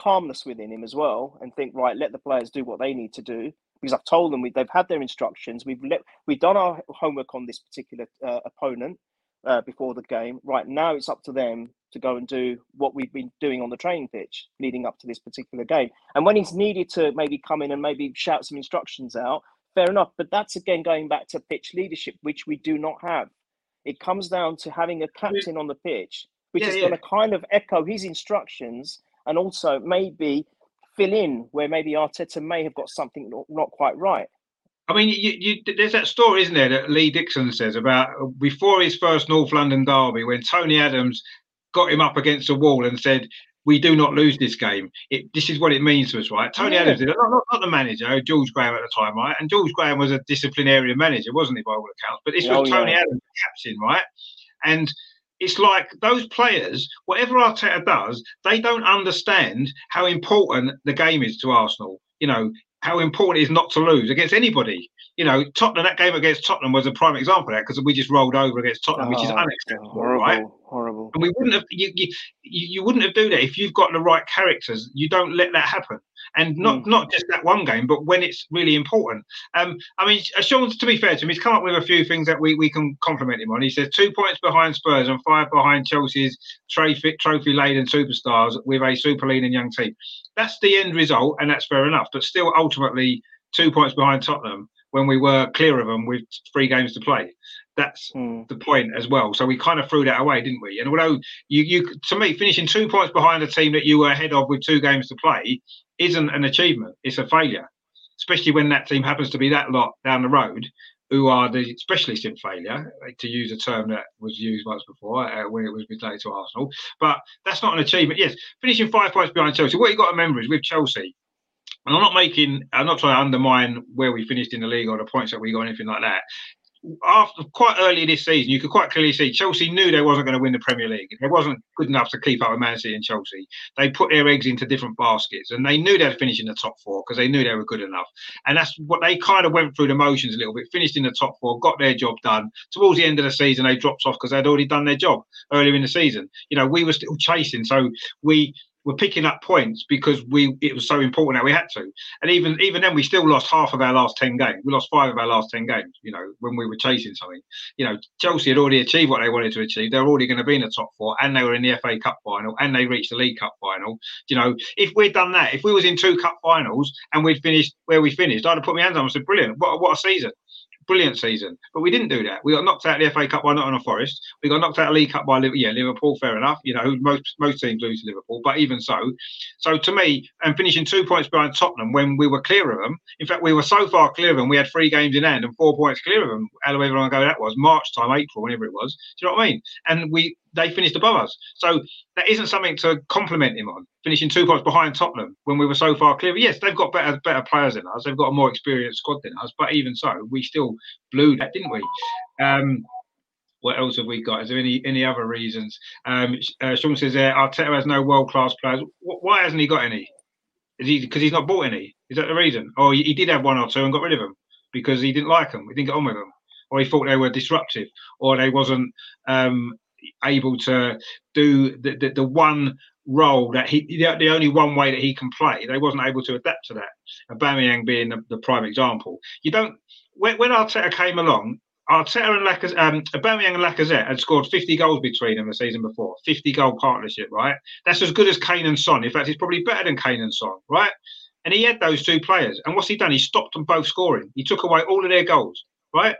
[SPEAKER 3] calmness within him as well, and think right. Let the players do what they need to do because I've told them we, they've had their instructions. We've let, we've done our homework on this particular uh, opponent uh, before the game. Right now, it's up to them to go and do what we've been doing on the training pitch leading up to this particular game. And when he's needed to maybe come in and maybe shout some instructions out, fair enough. But that's again going back to pitch leadership, which we do not have. It comes down to having a captain on the pitch, which yeah, is yeah. going to kind of echo his instructions and also maybe fill in where maybe Arteta may have got something not quite right.
[SPEAKER 1] I mean, you, you, there's that story, isn't there, that Lee Dixon says about before his first North London derby when Tony Adams got him up against a wall and said, "We do not lose this game. It, this is what it means to us, right?" Tony yeah. Adams did, not, not, not, the manager, George Graham at the time, right? And George Graham was a disciplinarian manager, wasn't he, by all accounts? But this oh, was Tony yeah. Adams, captain, right? And it's like those players, whatever Arteta does, they don't understand how important the game is to Arsenal. You know, how important it is not to lose against anybody. You know, Tottenham, that game against Tottenham was a prime example of that because we just rolled over against Tottenham, oh, which is oh, unacceptable,
[SPEAKER 3] horrible,
[SPEAKER 1] right?
[SPEAKER 3] Horrible.
[SPEAKER 1] And we wouldn't have you, you you wouldn't have do that if you've got the right characters. You don't let that happen and not mm. not just that one game, but when it's really important. Um, I mean, uh, Sean, to be fair to him, he's come up with a few things that we, we can compliment him on. He says two points behind Spurs and five behind Chelsea's trophy trophy laden superstars with a super lean and young team. That's the end result, and that's fair enough. But still, ultimately, two points behind Tottenham when we were clear of them with three games to play. That's
[SPEAKER 3] Mm.
[SPEAKER 1] the point as well. So we kind of threw that away, didn't we? And although you, you to me, finishing two points behind a team that you were ahead of with two games to play isn't an achievement. It's a failure, especially when that team happens to be that lot down the road who are the specialists in failure, to use a term that was used once before uh, when it was related to Arsenal. But that's not an achievement. Yes, finishing five points behind Chelsea. What you got to remember is with Chelsea, and I'm not making, I'm not trying to undermine where we finished in the league or the points that we got, anything like that. After quite early this season, you could quite clearly see Chelsea knew they wasn't going to win the Premier League. They wasn't good enough to keep up with Man City and Chelsea. They put their eggs into different baskets, and they knew they'd finish in the top four because they knew they were good enough. And that's what they kind of went through the motions a little bit. Finished in the top four, got their job done. Towards the end of the season, they dropped off because they'd already done their job earlier in the season. You know, we were still chasing, so we were picking up points because we it was so important that we had to. And even even then, we still lost half of our last ten games. We lost five of our last ten games. You know, when we were chasing something. You know, Chelsea had already achieved what they wanted to achieve. They were already going to be in the top four, and they were in the FA Cup final, and they reached the League Cup final. You know, if we'd done that, if we was in two cup finals and we'd finished where we finished, I'd have put my hands on and said, "Brilliant! What what a season!" Brilliant season, but we didn't do that. We got knocked out of the FA Cup by Nottingham Forest. We got knocked out of League Cup by Liverpool. Yeah, Liverpool, fair enough. You know, most most teams lose to Liverpool, but even so, so to me, and finishing two points behind Tottenham when we were clear of them. In fact, we were so far clear of them, we had three games in hand and four points clear of them. However long ago that was, March time, April, whenever it was. Do you know what I mean? And we they finished above us. So that isn't something to compliment him on. Finishing two points behind Tottenham when we were so far clear. Yes, they've got better better players than us. They've got a more experienced squad than us. But even so, we still blew that, didn't we? Um, what else have we got? Is there any any other reasons? Um, uh, Sean says there, Arteta has no world class players. Wh- Why hasn't he got any? Is he because he's not bought any? Is that the reason? Or he, he did have one or two and got rid of them because he didn't like them. He didn't get on with them, or he thought they were disruptive, or they wasn't um, able to do the, the, the one role that he the, the only one way that he can play. They wasn't able to adapt to that. Aubameyang being the, the prime example. You don't when, when Arteta came along. Arteta and Lacazette, um, Aubameyang and Lacazette had scored 50 goals between them the season before. 50 goal partnership, right? That's as good as Kane and Son. In fact, it's probably better than Kane and Son, right? And he had those two players. And what's he done? He stopped them both scoring. He took away all of their goals, right?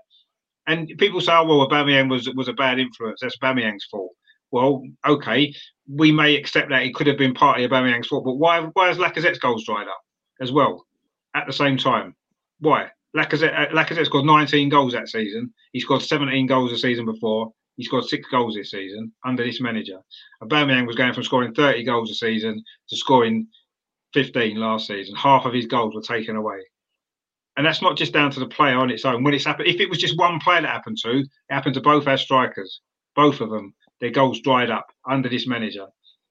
[SPEAKER 1] And people say, oh, well, Aubameyang was, was a bad influence. That's Aubameyang's fault. Well, okay, we may accept that it could have been partly Aubameyang's fault, but why, why has Lacazette's goals dried up as well at the same time? Why? Lacazette, uh, Lacazette scored 19 goals that season. He scored 17 goals the season before. He scored six goals this season under this manager. Aubameyang was going from scoring 30 goals a season to scoring 15 last season. Half of his goals were taken away. And that's not just down to the player on its own. When it's happened, if it was just one player that happened to, it happened to both our strikers. Both of them, their goals dried up under this manager.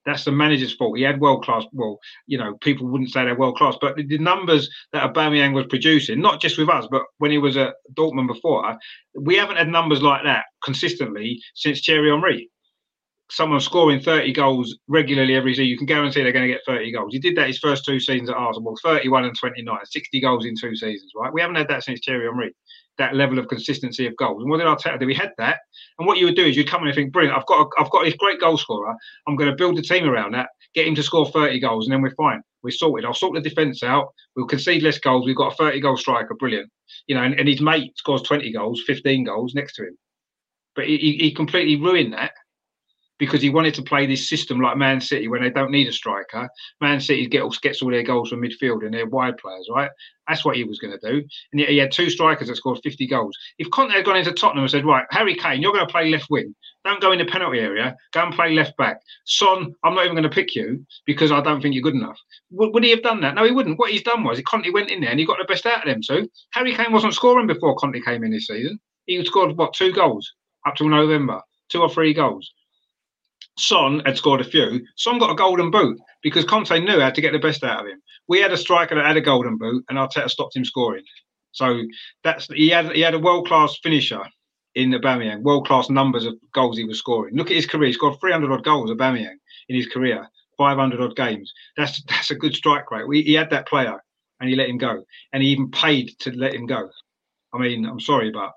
[SPEAKER 1] That's the manager's fault. He had world class. Well, you know, people wouldn't say they're world class, but the, the numbers that Aubameyang was producing, not just with us, but when he was at Dortmund before, we haven't had numbers like that consistently since Thierry Henry. Someone scoring 30 goals regularly every season, you can guarantee they're going to get 30 goals. He did that his first two seasons at Arsenal, 31 and 29, 60 goals in two seasons, right? We haven't had that since Thierry Henry, that level of consistency of goals. And what did Arteta do? We had that. And what you would do is you'd come in and think, brilliant, I've got a, I've got this great goal scorer. I'm going to build a team around that, get him to score 30 goals, and then we're fine. We're sorted. I'll sort the defence out. We'll concede less goals. We've got a 30 goal striker, brilliant. You know, and, and his mate scores 20 goals, 15 goals next to him. But he, he he completely ruined that because he wanted to play this system like Man City when they don't need a striker. Man City gets gets all their goals from midfield and their wide players, right? That's what he was going to do. And yet he had two strikers that scored 50 goals. If Conte had gone into Tottenham and said, right, Harry Kane, you're going to play left wing. Don't go in the penalty area. Go and play left back. Son, I'm not even going to pick you because I don't think you're good enough. Would, he have done that? No, he wouldn't. What he's done was Conte went in there and he got the best out of them two. Harry Kane wasn't scoring before Conte came in this season. He scored, what, two goals up till November? Two or three goals. Son had scored a few. Son got a golden boot because Conte knew how to get the best out of him. We had a striker that had a golden boot, and Arteta stopped him scoring. So that's he had he had a world class finisher in Aubameyang, world class numbers of goals he was scoring. Look at his career; he scored 300 odd goals, Aubameyang, in his career, 500 odd games. That's that's a good strike rate. We, he had that player, and he let him go, and he even paid to let him go. I mean, I'm sorry, but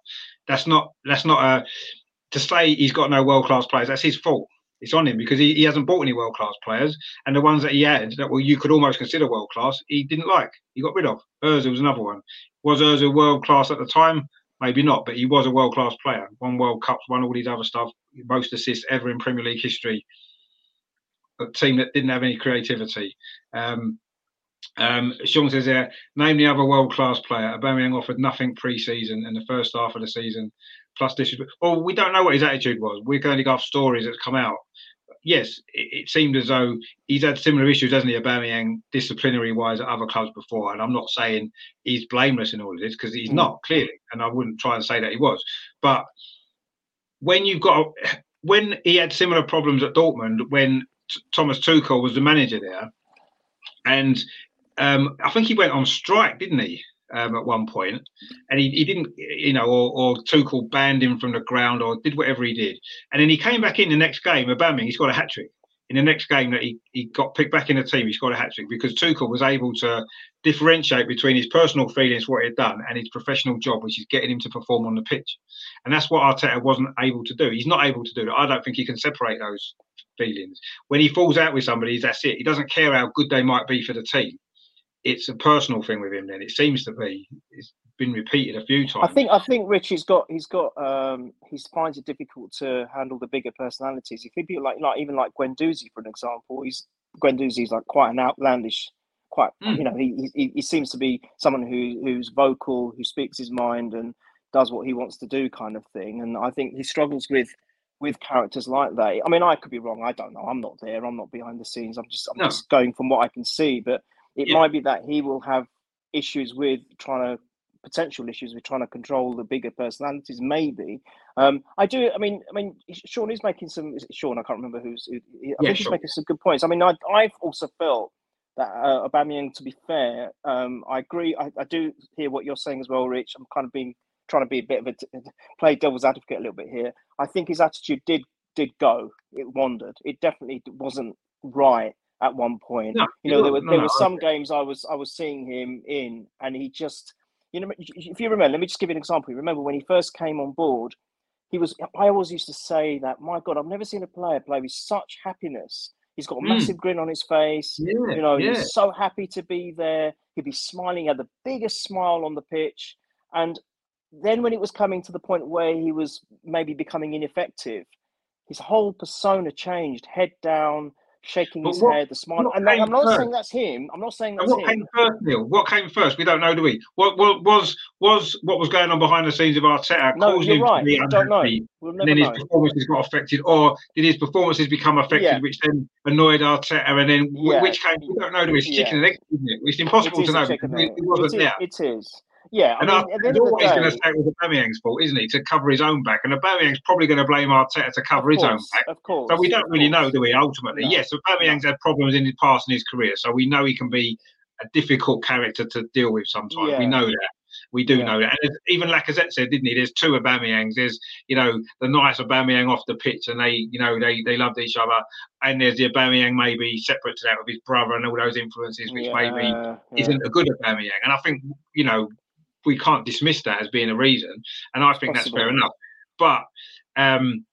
[SPEAKER 1] that's not that's not a to say he's got no world class players. That's his fault. It's on him because he, he hasn't bought any world class players, and the ones that he had that well you could almost consider world class, he didn't like. He got rid of. Özil was another one. Was Özil world class at the time? Maybe not, but he was a world class player. Won World Cups, won all these other stuff, most assists ever in Premier League history. A team that didn't have any creativity. Um, um, Sean says there, name the other world class player. Aubameyang offered nothing pre-season and the first half of the season, plus disrespect. Well, we don't know what his attitude was. We're going to go off stories that's come out. Yes, it, it, seemed as though he's had similar issues, hasn't he, Aubameyang, disciplinary wise at other clubs before. And I'm not saying he's blameless in all of this because he's mm. not clearly, and I wouldn't try and say that he was. But when you've got when he had similar problems at Dortmund when Thomas Tuchel was the manager there, and um, I think he went on strike, didn't he? Um, at one point, and he, he didn't, you know, or, or Tuchel banned him from the ground or did whatever he did. And then he came back in the next game, Aubameyang, he's got a hat trick. In the next game that he, he got picked back in the team, he's got a hat trick because Tuchel was able to differentiate between his personal feelings, what he had done, and his professional job, which is getting him to perform on the pitch. And that's what Arteta wasn't able to do. He's not able to do that. I don't think he can separate those feelings. When he falls out with somebody, that's it. He doesn't care how good they might be for the team it's a personal thing with him. Then it seems to be. It's been repeated a few times.
[SPEAKER 3] I think I think Rich has got he's got um he finds it difficult to handle the bigger personalities. If people like like even like Guendouzi for an example, he's Guendouzi's like quite an outlandish, quite mm. you know he, he he seems to be someone who who's vocal, who speaks his mind and does what he wants to do, kind of thing. And I think he struggles with with characters like that. I mean, I could be wrong. I don't know. I'm not there. I'm not behind the scenes. I'm just I'm no. just going from what I can see. But it yeah. might be that he will have issues with trying to potential issues with trying to control the bigger personalities. Maybe um, I do. I mean, I mean, Sean is making some. Is Sean? I can't remember who's. Who, I yeah, think he's making some good points. I mean, I, I've also felt that uh, Aubameyang. To be fair, um, I agree. I, I, do hear what you're saying as well, Rich. I'm kind of being trying to be a bit of a play devil's advocate a little bit here. I think his attitude did did go. It wandered. It definitely wasn't right at one point. No, you know, there were no, there were some games I was I was seeing him in, and he just, you know, if you remember, let me just give you an example. You remember when he first came on board, he was. I always used to say that, my God, I've never seen a player play with such happiness. He's got a hmm. massive mm. grin on his face. Yeah, you know, yeah. he's so happy to be there. He'd be smiling, had the biggest smile on the pitch, and then when it was coming to the point where he was maybe becoming ineffective, his whole persona changed. Head down, shaking his what, head, the smile. And I'm not first? saying that's him. I'm not saying that's
[SPEAKER 1] what
[SPEAKER 3] him.
[SPEAKER 1] came first, Neil? What came first? We don't know, do we? What, what was was what was going on behind the scenes of Arteta
[SPEAKER 3] no, causing him right. to be
[SPEAKER 1] unhappy? We'll and then his know. performances got affected, or did his performances become affected, yeah. which then annoyed Arteta? And then yeah. which came? We don't know. Do we? It's yeah. chicken and egg, isn't it? It's impossible it to know. It,
[SPEAKER 3] it wasn't there. It is. Yeah,
[SPEAKER 1] and I mean, he's always going to say it was Aubameyang's fault, isn't he, to cover his own back? And Aubameyang's probably going to blame Arteta to cover
[SPEAKER 3] course,
[SPEAKER 1] his own back.
[SPEAKER 3] Of course.
[SPEAKER 1] So we don't really know, do we? Ultimately, no. yes, Aubameyang's had problems in his past in his career, so we know he can be a difficult character to deal with sometimes. Yeah. We know that. We do yeah. know that. And even Lacazette said, didn't he? There's two Aubameyangs. There's, you know, the nice Aubameyang off the pitch and they, you know, they, they loved each other. And there's the Aubameyang maybe separate to that with his brother and all those influences, which yeah, maybe isn't a good Aubameyang. And I think, you know, we can't dismiss that as being a reason, and I think Possible. that's fair enough. But um,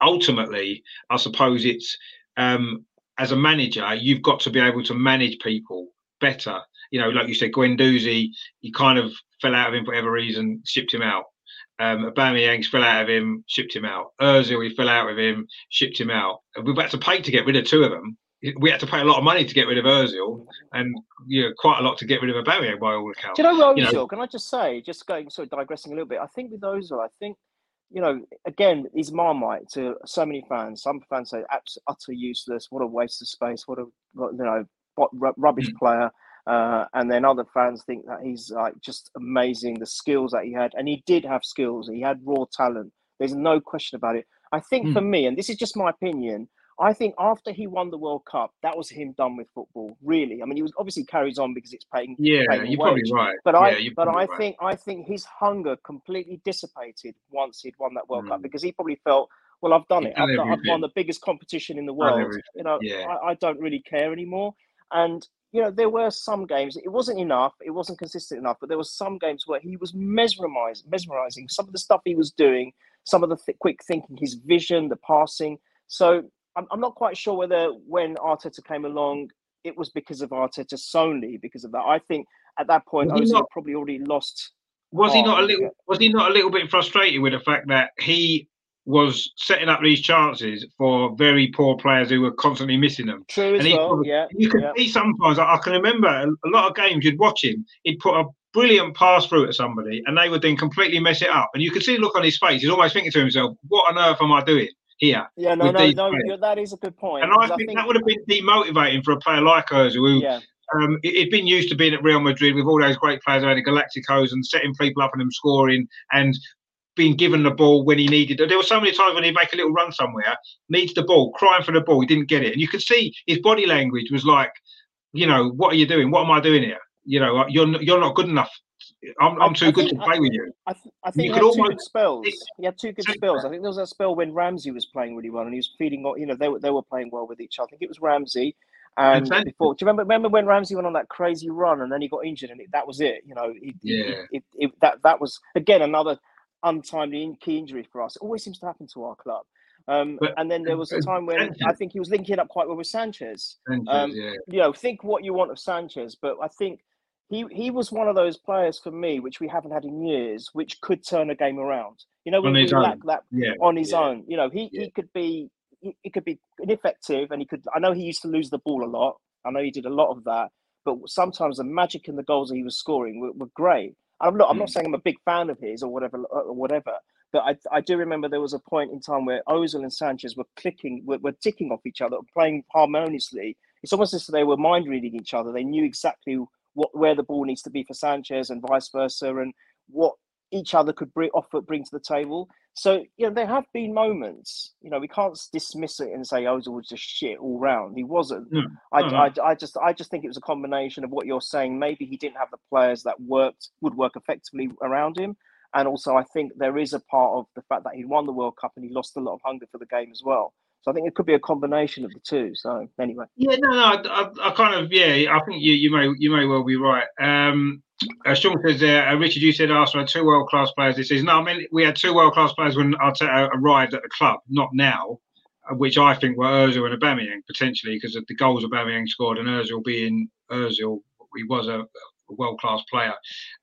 [SPEAKER 1] ultimately, I suppose it's um, as a manager, you've got to be able to manage people better. You know, like you said, Guendouzi, he kind of fell out of him for whatever reason, shipped him out. Um, Aubameyang fell out of him, shipped him out. Özil, he fell out with him, shipped him out. We've had to pay to get rid of two of them we had to pay a lot of money to get rid of Özil, and you know quite a lot to get rid of Aubameyang by all accounts.
[SPEAKER 3] Do you know Özil? You know, can I just say, just going sort of digressing a little bit, I think with Özil, I think you know again he's marmite to so many fans. Some fans say absolutely utter useless. What a waste of space. What a you know rubbish mm. player. Uh, and then other fans think that he's like just amazing, the skills that he had, and he did have skills. He had raw talent. There's no question about it. I think mm. for me, and this is just my opinion, I think after he won the World Cup, that was him done with football. Really, I mean, he was obviously carries on because it's paying.
[SPEAKER 1] Yeah,
[SPEAKER 3] paying
[SPEAKER 1] you're probably right.
[SPEAKER 3] But
[SPEAKER 1] yeah,
[SPEAKER 3] I, but I right. think, I think his hunger completely dissipated once he'd won that World mm. Cup because he probably felt, well, I've done it. I've, done, I've, won the biggest competition in the world. You know, yeah. I, I don't really care anymore. And you know, there were some games. It wasn't enough. It wasn't consistent enough. But there were some games where he was mesmerizing, mesmerizing. Some of the stuff he was doing, some of the th- quick thinking, his vision, the passing. So I'm, I'm not quite sure whether when Arteta came along, it was because of Arteta solely because of that. I think at that point,
[SPEAKER 1] Was
[SPEAKER 3] Ozil
[SPEAKER 1] not-
[SPEAKER 3] probably already lost.
[SPEAKER 1] Was he not a little? Was he not a little bit frustrated with the fact that he was setting up these chances for very poor players who were constantly missing them?
[SPEAKER 3] True as
[SPEAKER 1] And he
[SPEAKER 3] well.
[SPEAKER 1] probably-
[SPEAKER 3] Yeah,
[SPEAKER 1] You can
[SPEAKER 3] yeah.
[SPEAKER 1] see sometimes. I I can remember a, lot of games you'd watch him. He'd put a brilliant pass through to somebody, and they would then completely mess it up. And you could see the look on his face. He's almost thinking to himself, "What on earth am I doing here?"
[SPEAKER 3] Yeah, no, no, no.
[SPEAKER 1] players.
[SPEAKER 3] That is a good point.
[SPEAKER 1] And I
[SPEAKER 3] because
[SPEAKER 1] think, that would have been demotivating for a player like Ozil, who
[SPEAKER 3] Yeah,
[SPEAKER 1] um, he- he'd been used to being at Real Madrid with all those great players around the Galacticos and setting people up and them scoring and being given the ball when he needed it. There were so many times when he'd make a little run somewhere, needs the ball, crying for the ball, he didn't get it. And you could see his body language was like, you know, what are you doing? What am I doing here? You know, you're you're not good enough. I'm, I'm too
[SPEAKER 3] I
[SPEAKER 1] good
[SPEAKER 3] think-
[SPEAKER 1] to play with you.
[SPEAKER 3] I, th- I think
[SPEAKER 1] You
[SPEAKER 3] he
[SPEAKER 1] could
[SPEAKER 3] had two
[SPEAKER 1] almost-
[SPEAKER 3] good spells.
[SPEAKER 1] it-
[SPEAKER 3] He had two good
[SPEAKER 1] Two-
[SPEAKER 3] spells. I think there was a spell when Ramsey was playing really well and he was feeding. You know, they were they were playing well with each other. I think it was Ramsey. And
[SPEAKER 1] Sanchez.
[SPEAKER 3] before, do you remember? Remember when Ramsey went on that crazy run and then he got injured and it, that was it. You know, it,
[SPEAKER 1] Yeah.
[SPEAKER 3] it, that that was again another untimely key injury for us. It always seems to happen to our club. Um,
[SPEAKER 1] But-
[SPEAKER 3] and then there was a time when I think he was linking up quite well with Sanchez
[SPEAKER 1] Sanchez,
[SPEAKER 3] um,
[SPEAKER 1] yeah.
[SPEAKER 3] you know, think what you want of Sanchez, but I think he he was one of those players for me, which we haven't had in years, which could turn a game around. You know, when
[SPEAKER 1] On
[SPEAKER 3] we
[SPEAKER 1] his own.
[SPEAKER 3] lack that
[SPEAKER 1] Yeah.
[SPEAKER 3] on his
[SPEAKER 1] yeah.
[SPEAKER 3] own. You know, he,
[SPEAKER 1] Yeah.
[SPEAKER 3] he could be he, he could be ineffective, and he could. I know he used to lose the ball a lot. I know he did a lot of that, but sometimes the magic in the goals that he was scoring were, were great. I'm not. I'm not
[SPEAKER 1] Mm.
[SPEAKER 3] saying I'm a big fan of his or whatever or whatever. But I, I do remember there was a point in time where Ozil and Sanchez were clicking, were, were ticking off each other, playing harmoniously. It's almost as if they were mind reading each other. They knew exactly what where the ball needs to be for Sanchez and vice versa, and what each other could bring offer bring to the table. So you know there have been moments. You know we can't dismiss it and say oh, Ozil was just shit all round. He wasn't.
[SPEAKER 1] No,
[SPEAKER 3] I,
[SPEAKER 1] no, no.
[SPEAKER 3] I, I just I just think it was a combination of what you're saying. Maybe he didn't have the players that worked would work effectively around him, and also I think there is a part of the fact that he won the World Cup and he lost a lot of hunger for the game as well. So I think it could be a combination of the two. So anyway,
[SPEAKER 1] Yeah, no, no, I, I, kind of, yeah, I think you, you may, you may well be right. Um, uh, Sean says uh, Richard, you said Arsenal had two world class players this season. No, I mean we had two world class players when Arteta arrived at the club, not now, uh, which I think were Özil and Aubameyang potentially because of the goals Aubameyang scored and Özil being Özil, he was a, a world class player.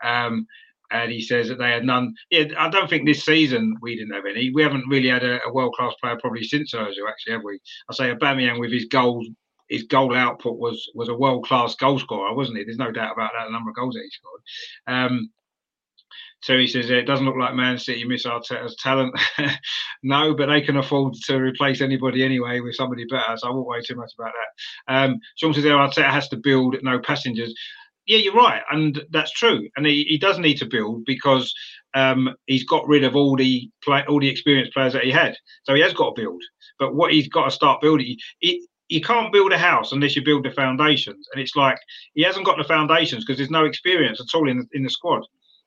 [SPEAKER 1] Um, and he says that they had none. Yeah, I don't think this season we didn't have any. We haven't really had a, a world class player probably since Özil, actually, have we? I say Aubameyang with his goals his goal output was was a world class goal scorer, wasn't he? There's no doubt about that. The number of goals that he scored. Um, he says it doesn't look like Man City miss Arteta's talent. no, but they can afford to replace anybody anyway with somebody better. So I won't worry too much about that. Um, Sean says there Arteta has to build no passengers. Yeah, you're right, and that's true. And he, he does need to build because um, he's got rid of all the play, all the experienced players that he had. So he has got to build. But what he's got to start building, he, you can't build a house unless you build the foundations. And it's like he hasn't got the foundations because there's no experience at all in the, in the squad.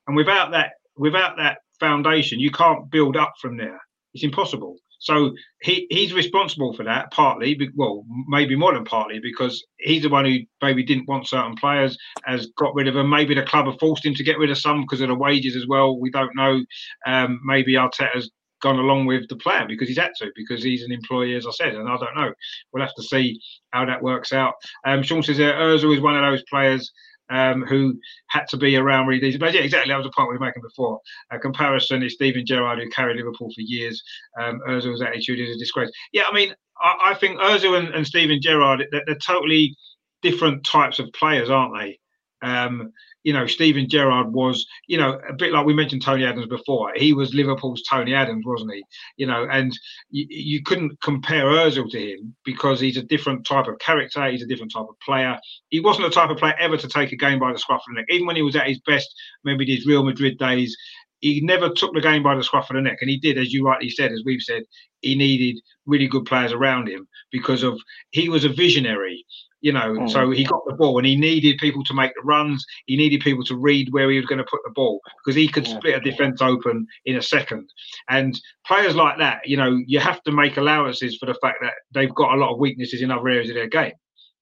[SPEAKER 1] And without that, without that foundation, you can't build up from there. It's impossible. So he, he's responsible for that partly. Well, maybe more than partly because he's the one who maybe didn't want certain players, has got rid of them. Maybe the club have forced him to get rid of some because of the wages as well. We don't know. Um, maybe Arteta's gone along with the plan because he's had to because he's an employee, as I said, and I don't know. We'll have to see how that works out. Um, Sean says uh, Özil is one of those players um, who had to be around really these. But yeah, exactly. That was the point we were making before. A comparison is Steven Gerrard, who carried Liverpool for years. Um, Özil's attitude is a disgrace. Yeah, I mean, I, I think Özil and, and Steven Gerrard, they're, they're totally different types of players, aren't they? Um, you know, Steven Gerrard was, you know, a bit like we mentioned Tony Adams before. He was Liverpool's Tony Adams, wasn't he? You know, and you, you couldn't compare Özil to him because he's a different type of character. He's a different type of player. He wasn't the type of player ever to take a game by the scruff of the neck. Even when he was at his best, maybe his Real Madrid days, he never took the game by the scruff of the neck. And he did, as you rightly said, as we've said, he needed really good players around him because of he was a visionary you know
[SPEAKER 3] Mm.
[SPEAKER 1] so he got the ball and he needed people to make the runs he needed people to read where he was going to put the ball because he could
[SPEAKER 3] Yeah.
[SPEAKER 1] split a defense open in a second and players like that you know you have to make allowances for the fact that they've got a lot of weaknesses in other areas of their game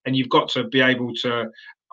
[SPEAKER 1] and you've got to be able to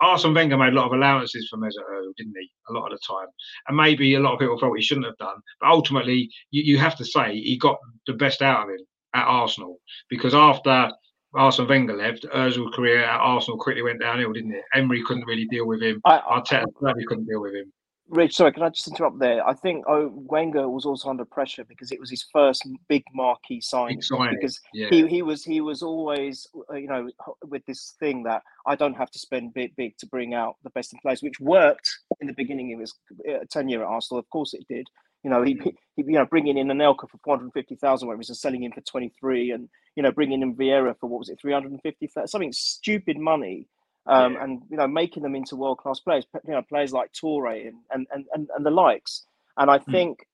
[SPEAKER 1] Arsene Wenger made a lot of allowances for Mesut didn't he? A lot of the time, and maybe a lot of people felt he shouldn't have done. But ultimately, you, you have to say he got the best out of him. at Arsenal because after Arsene Wenger left, Ozil's career at Arsenal quickly went downhill, didn't it? Emery couldn't really deal with him. I, Arteta certainly couldn't deal with him.
[SPEAKER 3] Rich, sorry, can I just interrupt there? I think oh, Wenger was also under pressure because it was his first big marquee signing. signing. Because yeah. he, he was he was always you know with this thing that I don't have to spend big big to bring out the best in players, which worked in the beginning of his uh, tenure at Arsenal. Of course, it did. You know, he, he you know bringing in Anelka for four hundred fifty thousand, where he was selling him for twenty three, and you know bringing in Vieira for what was it three hundred and fifty something stupid money um, yeah. and you know making them into world class players. You know, players like Touré and and and, and the likes. And I mm. think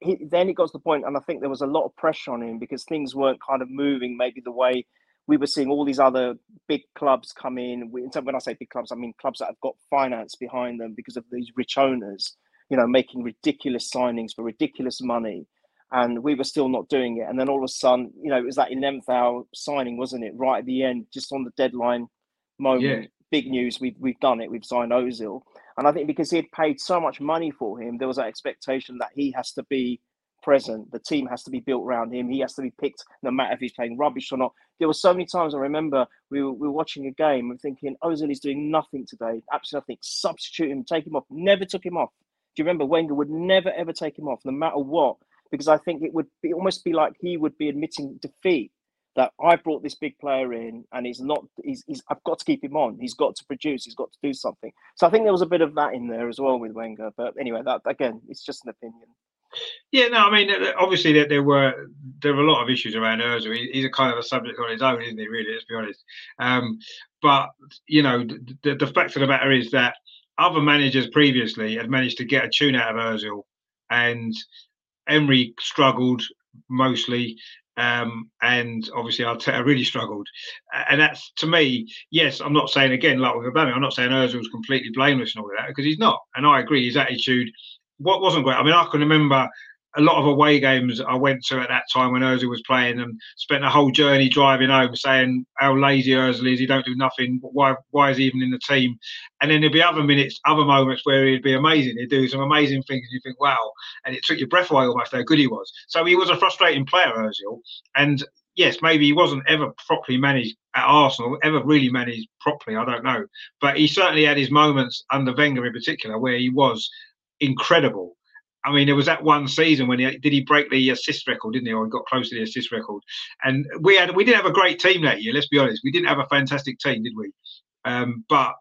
[SPEAKER 3] he, then it got to the point, and I think there was a lot of pressure on him because things weren't kind of moving maybe the way we were seeing all these other big clubs come in. When I say big clubs, I mean clubs that have got finance behind them because of these rich owners. You know, making ridiculous signings for ridiculous money and we were still not doing it. And then all of a sudden, you know, it was that 11th hour signing, wasn't it? Right at the end, just on the deadline, moment. Yeah. Big news. We've we've done it. We've signed Ozil, and I think because he had paid so much money for him, there was that expectation that he has to be present. The team has to be built around him. He has to be picked, no matter if he's playing rubbish or not. There were so many times I remember we were, we were watching a game and thinking Ozil is doing nothing today, absolutely nothing. Substitute him, take him off. Never took him off. Do you remember Wenger would never ever take him off, no matter what, because I think it would be almost be like he would be admitting defeat that I brought this big player in and he's not he's, he's I've got to keep him on. He's got to produce, he's got to do something. So I think there was a bit of that in there as well with Wenger. But anyway, that again, it's just an opinion.
[SPEAKER 1] Yeah, no, I mean, obviously there, there were there were a lot of issues around Ozil. he's a kind of a subject on his own, isn't he? Really, let's be honest. Um, but you know, the, the fact of the matter is that other managers previously had managed to get a tune out of Ozil, and Emery struggled mostly. Um, and obviously Arteta really struggled. And that's to me, yes, I'm not saying again like with Aubameyang, I'm not saying Ozil was completely blameless and all of that because he's not. And I agree, his attitude what wasn't great. I mean, I can remember a lot of away games I went to at that time when Ozil was playing and spent the whole journey driving home saying how lazy Ozil is. He don't do nothing. Why? Why is he even in the team? And then there'd be other minutes, other moments where he'd be amazing. He'd do some amazing things, and you think, wow! And it took your breath away almost how good he was. So he was a frustrating player, Ozil. And yes, maybe he wasn't ever properly managed at Arsenal, ever really managed properly. I don't know, but he certainly had his moments under Wenger in particular where he was incredible I mean, there was that one season when he did he break the assist record, didn't he? Or he got close to the assist record. And we had we didn't have a great team that year. Let's be honest, we didn't have a fantastic team, did we? Um, but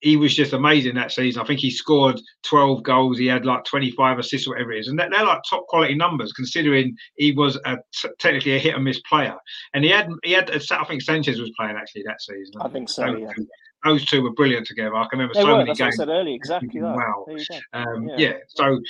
[SPEAKER 1] he was just amazing that season. I think he scored 12 goals. He had like 25 assists, whatever it is. And they're like top quality numbers considering he was a, technically a hit and miss player. And he had, he had, I think Sanchez was playing actually that season.
[SPEAKER 3] I think so, yeah
[SPEAKER 1] those two were brilliant together. I can remember they so
[SPEAKER 3] were,
[SPEAKER 1] many
[SPEAKER 3] that's
[SPEAKER 1] games.
[SPEAKER 3] What I said earlier, exactly that.
[SPEAKER 1] Wow. Um, yeah. yeah. So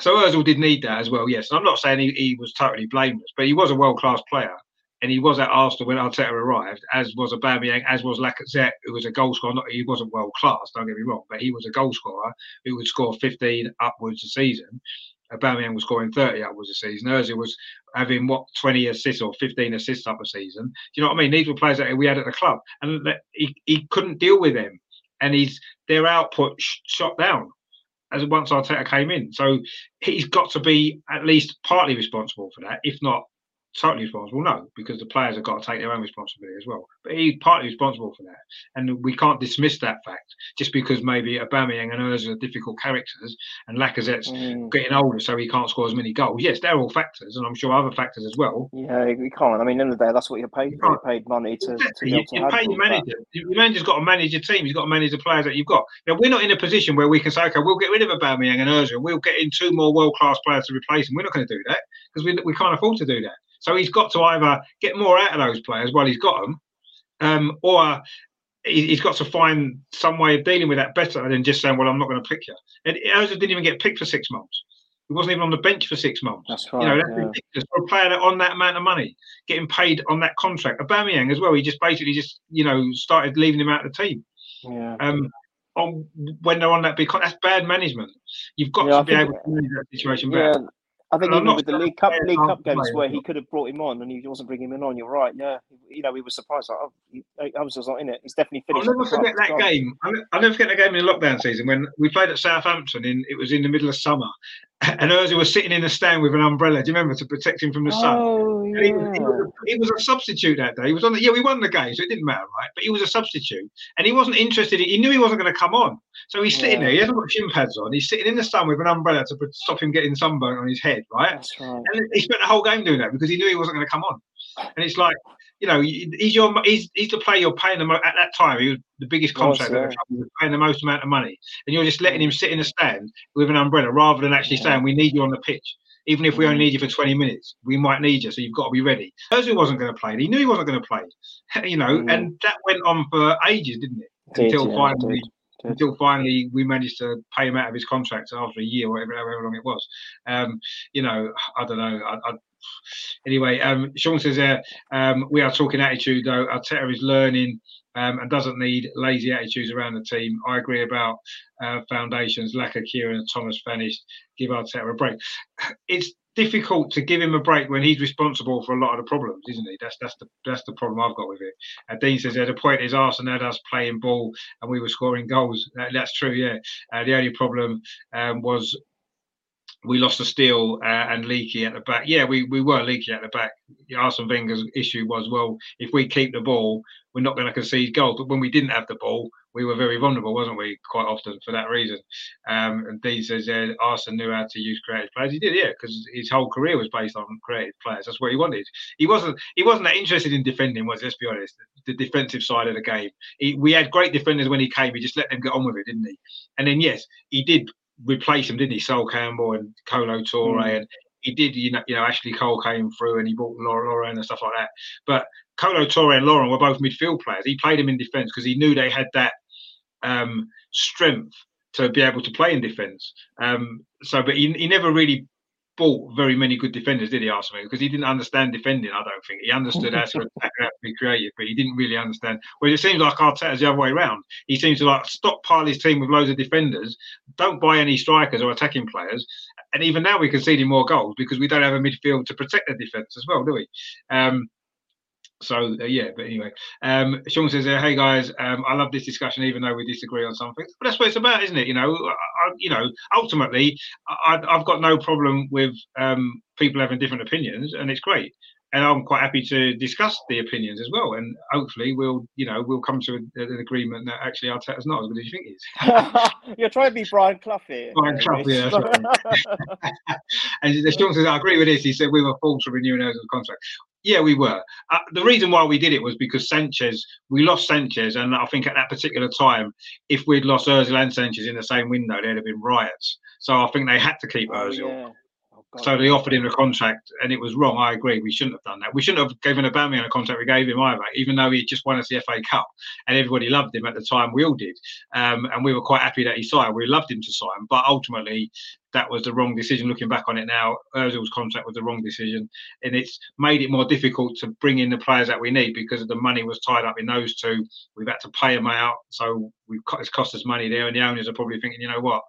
[SPEAKER 1] so Ozil did need that as well. Yes, I'm not saying he, he was totally blameless, but he was a world class player, and he was at Arsenal when Arteta arrived, as was Aubameyang, as was Lacazette, who was a goal scorer. Not he wasn't world class, don't get me wrong, but he was a goal scorer who would score 15 upwards a season. Aubameyang was scoring 30 upwards a season. Ozil was having what 20 assists or 15 assists up a season. Do you know what I mean? These were players that we had at the club, and he, he couldn't deal with them, and he's their output sh- shot down as once Arteta came in. So he's got to be at least partly responsible for that, if not totally responsible? No, because the players have got to take their own responsibility as well. But he's partly responsible for that, and we can't dismiss that fact just because maybe Aubameyang and Ozil are difficult characters, and Lacazette's mm. getting older, so he can't score as many goals. Yes, they're all factors, and I'm sure other factors as well.
[SPEAKER 3] Yeah, you can't. I mean, in the, day, that's what you're paid. You are paid money to. Exactly. to,
[SPEAKER 1] you, you pay your manager. That. Your manager's got to manage your team. He's got to manage the players that you've got. Now, we're not in a position where we can say, okay, we'll get rid of Aubameyang and Ozil. We'll get in two more world class players to replace them. We're not going to do that because we, we can't afford to do that. So he's got to either get more out of those players while he's got them, um, or he's got to find some way of dealing with that better than just saying, "Well, I'm not going to pick you." And Ozil didn't even get picked for six months. He wasn't even on the bench for six months.
[SPEAKER 3] That's right.
[SPEAKER 1] You know, that's yeah. ridiculous for a player that on that amount of money, getting paid on that contract. Aubameyang as well. He just basically just you know started leaving him out of the team.
[SPEAKER 3] Yeah.
[SPEAKER 1] Um, on when they're on that big, that's bad management. You've got yeah, to be able to manage that situation better.
[SPEAKER 3] I think even with the League Cup, League Cup games where he could have brought him on and he wasn't bringing him on. You're right. Yeah, you know, we were surprised. Like, oh, I was just not in it. He's definitely finished.
[SPEAKER 1] I'll never forget that game. I'll never forget that game in the lockdown season when we played at Southampton. In it was in the middle of summer, and Ozil was sitting in the stand with an umbrella. Do you remember to protect him from the sun?
[SPEAKER 3] Oh, yeah.
[SPEAKER 1] He was, he, was, he, was, a substitute that day. He was on the yeah. We won the game, so it didn't matter, right? But he was a substitute, and he wasn't interested. He knew he wasn't going to come on, so he's sitting yeah. there. He hasn't got shin pads on. He's sitting in the sun with an umbrella to stop him getting sunburn on his head, right?
[SPEAKER 3] That's right.
[SPEAKER 1] And he spent the whole game doing that because he knew he wasn't going to come on. And it's like, you know, he's your he's, he's the player you're paying the most at that time. He was the biggest contract was, yeah. He was paying the most amount of money, and you're just letting him sit in a stand with an umbrella rather than actually yeah. saying we need you on the pitch. Even if we only need you for 20 minutes, we might need you, so you've got to be ready. Ozil wasn't going to play. He knew he wasn't going to play, you know, mm. and that went on for ages, didn't it? Until finally, until finally we managed to pay him out of his contract after a year, whatever, however long it was. Um, you know, I don't know. I, I, anyway, um, Sean says there, um, we are talking attitude though. Arteta is learning um, and doesn't need lazy attitudes around the team. I agree about uh, foundations, of Kieran, and Thomas finished. Give Arteta a break. It's difficult to give him a break when he's responsible for a lot of the problems, isn't he? That's that's the that's the problem I've got with it. Uh, Dean says at the point is Arsene had us playing ball and we were scoring goals. Uh, that's true, yeah. Uh, the only problem um, was we lost a steal uh, and leaky at the back. Yeah, we, we were leaky at the back. Arsene Wenger's issue was, well, if we keep the ball, we're not going to concede goals. But when we didn't have the ball, we were very vulnerable, wasn't we? Quite often for that reason. Um, and Dean says, yeah, Arsene knew how to use creative players. He did, yeah, because his whole career was based on creative players. That's what he wanted. He wasn't he wasn't that interested in defending. Was let's be honest, the defensive side of the game. He, we had great defenders when he came. He just let them get on with it, didn't he? And then yes, he did replace him, didn't he? Sol Campbell and Kolo Touré, mm. and he did. You know, you know, Ashley Cole came through and he brought Lauren and stuff like that. But Kolo Touré and Lauren were both midfield players. He played him in defence because he knew they had that um, strength to be able to play in defence. Um, so, but he, he never really bought very many good defenders, did he, Arsenal? Because he didn't understand defending, I don't think. He understood how to attack, to be creative, but he didn't really understand. Well, it seems like Arteta's the other way around. He seems to like stockpile his team with loads of defenders, don't buy any strikers or attacking players. And even now we're conceding more goals because we don't have a midfield to protect the defence as well, do we? Um, so uh, yeah, but anyway, um, Sean says, uh, "Hey guys, um, I love this discussion, even though we disagree on something. But that's what it's about, isn't it? You know, I, you know, ultimately, I, have got no problem with um, people having different opinions, and it's great and I'm quite happy to discuss the opinions as well. And hopefully, we'll you know we'll come to a, an agreement that actually Arteta's not as good as you think he
[SPEAKER 3] is. You're trying to be Brian Clough here.
[SPEAKER 1] Brian Clough, yeah. Right. and the Sean says, I agree with this. He said we were false for renewing Ozil's contract. Yeah, we were. Uh, the reason why we did it was because Sanchez, we lost Sanchez, and I think at that particular time, if we'd lost Ozil and Sanchez in the same window, there'd have been riots. So I think they had to keep oh, Yeah. So they offered him a contract, and it was wrong. I agree. We shouldn't have done that. We shouldn't have given Aubameyang a contract we gave him either, even though he just won us the FA Cup, and everybody loved him at the time. We all did, um, and we were quite happy that he signed. We loved him to sign, but ultimately, that was the wrong decision. Looking back on it now, Ozil's contract was the wrong decision, and it's made it more difficult to bring in the players that we need because the money was tied up in those two. We've had to pay them out, so we've it's cost us money there, and the owners are probably thinking, you know what,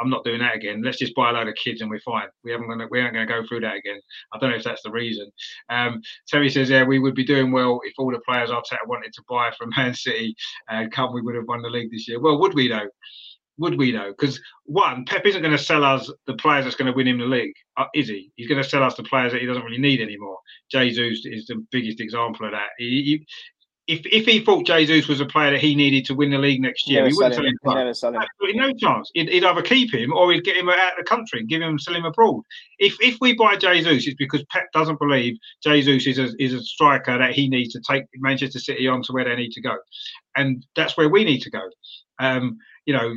[SPEAKER 1] I'm not doing that again. Let's just buy a load of kids and we're fine. We haven't gonna we aren't gonna go through that again. I don't know if that's the reason. Um, Terry says, yeah, we would be doing well if all the players Arteta wanted to buy from Man City and uh, come, we would have won the league this year. Well, would we though? Would we though? Because one, Pep isn't going to sell us the players that's going to win him the league, uh, is he? He's going to sell us the players that he doesn't really need anymore. Jesus is the biggest example of that. He, he, if if he thought Jesus was a player that he needed to win the league next year, he wouldn't sell him. him.
[SPEAKER 3] Never sell him.
[SPEAKER 1] Absolutely no chance. He'd, he'd, either keep him or he'd get him out of the country and give him sell him abroad. If if we buy Jesus, it's because Pep doesn't believe Jesus is a, is a striker that he needs to take Manchester City on to where they need to go, and that's where we need to go. Um, you know,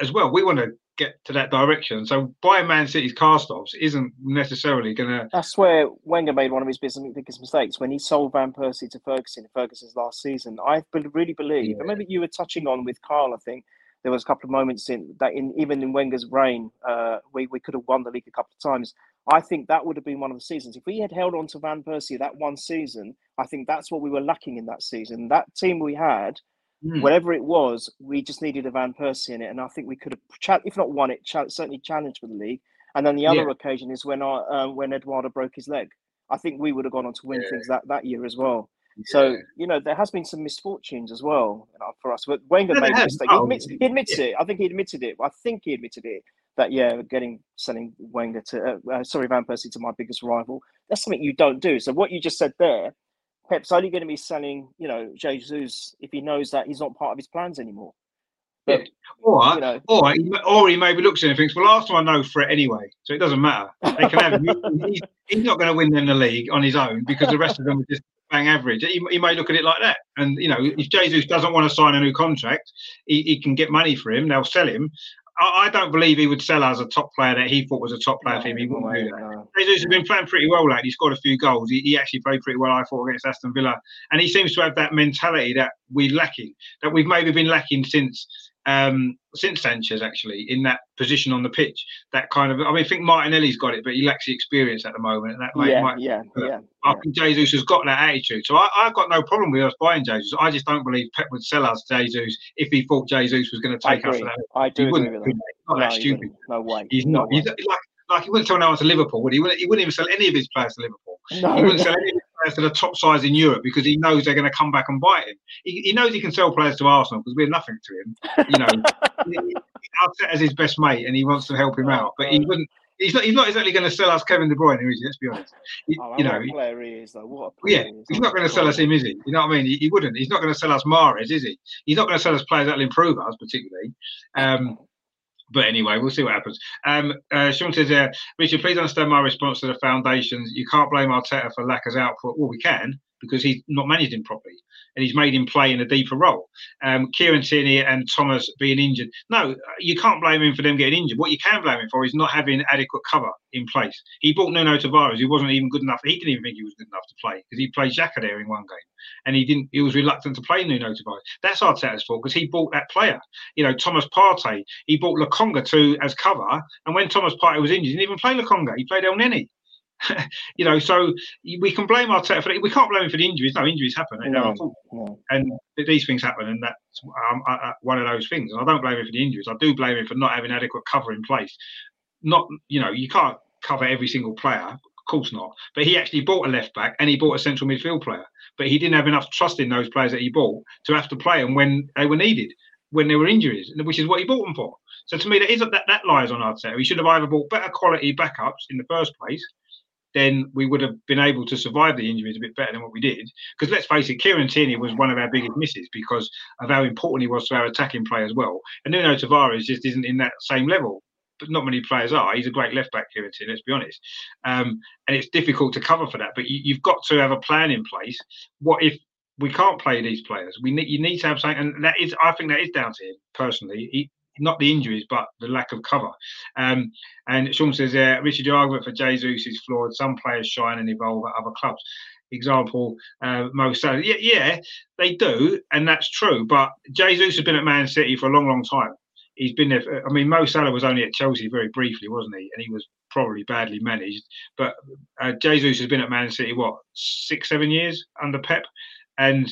[SPEAKER 1] as well, we want to get to that direction. So buying Man City's cast offs isn't necessarily going to.
[SPEAKER 3] That's where Wenger made one of his biggest mistakes when he sold Van Persie to Ferguson in Ferguson's last season. I really believe, yeah. and maybe you were touching on with Carl, I think. There was a couple of moments in that, in even in Wenger's reign, uh, we, we could have won the league a couple of times. I think that would have been one of the seasons. If we had held on to Van Persie that one season, I think that's what we were lacking in that season. That team we had Mm. Whatever it was, we just needed a Van Persie in it, and I think we could have, if not won it, certainly challenged for the league. And then the other yeah. occasion is when our, uh, when Eduardo broke his leg. I think we would have gone on to win yeah. things that, that year as well. So you know there has been some misfortunes as well for us. But Wenger
[SPEAKER 1] Yeah,
[SPEAKER 3] made a mistake. He
[SPEAKER 1] Oh,
[SPEAKER 3] admits, he admits it. I think he admitted it. I think he admitted it that yeah, getting selling Wenger to uh, uh, sorry Van Persie to my biggest rival. That's something you don't do. So what you just said there, Pep's only going to be selling you know Jesus if he knows that he's not part of his plans anymore. But
[SPEAKER 1] Or,
[SPEAKER 3] you know,
[SPEAKER 1] or, he, or he maybe looks at it and thinks, well, last time I know threat anyway, so it doesn't matter. They can have him. He's, he's not going to win them the league on his own because the rest of them are just bang average. He, he may look at it like that. And, you know, if Jesus doesn't want to sign a new contract, he, he can get money for him. They'll sell him. I, I don't believe he would sell as a top player that he thought was a top player for him. He wouldn't do that.
[SPEAKER 3] no.
[SPEAKER 1] Jesus has been playing pretty well, lately. He scored a few goals. He, he actually played pretty well, I thought, against Aston Villa. And he seems to have that mentality that we're lacking, that we've maybe been lacking since um, since Sanchez, actually, in that position on the pitch. That kind of, I mean, I think Martinelli's got it, but he lacks the experience at the moment. And that might,
[SPEAKER 3] yeah,
[SPEAKER 1] might
[SPEAKER 3] yeah, yeah,
[SPEAKER 1] I think Jesus has got that attitude. So I, I've got no problem with us buying Jesus. I just don't believe Pep would sell us Jesus if he thought Jesus was going to take us that.
[SPEAKER 3] I
[SPEAKER 1] He
[SPEAKER 3] agree
[SPEAKER 1] wouldn't.
[SPEAKER 3] with
[SPEAKER 1] do
[SPEAKER 3] that.
[SPEAKER 1] He's not
[SPEAKER 3] No,
[SPEAKER 1] that stupid.
[SPEAKER 3] No way.
[SPEAKER 1] He's
[SPEAKER 3] no
[SPEAKER 1] not. He's like, like he wouldn't sell no one to Liverpool, would he? He wouldn't, he wouldn't even sell any of his players to Liverpool. He
[SPEAKER 3] No,
[SPEAKER 1] wouldn't sell any players to the top sides in Europe because he knows they're going to come back and bite him. He, he knows he can sell players to Arsenal because we're nothing to him. You know, Arteta's his best mate and he wants to help him out, but he wouldn't. He's not. He's not exactly going to sell us Kevin De Bruyne, is he? Let's be honest. He-
[SPEAKER 3] Oh,
[SPEAKER 1] you know,
[SPEAKER 3] player he is, though. What
[SPEAKER 1] yeah,
[SPEAKER 3] he
[SPEAKER 1] he's
[SPEAKER 3] Oh
[SPEAKER 1] not going to sell us him, is he? You know what I mean? He, he wouldn't. He's not going to sell us Mahrez, is he? He's not going to sell us players that'll improve us, particularly. Um, but anyway, we'll see what happens. Um, uh, Sean says, uh, Richard, please understand my response to the foundations. You can't blame Arteta for Lacaz's output. Well, we can because he's not managed him properly and he's made him play in a deeper role. Um, Kieran Tierney and Thomas being injured. No, you can't blame him for them getting injured. What you can blame him for is not having adequate cover in place. He bought Nuno Tavares, who wasn't even good enough. He didn't even think he was good enough to play because he played Xhaka there in one game and he didn't. He was reluctant to play Nuno Tavares. That's Arteta's fault because he bought that player. You know, Thomas Partey. He bought Lokonga too as cover, and when Thomas Partey was injured, he didn't even play Lokonga. He played Elneny. you know, so we can blame Arteta for it. We can't blame him for the injuries. No, injuries happen. You know,
[SPEAKER 3] No, no.
[SPEAKER 1] and these things happen, and that's um, uh, uh, one of those things. And I don't blame him for the injuries. I do blame him for not having adequate cover in place. Not, you know, you can't cover every single player, of course not. But he actually bought a left back and he bought a central midfield player. But he didn't have enough trust in those players that he bought to have to play them when they were needed, when there were injuries, which is what he bought them for. So to me, that isn't that that lies on Arteta. He should have either bought better quality backups in the first place then we would have been able to survive the injuries a bit better than what we did. Because let's face it, Kieran Tierney was one of our biggest misses because of how important he was to our attacking play as well. And Nuno Tavares just isn't in that same level. But not many players are. He's a great left back, Kieran Tierney, let's be honest. Um, and it's difficult to cover for that. But you, you've got to have a plan in place. What if we can't play these players? We need you need to have something, and that is I think that is down to him personally. He, not the injuries, but the lack of cover. Um, and Sean says, uh, Richard, your argument for Jesus is flawed. Some players shine and evolve at other clubs. Example, uh, Mo Salah. Yeah, yeah, they do, and that's true. But Jesus has been at Man City for a long, long time. He's been there. For, I mean, Mo Salah was only at Chelsea very briefly, wasn't he? And he was probably badly managed. But uh, Jesus has been at Man City what six, seven years under Pep, and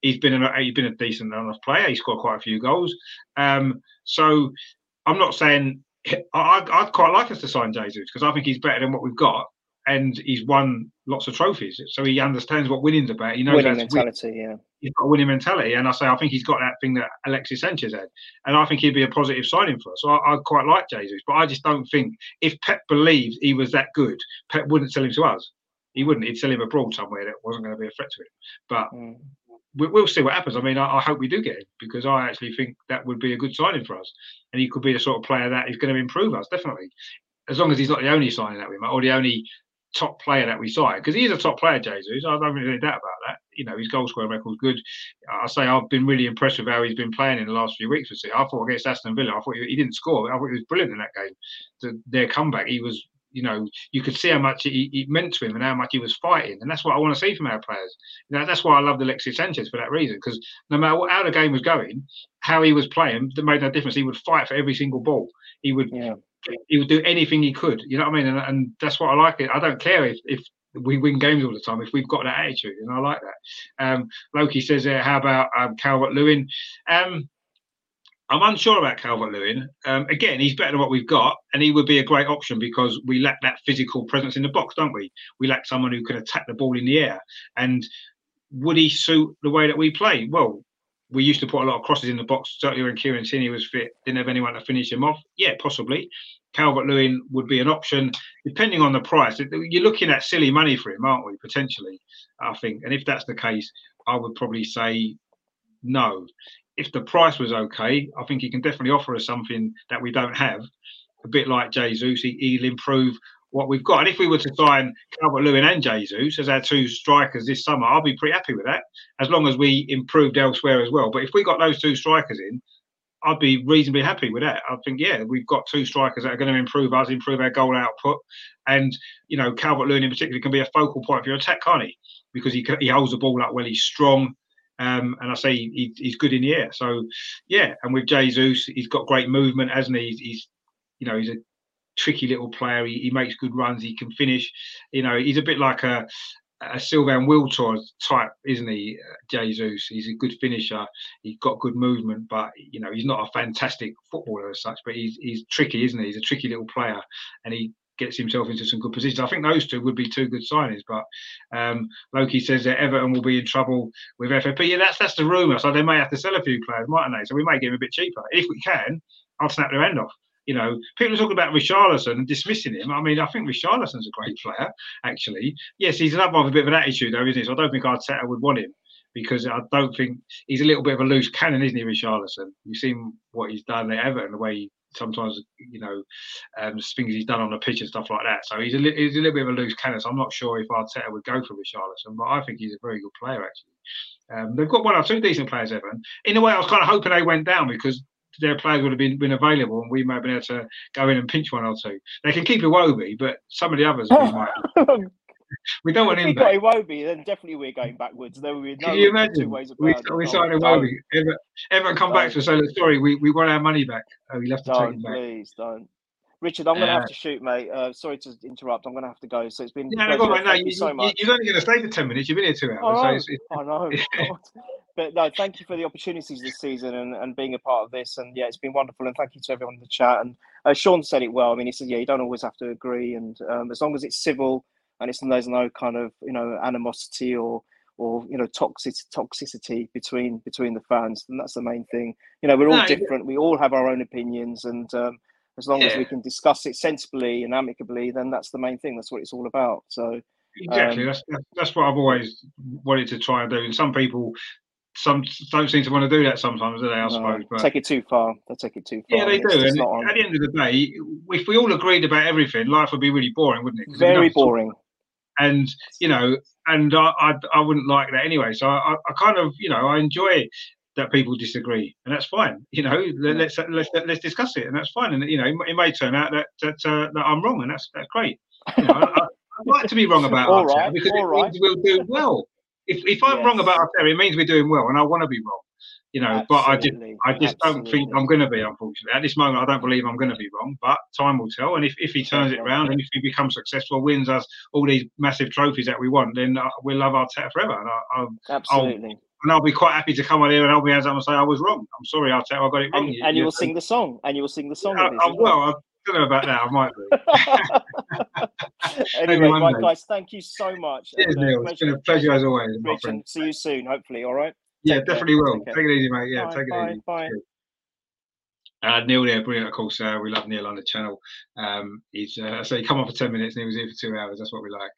[SPEAKER 1] he's been a he's been a decent enough player. He scored quite a few goals. Um, so I'm not saying I, I'd quite like us to sign Jesus because I think he's better than what we've got, and he's won lots of trophies. So he understands what winning's about. He knows
[SPEAKER 3] Winning
[SPEAKER 1] how to win.
[SPEAKER 3] mentality, yeah.
[SPEAKER 1] He's got a winning mentality, and I say I think he's got that thing that Alexis Sanchez had, and I think he'd be a positive signing for us. So I, I quite like Jesus, but I just don't think if Pep believed he was that good, Pep wouldn't sell him to us. He wouldn't. He'd sell him abroad somewhere that wasn't going to be a threat to him. But
[SPEAKER 3] Mm.
[SPEAKER 1] We, we'll see what happens. I mean, I, I hope we do get him because I actually think that would be a good signing for us, and he could be the sort of player that is going to improve us definitely, as long as he's not the only signing that we make or the only top player that we sign because he is a top player, Jesus. I don't really doubt about that. You know, his goal scoring record's good. I say I've been really impressed with how he's been playing in the last few weeks. I thought against Aston Villa, I thought he, he didn't score. But I thought he was brilliant in that game. The, their comeback, he was. You know, you could see how much it, it meant to him and how much he was fighting, and that's what I want to see from our players. You know, that's why I loved Alexis Sanchez for that reason. Because no matter what, how the game was going, how he was playing, that made no difference. He would fight for every single ball. He would
[SPEAKER 3] Yeah.
[SPEAKER 1] he would do anything he could. You know what I mean? And, and that's what I like. It. I don't care if, if we win games all the time if we've got that attitude, and I like that. Um, Loki says, uh, "How about um, Calvert Lewin?" Um, I'm unsure about Calvert Lewin. Um, again, he's better than what we've got, and he would be a great option because we lack that physical presence in the box, don't we? We lack someone who can attack the ball in the air, and would he suit the way that we play? Well, we used to put a lot of crosses in the box. Certainly when Kieran Tierney was fit, didn't have anyone to finish him off. Yeah, possibly. Calvert Lewin would be an option, depending on the price. You're looking at silly money for him, aren't we? Potentially, I think. And if that's the case, I would probably say no. If the price was okay, I think he can definitely offer us something that we don't have. A bit like Jesus, he, will improve what we've got. And if we were to sign Calvert Lewin and Jesus as our two strikers this summer, I'll be pretty happy with that, as long as we improved elsewhere as well. But if we got those two strikers in, I'd be reasonably happy with that. I think, yeah, we've got two strikers that are going to improve us, improve our goal output. And, you know, Calvert Lewin in particular can be a focal point for your attack, can't he? Because he, he holds the ball up well, he's strong. Um, and I say he, he's good in the air. So, yeah, and with Jesus, he's got great movement, hasn't he? He's, he's you know, he's a tricky little player. He, he, makes good runs. He can finish. You know, he's a bit like a a Sylvain Wiltord type, isn't he? Jesus. He's a good finisher. He's got good movement, but you know, he's not a fantastic footballer as such. But he's he's tricky, isn't he? He's a tricky little player, and he gets himself into some good positions. I think those two would be two good signings. But um, Loki says that Everton will be in trouble with FFP. Yeah, that's that's the rumor. So they may have to sell a few players, mightn't they? So we may get him a bit cheaper if we can. I'll snap their end off. You know, people are talking about Richarlison and dismissing him. I mean, I think Richarlison's a great player, actually. Yes, he's another of a bit of an attitude, though, isn't he? So I don't think Arteta would want him because I don't think he's a little bit of a loose cannon, isn't he, Richarlison? You've seen what he's done at Everton, the way he sometimes, you know, um, things he's done on the pitch and stuff like that. So he's a, li- he's a little bit of a loose cannon. So I'm not sure if Arteta would go for Richarlison, but I think he's a very good player, actually. Um, they've got one or two decent players, Everton. In a way, I was kind of hoping they went down because their players would have been, been available and we might have been able to go in and pinch one or two. They can keep Iwobi, but some of the others we might. We don't want
[SPEAKER 3] if
[SPEAKER 1] him
[SPEAKER 3] we
[SPEAKER 1] back.
[SPEAKER 3] got Iwobi, then definitely we're going backwards. There will be no
[SPEAKER 1] Can you imagine?
[SPEAKER 3] two ways
[SPEAKER 1] We, we
[SPEAKER 3] Don't-
[SPEAKER 1] signed
[SPEAKER 3] don't-
[SPEAKER 1] Iwobi. Ever, ever come back to us say, sorry, we, we want our money back. Oh, we'll have to take
[SPEAKER 3] Don't,
[SPEAKER 1] it back.
[SPEAKER 3] please don't. Richard, I'm going to
[SPEAKER 1] Uh,
[SPEAKER 3] have to shoot, mate. Uh, sorry to interrupt. I'm going to have to go. So it's been.
[SPEAKER 1] no,
[SPEAKER 3] pleasure.
[SPEAKER 1] No,
[SPEAKER 3] Thank
[SPEAKER 1] you,
[SPEAKER 3] you so much.
[SPEAKER 1] you're only going to stay for 10 minutes. You've been here two
[SPEAKER 3] I
[SPEAKER 1] hours. So
[SPEAKER 3] know,
[SPEAKER 1] it's, it's,
[SPEAKER 3] I know. But no, thank you for the opportunities this season and, and being a part of this. And yeah, it's been wonderful. And thank you to everyone in the chat. And uh, Sean said it well. I mean, he said, yeah, you don't always have to agree. And um, as long as it's civil and it's there's no kind of you know animosity or or you know toxic toxicity between between the fans, then that's the main thing. You know, we're all
[SPEAKER 1] No, yeah.
[SPEAKER 3] different. We all have our own opinions, and um, as long as we can discuss it sensibly and amicably, then that's the main thing. That's what it's all about. So
[SPEAKER 1] Exactly.
[SPEAKER 3] Um,
[SPEAKER 1] that's, that's what I've always wanted to try and do. And some people, some don't seem to want to do that sometimes, do they? I
[SPEAKER 3] no,
[SPEAKER 1] suppose. But
[SPEAKER 3] take it too far. They take it too far.
[SPEAKER 1] yeah, they
[SPEAKER 3] and it's
[SPEAKER 1] do. And at the end of the day, if we all agreed about everything, life would be really boring, wouldn't it?
[SPEAKER 3] Very
[SPEAKER 1] to talk-
[SPEAKER 3] boring.
[SPEAKER 1] And you know, and I, I I wouldn't like that anyway. So I, I kind of you know I enjoy that people disagree, and that's fine. You know, let- let's let's let's discuss it, and that's fine. And you know, it, may- turn out that that, uh, that I'm wrong, and that's that's great. You know, I, I'd like to be wrong about
[SPEAKER 3] All
[SPEAKER 1] Arteta
[SPEAKER 3] right,
[SPEAKER 1] because
[SPEAKER 3] all
[SPEAKER 1] it
[SPEAKER 3] right.
[SPEAKER 1] means we'll do well. If if I'm wrong
[SPEAKER 3] Yes.
[SPEAKER 1] about Arteta, it means we're doing well, and I want to be wrong. You know, but I just I just don't think. I'm going to be, unfortunately. At this moment, I don't believe I'm going to be wrong, but time will tell. And if, if he turns it around and if he becomes successful, wins us all these massive trophies that we want, then uh, we'll love Arteta forever. And, I, I,
[SPEAKER 3] Absolutely.
[SPEAKER 1] and I'll be quite happy to come on here and my hands up and say I was wrong. I'm sorry, Arteta, I got it wrong.
[SPEAKER 3] and, and you will sing the song. And you will sing the song.
[SPEAKER 1] I,
[SPEAKER 3] of
[SPEAKER 1] I, well, I don't know about that. I might be.
[SPEAKER 3] anyway,
[SPEAKER 1] one
[SPEAKER 3] guys, thank you so much.
[SPEAKER 1] Cheers,
[SPEAKER 3] and, uh,
[SPEAKER 1] Neil. It's been a pleasure as always, my friend.
[SPEAKER 3] see you soon, hopefully. All right.
[SPEAKER 1] Yeah,
[SPEAKER 3] Take care.
[SPEAKER 1] definitely will.
[SPEAKER 3] Take.
[SPEAKER 1] Take it easy, mate. Yeah,
[SPEAKER 3] Bye,
[SPEAKER 1] take it
[SPEAKER 3] bye,
[SPEAKER 1] easy.
[SPEAKER 3] bye.
[SPEAKER 1] Uh, Neil there, brilliant. Of course, uh, we love Neil on the channel. Um, he's uh, so he come on for ten minutes and he was here for two hours. That's what we like.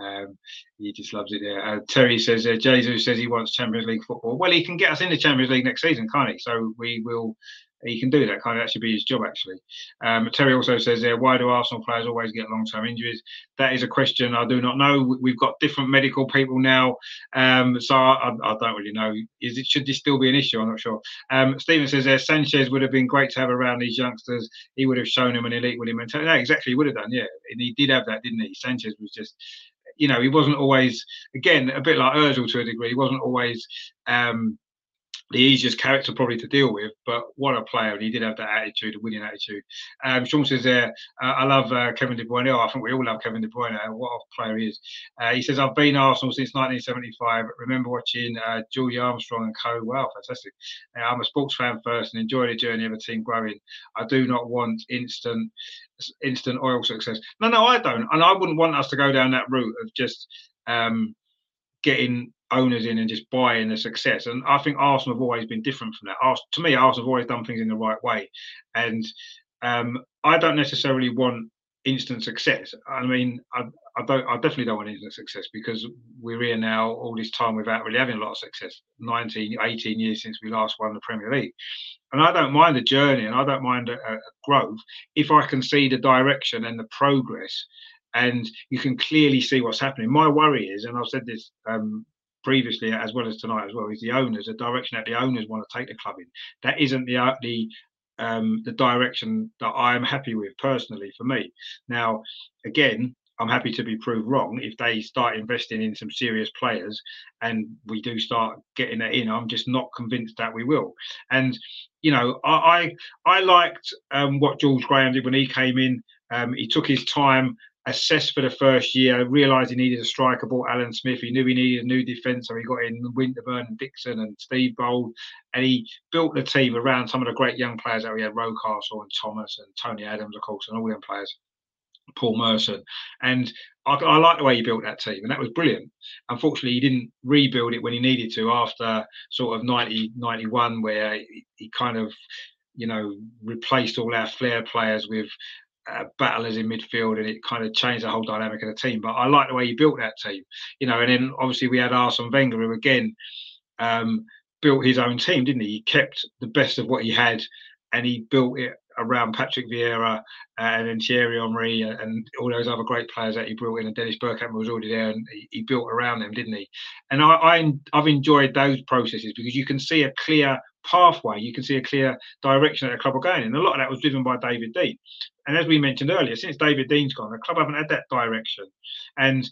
[SPEAKER 1] Um, he just loves it there. Uh, Terry says uh, Jesus says he wants Champions League football. Well, he can get us in the Champions League next season, can't he? So we will. He can do that. Kind of that should be his job actually. Um, Terry also says there, why do Arsenal players always get long-term injuries? That is a question I do not know. We- We've got different medical people now, um, so I, I don't really know. Is it should this still be an issue? I'm not sure. Um, Stephen says there, Sanchez would have been great to have around these youngsters. He would have shown him an elite winning mentality. Yeah, exactly, he would have done. Yeah, and he did have that, didn't he? Sanchez was just, you know, he wasn't always, again, a bit like Özil to a degree. He wasn't always. Um, the easiest character probably to deal with, but what a player! And he did have that attitude, a winning attitude. Um, Sean says there, uh, I love uh, Kevin De Bruyne. Oh, I think we all love Kevin De Bruyne. What a player he is. Uh, he says, I've been Arsenal since 1975. Remember watching uh, Julie Armstrong and co. Wow, fantastic. Uh, I'm a sports fan first and enjoy the journey of a team growing. I do not want instant instant oil success. No, no, I don't. And I wouldn't want us to go down that route of just um, getting owners in and just buy in the success. And I think Arsenal have always been different from that. to me, Arsenal have always done things in the right way, and um, I don't necessarily want instant success. I mean, I, I don't, I definitely don't want instant success because we're here now all this time without really having a lot of success. 19, 18 years since we last won the Premier League. And I don't mind the journey and I don't mind a, a growth if I can see the direction and the progress and you can clearly see what's happening. My worry is, and I've said this um, previously as well as tonight as well, is the owners, the direction that the owners want to take the club in. That isn't the uh, the um, the direction that I am happy with personally for me. Now, again, I'm happy to be proved wrong if they start investing in some serious players and we do start getting that in. I'm just not convinced that we will. And you know, I I, I liked um, what George Graham did when he came in. Um, he took his time assessed for the first year, realised he needed a striker, bought Alan Smith. He knew he needed a new defence, so he got in Winterburn and Dixon and Steve Bould. And he built the team around some of the great young players that we had, Rocastle and Thomas and Tony Adams, of course, and all them players. Paul Merson. And I, I like the way he built that team, and that was brilliant. Unfortunately, he didn't rebuild it when he needed to after sort of 90, 91, where he, he kind of you know, replaced all our flair players with uh, battlers in midfield, and it kind of changed the whole dynamic of the team. But I like the way he built that team, you know. And then obviously we had Arsene Wenger, who again um, built his own team, didn't he? He kept the best of what he had, and he built it around Patrick Vieira and then Thierry Henry and all those other great players that he brought in. And Dennis Bergkamp was already there, and he, built around them, didn't he? And I, I I've enjoyed those processes because you can see a clear pathway, you can see a clear direction that the club are going in. A lot of that was driven by David Dein. And as we mentioned earlier, since David Dein's gone, the club haven't had that direction. And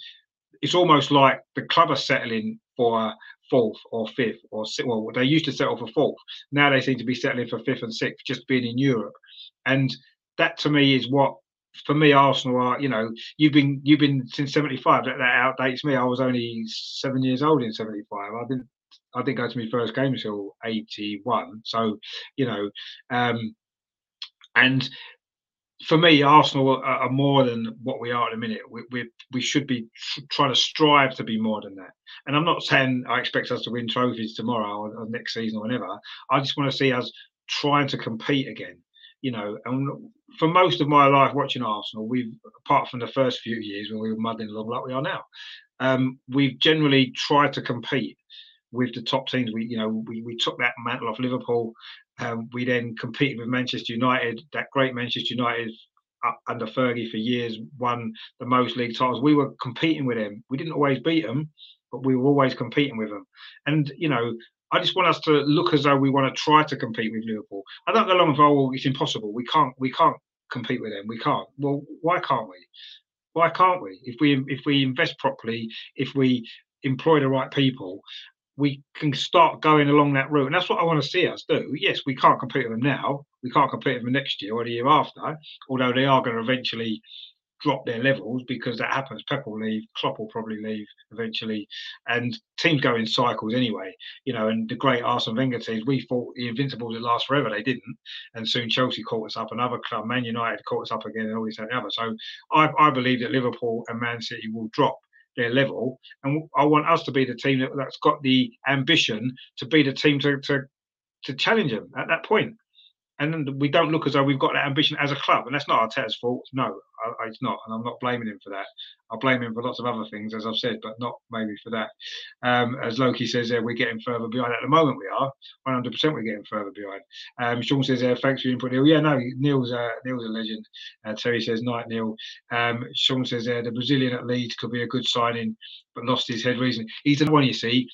[SPEAKER 1] it's almost like the club are settling for fourth or fifth or well, they used to settle for fourth. Now they seem to be settling for fifth and sixth, just being in Europe. And that to me is what for me Arsenal are. You know, you've been you've been since '75. That, that outdates me. I was only seven years old in '75. I didn't I didn't go to my first game until '81. So you know, um, and for me, Arsenal are, more than what we are at the minute. We, we, we should be trying to strive to be more than that. And I'm not saying I expect us to win trophies tomorrow or, or next season or whenever. I just want to see us trying to compete again. You know, and for most of my life watching Arsenal, we've apart from the first few years when we were muddling along like we are now, um, we've generally tried to compete with the top teams. We, you know, we, we took that mantle off Liverpool um, we then competed with Manchester United. That great Manchester United under Fergie for years won the most league titles. We were competing with them. We didn't always beat them, but we were always competing with them. And you know, I just want us to look as though we want to try to compete with Liverpool. I don't go along with oh, well, it's impossible. We can't. We can't compete with them. We can't. Well, why can't we? Why can't we? If we if we invest properly, if we employ the right people, we can start going along that route. And that's what I want to see us do. Yes, we can't compete with them now. We can't compete with them next year or the year after, although they are going to eventually drop their levels because that happens. Pep will leave, Klopp will probably leave eventually, and teams go in cycles anyway. You know, and the great Arsene Wenger teams, we thought the Invincibles would last forever. They didn't, and soon Chelsea caught us up. Another club, Man United, caught us up again, and all this and the other. So I, I believe that Liverpool and Man City will drop their level. And I want us to be the team that, that's got the ambition to be the team to, to, to challenge them at that point and we don't look as though we've got that ambition as a club, and that's not Arteta's fault. No, I, it's not, and I'm not blaming him for that. I blame him for lots of other things, as I've said, but not maybe for that. Um, as Loki says, we're getting further behind at the moment. We are 100. percent We're getting further behind. Um, Sean says, thanks for your input, Neil. Yeah, no, Neil's uh, Neil's a legend. Uh, Terry says, night, Neil. Um, Sean says, the Brazilian at Leeds could be a good signing, but lost his head recently. He's the one you see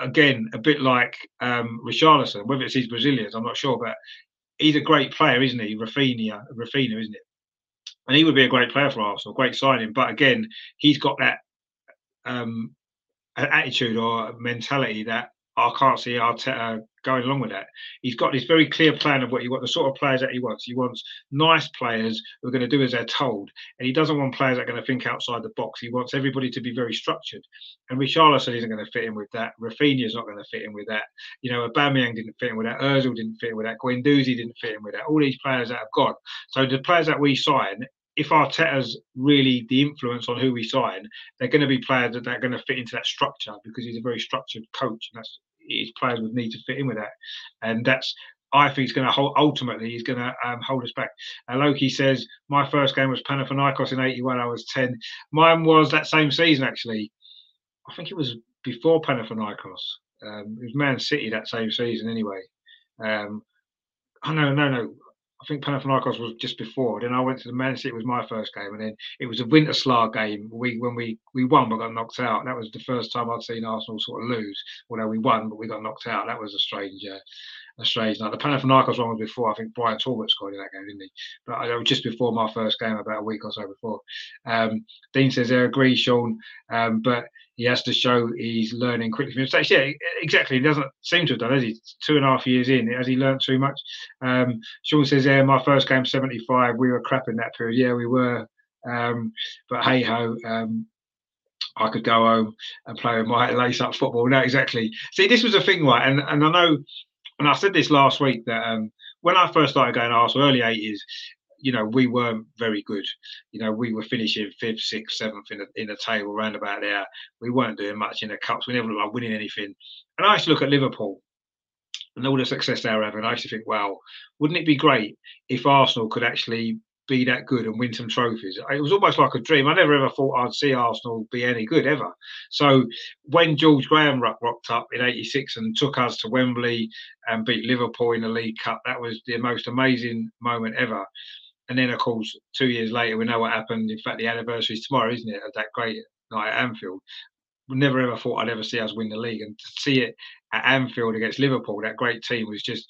[SPEAKER 1] again, a bit like um, Richarlison, whether it's his Brazilians, I'm not sure, but he's a great player, isn't he? Raphinha, Raphinha, isn't it? And he would be a great player for Arsenal, great signing. But again, he's got that um, attitude or mentality that I can't see Arteta uh, going along with that. He's got this very clear plan of what he wants, the sort of players that he wants. He wants nice players who are going to do as they're told, and he doesn't want players that are going to think outside the box. He wants everybody to be very structured. And Richarlison isn't going to fit in with that. Raphinha's not going to fit in with that. You know, Aubameyang didn't fit in with that. Özil didn't fit in with that. Guendouzi didn't fit in with that. All these players that have gone. So the players that we sign if Arteta's really the influence on who we sign, they're going to be players that are going to fit into that structure because he's a very structured coach, and that's his players would need to fit in with that, and that's. I think it's going to hold. Ultimately, he's going to um, hold us back. Uh, Loki says my first game was Panathinaikos in '81. I was ten. Mine was that same season actually. I think it was before Panathinaikos. Um, it was Man City that same season anyway. Um, oh no, no, no. I think Panathinaikos was just before. Then I went to the Man City. It was my first game, and then it was a Winterslag game. We when we we won, but got knocked out. That was the first time I'd seen Arsenal sort of lose. Although we won, but we got knocked out. That was a strange, uh, a strange night. The Panathinaikos one was before. I think Brian Talbot scored in that game, didn't he? But I was just before my first game, about a week or so before. Um, Dean says, "I agree, Sean," um, but he has to show he's learning quickly from mistakes. Yeah, exactly. He doesn't seem to have done, has he? Two and a half years in, has he learned too much? Um, Sean says, yeah, my first game, 75, we were crap in that period. Yeah, we were. Um, but hey ho, um, I could go home and play with my lace up football. No, exactly. See, this was a thing, right? And and I know, and I said this last week that um, when I first started going to Arsenal, early 80s, you know, we weren't very good. You know, we were finishing fifth, sixth, seventh in the in the table, round about there. We weren't doing much in the cups. We never looked like winning anything. And I used to look at Liverpool and all the success they were having. I used to think, well, wouldn't it be great if Arsenal could actually be that good and win some trophies. It was almost like a dream. I never ever thought I'd see Arsenal be any good ever. So when George Graham rocked up in '86 and took us to Wembley and beat Liverpool in the League Cup, that was the most amazing moment ever. And then, of course, two years later, we know what happened. In fact, the anniversary is tomorrow, isn't it, of that great night at Anfield. We Never ever thought I'd ever see us win the league, and to see it at Anfield against Liverpool, that great team, was just.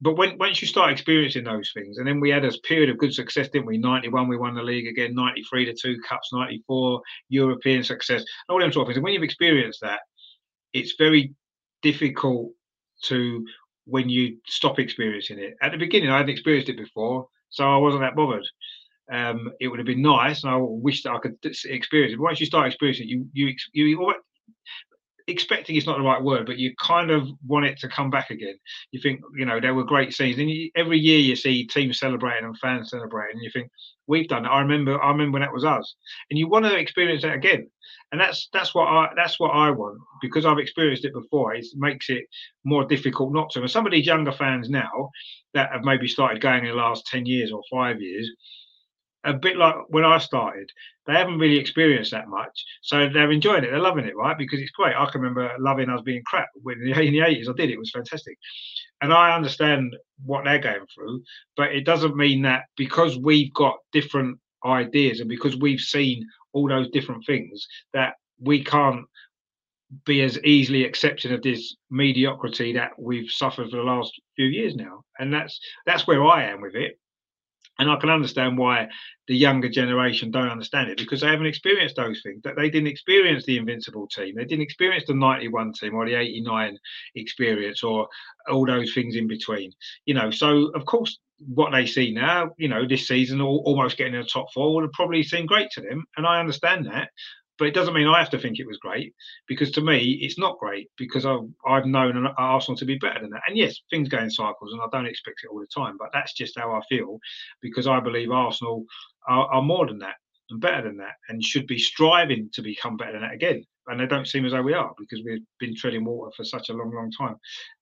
[SPEAKER 1] But when once you start experiencing those things, and then we had a period of good success, didn't we? '91, we won the league again. '93, to two cups. '94, European success. All them sort of things. And when you've experienced that, it's very difficult to when you stop experiencing it. At the beginning, I hadn't experienced it before so I wasn't that bothered. Um, it would have been nice, and I wish that I could experience it. But once you start experiencing it, you you you expecting is not the right word, but you kind of want it to come back again. You think, you know, there were great scenes, and you, every year you see teams celebrating and fans celebrating, and you think we've done it. I remember, I remember when that was us, and you want to experience that again. And that's that's what I that's what I want because I've experienced it before. It makes it more difficult not to. And some of these younger fans now that have maybe started going in the last ten years or five years, a bit like when I started, they haven't really experienced that much. So they're enjoying it. They're loving it, right? Because it's great. I can remember loving us being crap when in the 80s I did. It was fantastic. And I understand what they're going through, but it doesn't mean that because we've got different ideas and because we've seen all those different things that we can't be as easily accepting of this mediocrity that we've suffered for the last few years now. And that's that's where I am with it and I can understand why the younger generation don't understand it because they haven't experienced those things. That they didn't experience the invincible team, they didn't experience the '91 team or the '89 experience or all those things in between. You know, so of course, what they see now, you know, this season, almost getting in the top four would have probably seemed great to them, and I understand that but it doesn't mean I have to think it was great because to me it's not great because I've, I've known Arsenal to be better than that. And yes, things go in cycles and I don't expect it all the time, but that's just how I feel because I believe Arsenal are, are more than that and better than that and should be striving to become better than that again and they don't seem as though we are because we've been treading water for such a long, long time.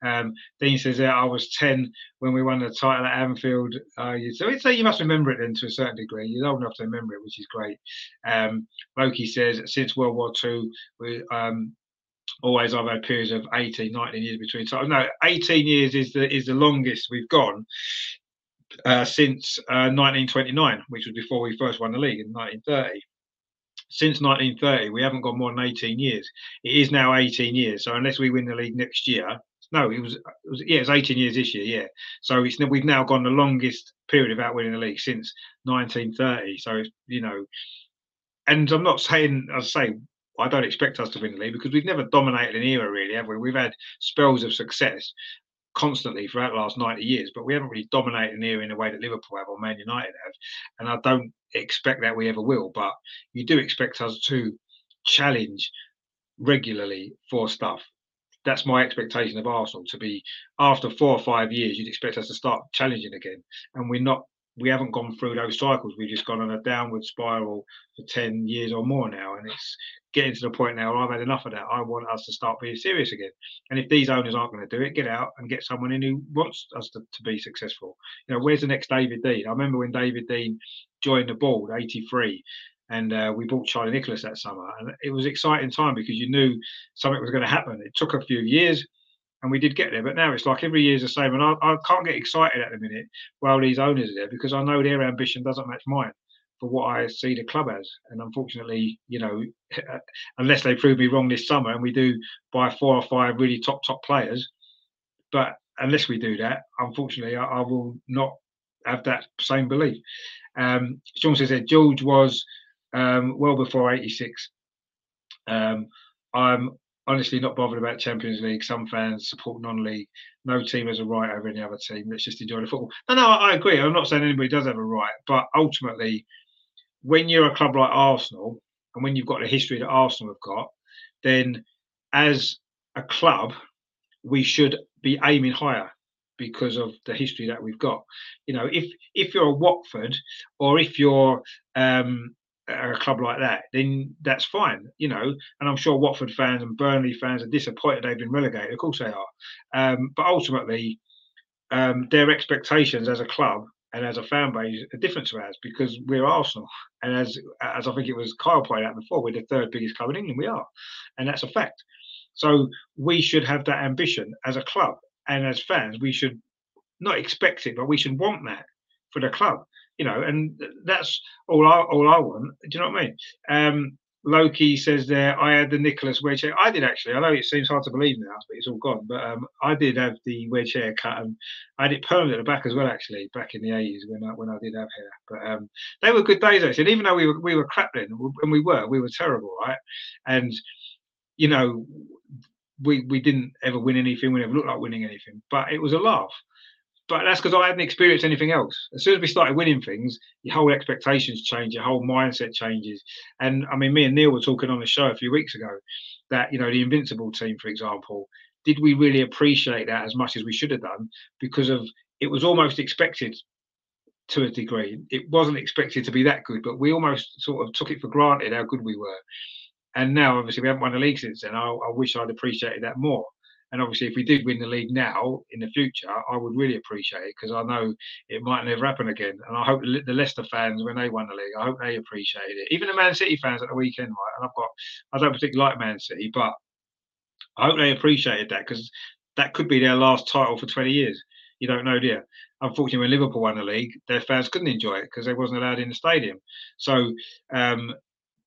[SPEAKER 1] Um, Dean says that I was 10 when we won the title at Anfield. Uh, so it's, you must remember it then to a certain degree. You're old enough to remember it, which is great. Um, Loki says since World War II, we, um, always I've had periods of 18, 19 years between. So no, 18 years is the is the longest we've gone. Uh, since uh, 1929, which was before we first won the league in 1930 since 1930, we haven't got more than 18 years. It is now 18 years. So unless we win the league next year, no, it was, it was yeah, it's 18 years this year, yeah. So it's we've now gone the longest period without winning the league since 1930. So you know, and I'm not saying I say I don't expect us to win the league because we've never dominated an era really, have we? We've had spells of success, constantly throughout the last 90 years, but we haven't really dominated near in the way that Liverpool have or Man United have. And I don't expect that we ever will, but you do expect us to challenge regularly for stuff. That's my expectation of Arsenal to be after four or five years, you'd expect us to start challenging again. And we're not we haven't gone through those cycles. We've just gone on a downward spiral for 10 years or more now. And it's getting to the point now I've had enough of that. I want us to start being serious again. And if these owners aren't going to do it, get out and get someone in who wants us to, to be successful. You know, where's the next David Dein? I remember when David Dein joined the board, 83, and uh, we bought Charlie Nicholas that summer. And it was exciting time because you knew something was going to happen. It took a few years and we did get there. But now it's like every year's the same, and I, I can't get excited at the minute while these owners are there because I know their ambition doesn't match mine for what I see the club as. And unfortunately, you know, unless they prove me wrong this summer and we do buy four or five really top top players, but unless we do that, unfortunately, I, I will not have that same belief. Um, Sean says that George was um, well before '86. Um, I'm honestly not bothered about Champions League. Some fans support non-league. No team has a right over any other team. Let's just enjoy the football. No, no, I agree. I'm not saying anybody does have a right, but ultimately, when you're a club like Arsenal, and when you've got the history that Arsenal have got, then as a club, we should be aiming higher because of the history that we've got. You know, if if you're a Watford or if you're um, a club like that, then that's fine, you know. And I'm sure Watford fans and Burnley fans are disappointed they've been relegated. Of course they are. Um, but ultimately, um, their expectations as a club and as a fan base are different to ours because we're Arsenal. And as as I think it was Kyle pointed out before, we're the third biggest club in England. We are, and that's a fact. So we should have that ambition as a club and as fans. We should not expect it, but we should want that for the club you know, and that's all I all I want. Do you know what I mean? Um, Loki says there, I had the Nicholas wedge hair. I did actually. I know it seems hard to believe now, but it's all gone. But um, I did have the wedge hair cut, and I had it permed at the back as well. Actually, back in the eighties when I when I did have hair. But um, they were good days actually. And even though we were we were crap then, and we were we were terrible, right? And you know, we we didn't ever win anything. We never looked like winning anything, but it was a laugh but that's because I hadn't experienced anything else. As soon as we started winning things, your whole expectations change, your whole mindset changes. And I mean, me and Neil were talking on the show a few weeks ago that, you know, the Invincible team, for example, did we really appreciate that as much as we should have done? Because of it was almost expected to a degree. It wasn't expected to be that good, but we almost sort of took it for granted how good we were. And now, obviously, we haven't won the league since then. I, I wish I'd appreciated that more. And obviously, if we did win the league now in the future, I would really appreciate it because I know it might never happen again. And I hope the Leicester fans, when they won the league, I hope they appreciated it. Even the Man City fans at the weekend, right? And I've got, I don't particularly like Man City, but I hope they appreciated that because that could be their last title for 20 years. You don't know, dear. Unfortunately, when Liverpool won the league, their fans couldn't enjoy it because they wasn't allowed in the stadium. So, um,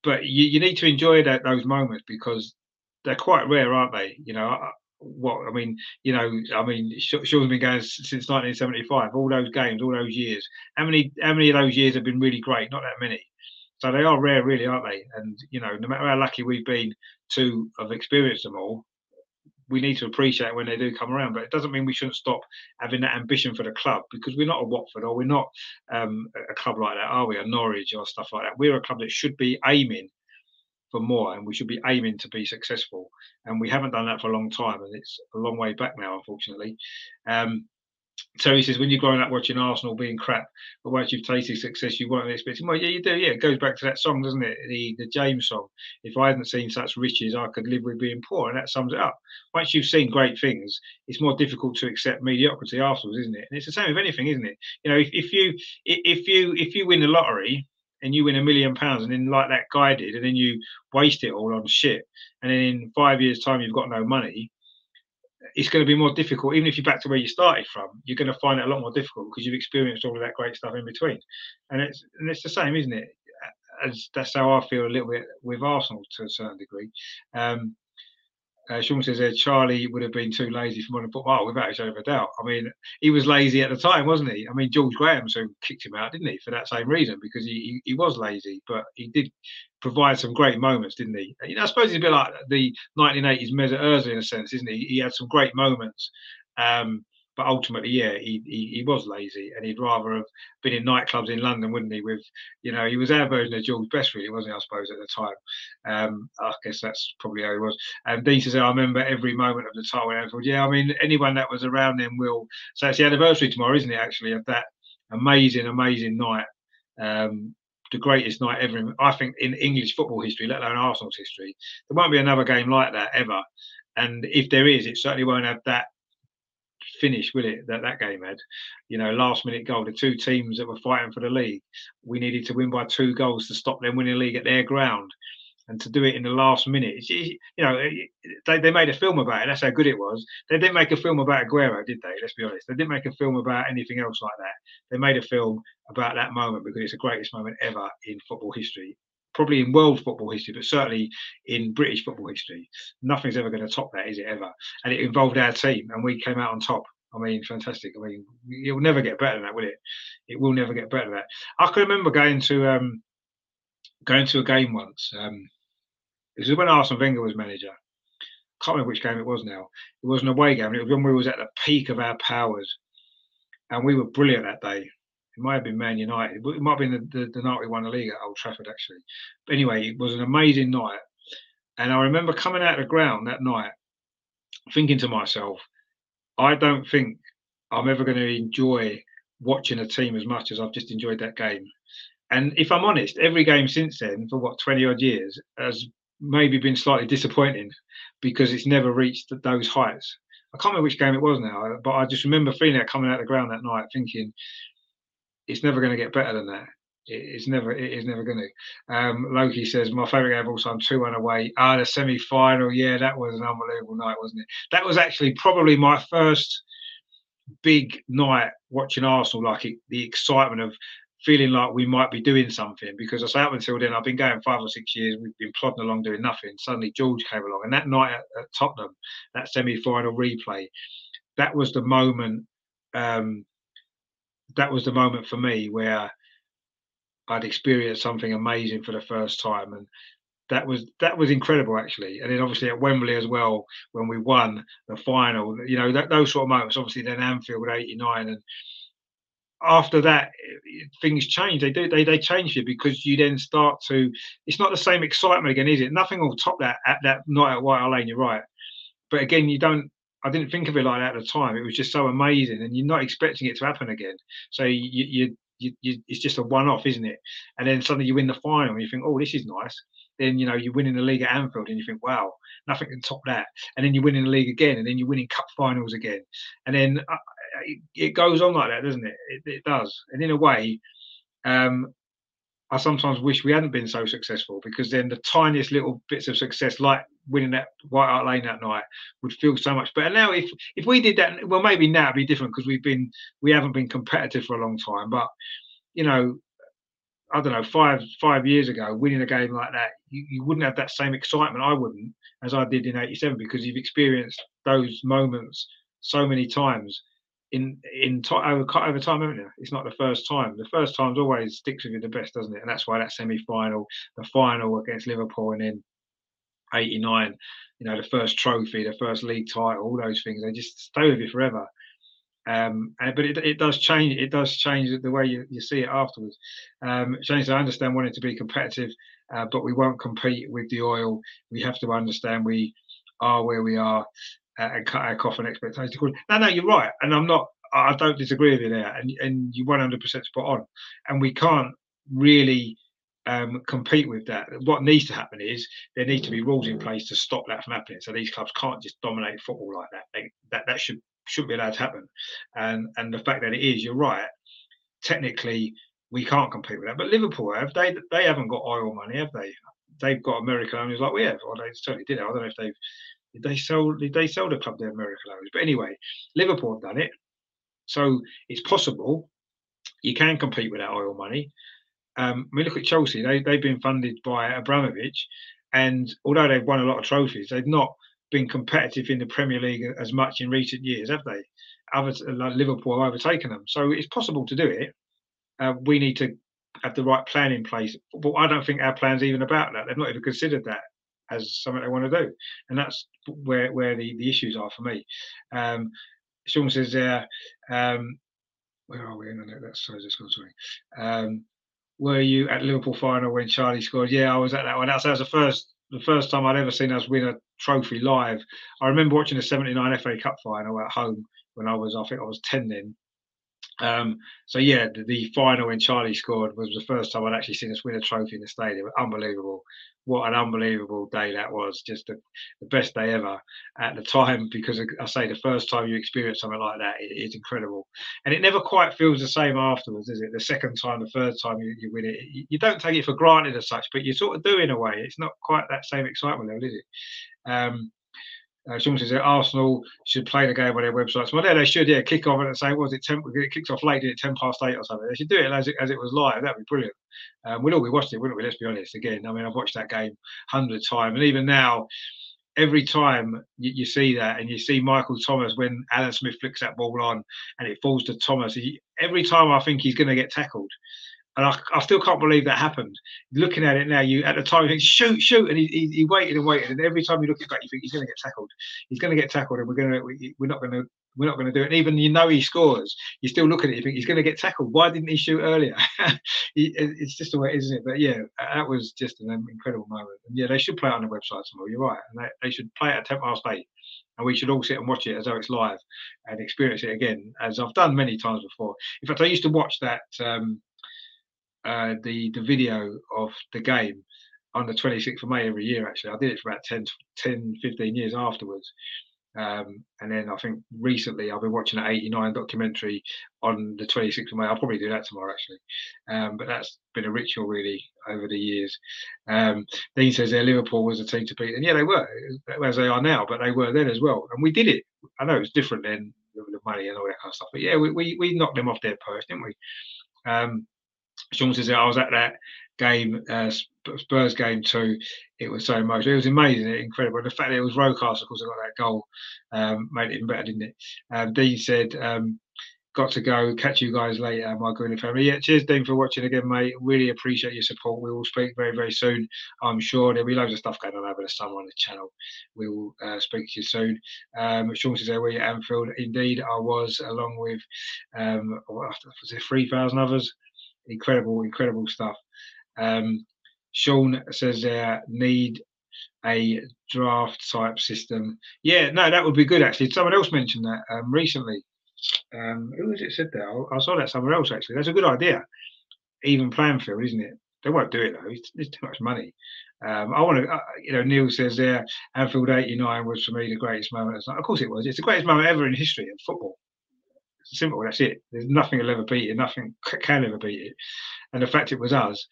[SPEAKER 1] but you, you need to enjoy that those moments because they're quite rare, aren't they? You know, what I mean, you know, I mean, Sean's been going since 1975. All those games, all those years. How many? How many of those years have been really great? Not that many. So they are rare, really, aren't they? And you know, no matter how lucky we've been to have experienced them all, we need to appreciate when they do come around. But it doesn't mean we shouldn't stop having that ambition for the club because we're not a Watford or we're not um, a club like that, are we? A Norwich or stuff like that. We're a club that should be aiming for more and we should be aiming to be successful and we haven't done that for a long time and it's a long way back now unfortunately um, he says, when you're growing up watching Arsenal being crap, but once you've tasted success, you weren't expecting. Well, yeah, you do. Yeah, it goes back to that song, doesn't it? The the James song. If I hadn't seen such riches, I could live with being poor, and that sums it up. Once you've seen great things, it's more difficult to accept mediocrity afterwards, isn't it? And it's the same with anything, isn't it? You know, if, if you if you if you win the lottery and you win a million pounds and then like that guy did and then you waste it all on shit and then in five years time you've got no money it's going to be more difficult. Even if you're back to where you started from you're going to find it a lot more difficult because you've experienced all of that great stuff in between. And it's and it's the same isn't it? As that's how i feel a little bit with arsenal to a certain degree. Um, uh, Sean says there, Charlie would have been too lazy for modern football. Oh, without a shadow of a doubt. I mean, he was lazy at the time, wasn't he? I mean, George Graham so kicked him out, didn't he, for that same reason because he, he, he was lazy, but he did provide some great moments, didn't he? You know, I suppose he's a bit like the 1980s Mesut Ozil in a sense, isn't he? He had some great moments. Um, but ultimately, yeah, he, he, he was lazy, and he'd rather have been in nightclubs in London, wouldn't he? With you know, he was our version of George Best, really, wasn't he? I suppose at the time. Um, I guess that's probably how he was. And Dean says, I remember every moment of the title in Anfield. Yeah, I mean, anyone that was around then will. So it's the anniversary tomorrow, isn't it? Actually, of that amazing, amazing night. Um, the greatest night ever, I think, in English football history, let alone Arsenal's history. There won't be another game like that ever. And if there is, it certainly won't have that finish, will it? That that game had, you know, last minute goal. The two teams that were fighting for the league, we needed to win by two goals to stop them winning the league at their ground and to do it in the last minute. You know, they, they made a film about it. That's how good it was. They didn't make a film about Aguero, did they? Let's be honest. They didn't make a film about anything else like that. They made a film about that moment because it's the greatest moment ever in football history. Probably in world football history, but certainly in British football history. Nothing's ever going to top that, is it ever? And it involved our team, and we came out on top. I mean, fantastic. I mean, it will never get better than that, will it? It will never get better than that. I can remember going to um, going to a game once. Um, this is when Arsene Wenger was manager. I can't remember which game it was now. It was an away game. It was when we was at the peak of our powers, and we were brilliant that day. It might have been Man United. It might have been the, the, the night we won the league at Old Trafford, actually. But anyway, it was an amazing night. And I remember coming out of the ground that night, thinking to myself, I don't think I'm ever going to enjoy watching a team as much as I've just enjoyed that game. And if I'm honest, every game since then, for what 20 odd years, has maybe been slightly disappointing because it's never reached those heights. I can't remember which game it was now, but I just remember feeling it coming out of the ground that night, thinking it's never going to get better than that. It's never, it is never going to. Um, Loki says my favourite game of all time, two one away. Ah, the semi final. Yeah, that was an unbelievable night, wasn't it? That was actually probably my first big night watching Arsenal. Like it, the excitement of feeling like we might be doing something because I say up until then I've been going five or six years we've been plodding along doing nothing suddenly George came along and that night at, at Tottenham that semi-final replay that was the moment um, that was the moment for me where I'd experienced something amazing for the first time and that was that was incredible actually. And then obviously at Wembley as well when we won the final you know that, those sort of moments obviously then Anfield 89 and after that things change. They do they, they change you because you then start to it's not the same excitement again is it? Nothing will top that at that night at white lane you're right. But again you don't i didn't think of it like that at the time it was just so amazing and you're not expecting it to happen again so you you, you, you it's just a one-off isn't it and then suddenly you win the final and you think oh this is nice then you know you're winning the league at Anfield and you think wow nothing can top that and then you're winning the league again and then you're winning cup finals again and then uh, it, goes on like that, doesn't it? it? It, does. And in a way, um, I sometimes wish we hadn't been so successful because then the tiniest little bits of success, like winning that White Hart Lane that night, would feel so much better. Now, if if we did that, well, maybe now it'd be different because we've been we haven't been competitive for a long time. But you know, I don't know, five five years ago, winning a game like that, you, you wouldn't have that same excitement. I wouldn't, as I did in '87, because you've experienced those moments so many times in in over, over time, haven't you? It's not the first time. The first time's always sticks with you the best, doesn't it? And that's why that semi-final, the final against Liverpool, and then '89, you know, the first trophy, the first league title, all those things, they just stay with you forever. Um, but it, it does change. It does change the way you, you see it afterwards. Um, James, I understand wanting to be competitive, uh, but we won't compete with the oil. We have to understand we are where we are and cut our and expectations. No, no, you're right, and I'm not. I don't disagree with you there, and and you 100% spot on. And we can't really um, compete with that. What needs to happen is there need to be rules in place to stop that from happening. So these clubs can't just dominate football like that. They, that that should shouldn't be allowed to happen. And and the fact that it is, you're right. Technically, we can't compete with that. But Liverpool have they they haven't got oil money, have they? They've got American owners like we have, or they certainly did. I don't know if they've they sell? Did they sell the club their American owners? But anyway, Liverpool have done it, so it's possible. You can compete with that oil money. Um, I mean, look at Chelsea. They they've been funded by Abramovich, and although they've won a lot of trophies, they've not been competitive in the Premier League as much in recent years, have they? Other like Liverpool have overtaken them, so it's possible to do it. Uh, we need to have the right plan in place. But I don't think our plan's even about that. They've not even considered that as something they want to do, and that's where where the, the issues are for me. Um, Sean says, uh, um, where are we? No, no, that's sorry, just gone. Sorry. Um, were you at Liverpool final when Charlie scored? Yeah, I was at that one. That's, that was the first the first time I'd ever seen us win a trophy live. I remember watching the '79 FA Cup final at home when I was, I think I was 10 then, Um, so yeah, the, the, final when Charlie scored was the first time I'd actually seen us win a trophy in the stadium. Unbelievable! What an unbelievable day that was. Just the, the best day ever at the time because I say the first time you experience something like that, it, it's incredible, and it never quite feels the same afterwards, is it? The second time, the third time you, you win it, you, you, don't take it for granted as such, but you sort of do in a way. It's not quite that same excitement level, is it? Um, uh, Sean says that Arsenal should play the game on their websites. Well, yeah, they should. Yeah, kick off and say, was it ten? It kicks off late, at ten past eight or something. They should do it as it, as it was live. That'd be brilliant. Um, we'd all be watching it, wouldn't we? Let's be honest. Again, I mean, I've watched that game hundred times, and even now, every time you, you, see that, and you see Michael Thomas when Alan Smith flicks that ball on, and it falls to Thomas. He, every time I think he's going to get tackled, and I, I, still can't believe that happened. Looking at it now, you at the time you think shoot, shoot, and he, he, he waited and waited, and every time you look at back, you think he's going to get tackled. He's going to get tackled, and we're going to we, we're not going to we're not going to do it. And even you know he scores, you still look at it, you think he's going to get tackled. Why didn't he shoot earlier? it's just the way, isn't it? But yeah, that was just an incredible moment. And yeah, they should play it on the website tomorrow. You're right, and they, they should play it at ten past eight and we should all sit and watch it as though it's live and experience it again, as I've done many times before. In fact, I used to watch that um, uh, the the video of the game on the 26th of May every year. Actually, I did it for about 10, 10 15 years afterwards. Um, and then I think recently I've been watching an 89 documentary on the 26th of May. I'll probably do that tomorrow actually. Um, but that's been a ritual really over the years. Um, Dean says there Liverpool was a team to beat. And yeah, they were, as they are now, but they were then as well. And we did it. I know it's different then, the money and all that kind of stuff. But yeah, we, we, we knocked them off their perch, didn't we? Um, Sean says I was at that game, uh, Spurs game too. It was so emotional. It was amazing, incredible. The fact that it was Rocastle, of course, I got that goal, um, made it even better, didn't it? Um, Dean said, um, "Got to go. Catch you guys later, my Greenwood family." Yeah, cheers, Dean, for watching again, mate. Really appreciate your support. We will speak very, very soon. I'm sure there'll be loads of stuff going on over the summer on the channel. We will uh, speak to you soon. Um, Sean says, "Were you at Anfield?" Indeed, I was, along with um, was it three thousand others incredible, incredible stuff. Um, Sean says there need a draft type system. Yeah, no, that would be good actually. Someone else mentioned that um, recently. Um, who was it said that? I, I, saw that somewhere else actually. That's a good idea. Even playing field, isn't it? They won't do it though. It's, it's too much money. Um, I want to, uh, you know, Neil says there, Anfield 89 was for me the greatest moment. Of course it was. It's the greatest moment ever in history of football simple. That's it. There's nothing will ever beat it. Nothing can ever beat it. And the fact it was us.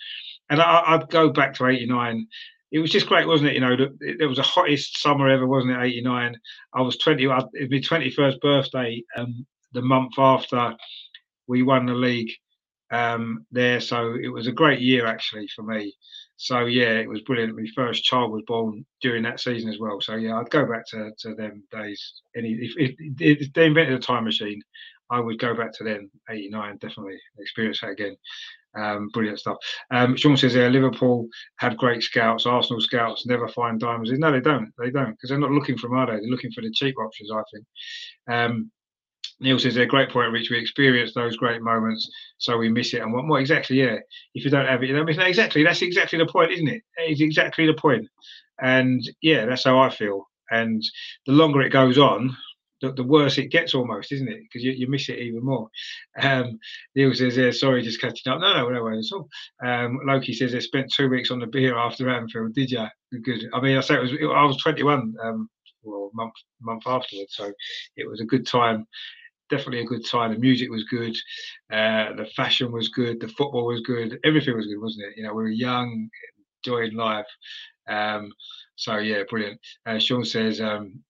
[SPEAKER 1] And I, would go back to '89. It was just great, wasn't it? You know, it, it was the hottest summer ever, wasn't it? '89. I was 20. It was my 21st birthday. Um, the month after we won the league um, there, so it was a great year actually for me. So yeah, it was brilliant. My first child was born during that season as well. So yeah, I'd go back to, to them days. Any if, if, if they invented a time machine, I would go back to then, 89, definitely experience that again. Um, brilliant stuff. Um, Sean says there, Liverpool had great scouts. Arsenal scouts never find diamonds. No, they don't. They don't because they're not looking for them, are they? They're looking for the cheap options, I think. Um, Neil says they're great point which we experience those great moments, so we miss it. And what, what exactly? Yeah, if you don't have it, you don't miss it. Exactly. That's exactly the point, isn't it? It's exactly the point. And yeah, that's how I feel. And the longer it goes on, the, the worse it gets almost, isn't it? Because you, you miss it even more. Um, Neil says, yeah, sorry, just catching up. No, no, no worries at all. Um, Loki says they spent two weeks on the beer after Anfield. Did you? Good. I mean, I say it was. I was 21. Um, well, month month afterwards, so it was a good time. Definitely a good time. The music was good, uh, the fashion was good, the football was good, everything was good, wasn't it? You know, we were young, enjoying life. Um, so yeah, brilliant. Uh, Sean says um,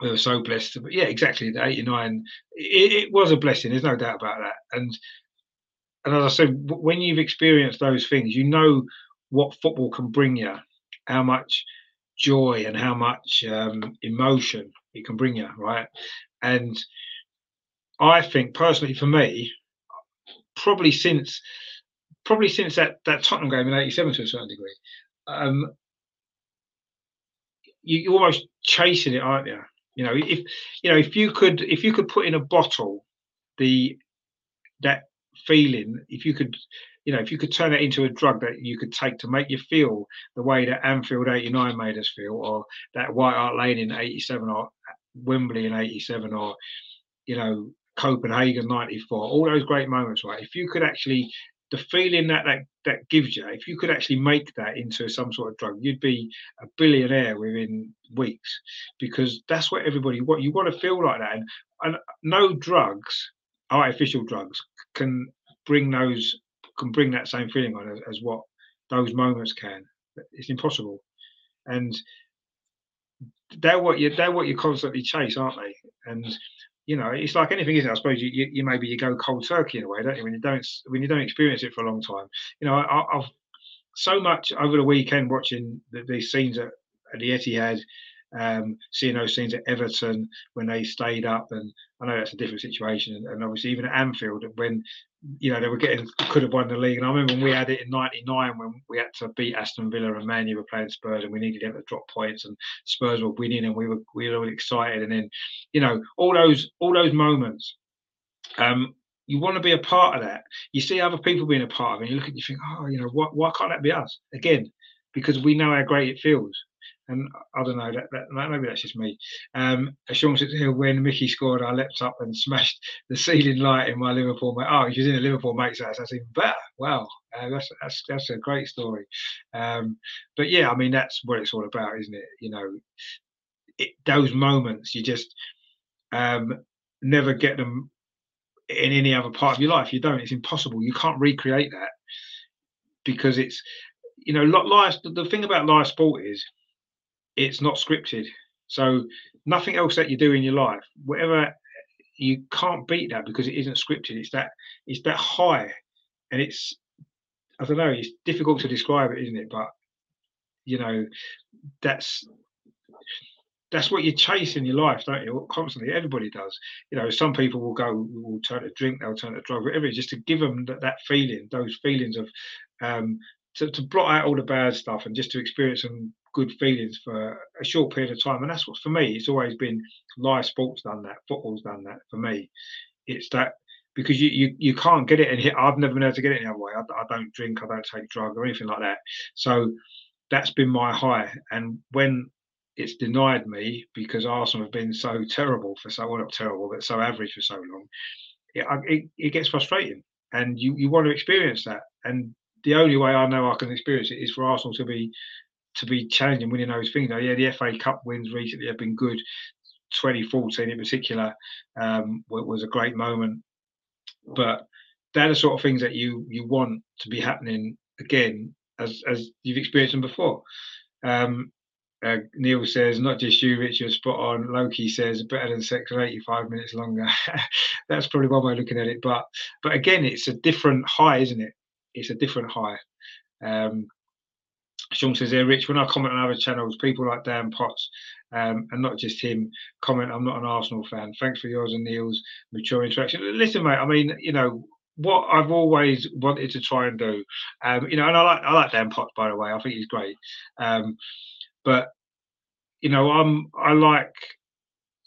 [SPEAKER 1] we were so blessed. But yeah, exactly. The 89, it, it, was a blessing. There's no doubt about that. And and as I said, when you've experienced those things, you know what football can bring you, how much joy and how much um, emotion it can bring you, right? And I think personally, for me, probably since probably since that that Tottenham game in '87 to a certain degree, um, you, are almost chasing it, aren't you? You know, if you know, if you could, if you could put in a bottle the that feeling, if you could, you know, if you could turn it into a drug that you could take to make you feel the way that Anfield '89 made us feel, or that White Hart Lane in '87, or Wembley in '87, or you know, Copenhagen '94, all those great moments, right? If you could actually the feeling that, that that gives you, if you could actually make that into some sort of drug, you'd be a billionaire within weeks because that's what everybody what you want to feel like that. And, and no drugs, artificial drugs, can bring those can bring that same feeling on as, as what those moments can. It's impossible. And they're what you they're what you constantly chase, aren't they? And you know, it's like anything, isn't it? I suppose you, you, you, maybe you go cold turkey in a way, don't you? When you don't when you don't experience it for a long time. You know, I, have so much over the weekend watching the, these scenes at, at the Etihad, um, seeing those scenes at Everton when they stayed up, and I know that's a different situation, and, and obviously even at Anfield when you know, they were getting could have won the league. And I remember when we had it in '99 when we had to beat Aston Villa and Man U were playing Spurs, and we needed them to drop points, and Spurs were winning, and we were we were all excited. And then, you know, all those all those moments. Um, you want to be a part of that. You see other people being a part of it, and you look at it, you think, oh, you know, why, why can't that be us? Again, because we know how great it feels and I don't know that, that maybe that's just me. Um, Sean said when Mickey scored, I leapt up and smashed the ceiling light in my Liverpool mate. Oh, he was in a Liverpool mate's house. That's even better. Wow, uh, that's that's that's a great story. Um, but yeah, I mean that's what it's all about, isn't it? You know, it, those moments you just um, never get them in any other part of your life. You don't. It's impossible. You can't recreate that because it's you know live. The thing about live sport is it's not scripted. So nothing else that you do in your life, whatever you can't beat that because it isn't scripted. It's that it's that high, and it's I don't know. It's difficult to describe it, isn't it? But you know, that's that's what you chase in your life, don't you? Constantly, everybody does. You know, some people will go, will turn to drink, they'll turn to drug, whatever. Just to give them that, that feeling, those feelings of um, to, to blot out all the bad stuff and just to experience some good feelings for a short period of time. And that's what for me, it's always been live sports done that, football's done that for me. It's that because you you, you can't get it and I've never been able to get it any other way. I, I don't drink, I don't take drugs or anything like that. So that's been my high. And when it's denied me because Arsenal have been so terrible for so well not terrible, but so average for so long, it, it, it gets frustrating. And you, you want to experience that. And the only way I know I can experience it is for Arsenal to be to be challenging, winning those things. Now, yeah, the FA Cup wins recently have been good. 2014 in particular um, was a great moment, but they're the sort of things that you you want to be happening again as as you've experienced them before. Um, uh, Neil says, not just you, Richard, spot on. Loki says, better than sex for 85 minutes longer. That's probably one way of looking at it. But but again, it's a different high, isn't it? It's a different high. Um, Sean says here, Rich, when I comment on other channels, people like Dan Potts, um, and not just him, comment, I'm not an Arsenal fan. Thanks for yours and Neil's mature interaction. Listen, mate, I mean, you know, what I've always wanted to try and do, um, you know, and I like I like Dan Potts, by the way. I think he's great. Um, but you know, I'm I like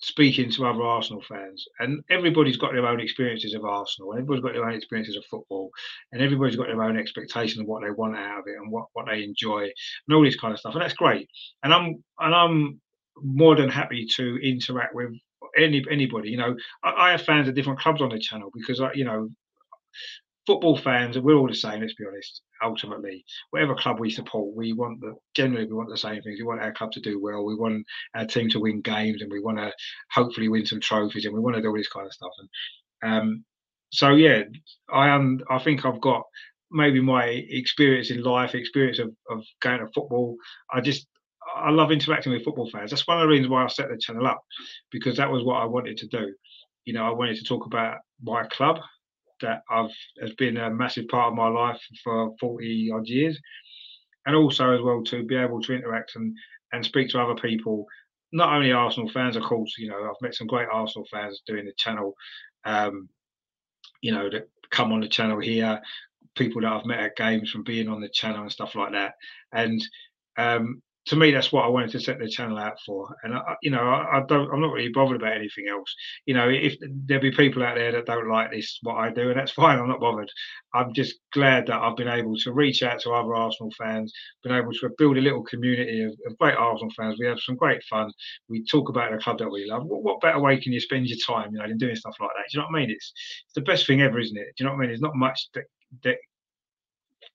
[SPEAKER 1] speaking to other Arsenal fans, and everybody's got their own experiences of Arsenal, everybody's got their own experiences of football, and everybody's got their own expectation of what they want out of it and what, what they enjoy, and all this kind of stuff, and that's great. And I'm and I'm more than happy to interact with any anybody. You know, I, I have fans of different clubs on the channel because I, you know, football fans, we're all the same. Let's be honest. Ultimately, whatever club we support, we want the generally we want the same things. We want our club to do well. We want our team to win games, and we want to hopefully win some trophies, and we want to do all this kind of stuff. And um, so, yeah, I am. I think I've got maybe my experience in life, experience of, of going to football. I just I love interacting with football fans. That's one of the reasons why I set the channel up because that was what I wanted to do. You know, I wanted to talk about my club that I've has been a massive part of my life for 40 odd years, and also as well to be able to interact and and speak to other people, not only Arsenal fans, of course. You know, I've met some great Arsenal fans doing the channel. Um, you know, that come on the channel here, people that I've met at games from being on the channel and stuff like that, and um, to me, that's what I wanted to set the channel out for. And I, you know, I, I, don't, I'm not really bothered about anything else. You know, if there'll be people out there that don't like this, what I do, and that's fine. I'm not bothered. I'm just glad that I've been able to reach out to other Arsenal fans, been able to build a little community of, of great Arsenal fans. We have some great fun. We talk about the club that we love. What, what, better way can you spend your time, you know, than doing stuff like that? Do you know what I mean? It's, it's the best thing ever, isn't it? Do you know what I mean? There's not much that, that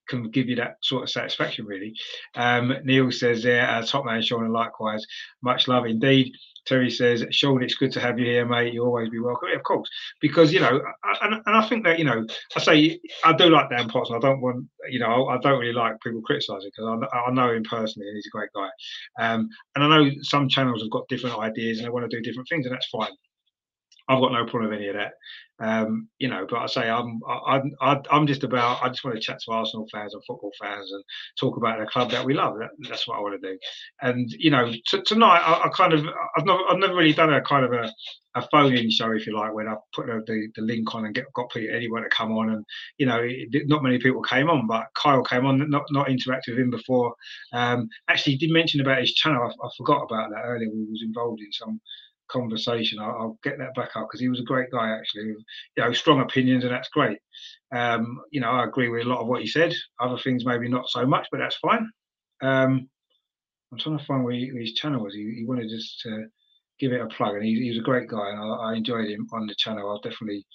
[SPEAKER 1] can give you that sort of satisfaction, really. Um, Neil says there, uh, top man Sean, likewise, much love indeed. Terry says, Sean, it's good to have you here, mate. You always be welcome. Yeah, of course, because you know, and, and I think that you know, I say I do like Dan Potts, and I don't want, you know, I don't really like people criticising because I, I, know him personally, and he's a great guy. Um, and I know some channels have got different ideas and they want to do different things, and that's fine. I've got no problem with any of that. Um, you know, but I say I'm I, I, I'm just about I just want to chat to Arsenal fans and football fans and talk about the club that we love. That, that's what I want to do. And you know, t- tonight I, I, kind of I've never I've never really done a kind of a, a phone-in show, if you like, when I put the, the, the link on and get got anyone to come on. And you know, it, not many people came on, but Kyle came on. Not not interacted with him before. Um, actually, he did mention about his channel. I, I forgot about that earlier. We was involved in some conversation. I'll, I'll get that back up because he was a great guy, actually. You know, strong opinions, and that's great. Um, you know, I agree with a lot of what he said. Other things, maybe not so much, but that's fine. Um, I'm trying to find where, he, where his channel was. He, he, wanted just to give it a plug, and he, he was a great guy, and I, I, enjoyed him on the channel. I'll definitely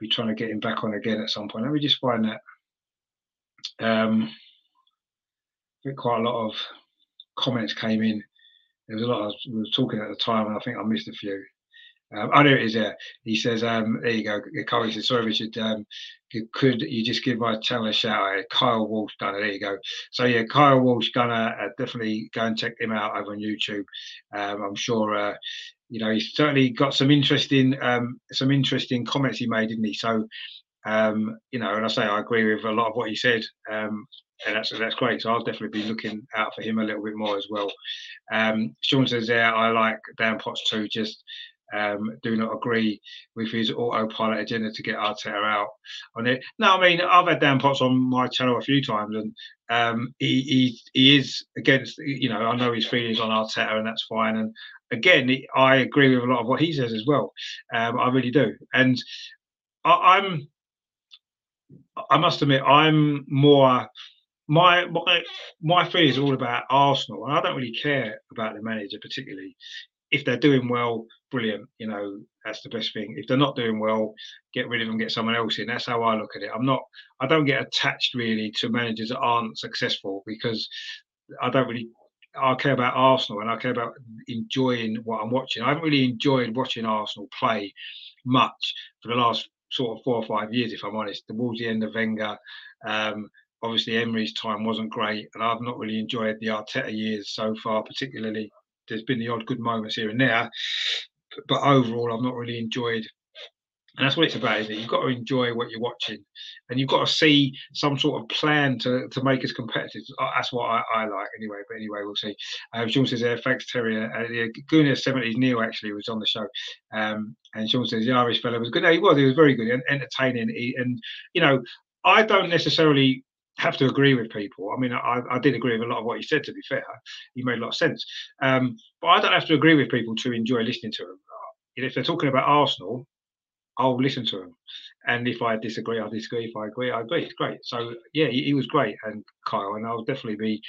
[SPEAKER 1] be trying to get him back on again at some point. Let me just find that. Um, I think quite a lot of comments came in there was a lot. Of, we were talking at the time, and I think I missed a few. Um, oh, there it is. There, he says, um, "There you go." Corey says, "Sorry, Richard. Um, could you just give my channel a shout out? Kyle Walsh Gunner. There you go. So yeah, Kyle Walsh Gunner. Uh, definitely go and check him out over on YouTube. Um, I'm sure. Uh, you know, he's certainly got some interesting, um, some interesting comments he made, didn't he? So, um, you know, and I say I agree with a lot of what he said. Um, and that's that's great. So I'll definitely be looking out for him a little bit more as well. Um, Sean says there, I like Dan Potts too. Just um, do not agree with his autopilot agenda to get Arteta out on it. No, I mean I've had Dan Potts on my channel a few times, and um, he, he he is against. You know, I know his feelings on Arteta, and that's fine. And again, I agree with a lot of what he says as well. Um, I really do, and I, I'm. I must admit, I'm more my my my fear is all about Arsenal, and I don't really care about the manager particularly. If they're doing well, brilliant. You know that's the best thing. If they're not doing well, get rid of them, get someone else in. That's how I look at it. I'm not. I don't get attached really to managers that aren't successful because I don't really. I care about Arsenal and I care about enjoying what I'm watching. I haven't really enjoyed watching Arsenal play much for the last sort of four or five years, if I'm honest. Towards the end of Wenger, um, obviously Emery's time wasn't great, and I've not really enjoyed the Arteta years so far. Particularly, there's been the odd good moments here and there, but overall, I've not really enjoyed and that's what it's about, isn't it? You've got to enjoy what you're watching, and you've got to see some sort of plan to, to make us competitive. Uh, that's what I, I like, anyway. But anyway, we'll see. Uh, Sean says, uh, "Thanks, Terry." Uh, yeah, Gooner seventies Neil actually was on the show, um, and Sean says the Irish fellow was good. No, he was. He was very good and entertaining. He, and you know, I don't necessarily have to agree with people. I mean, I, I did agree with a lot of what he said. To be fair, he made a lot of sense. Um, but I don't have to agree with people to enjoy listening to them. If they're talking about Arsenal, I'll listen to them. And if I disagree, I disagree. If I agree, I agree. It's great. So yeah, he, he was great, and Kyle, and I'll definitely be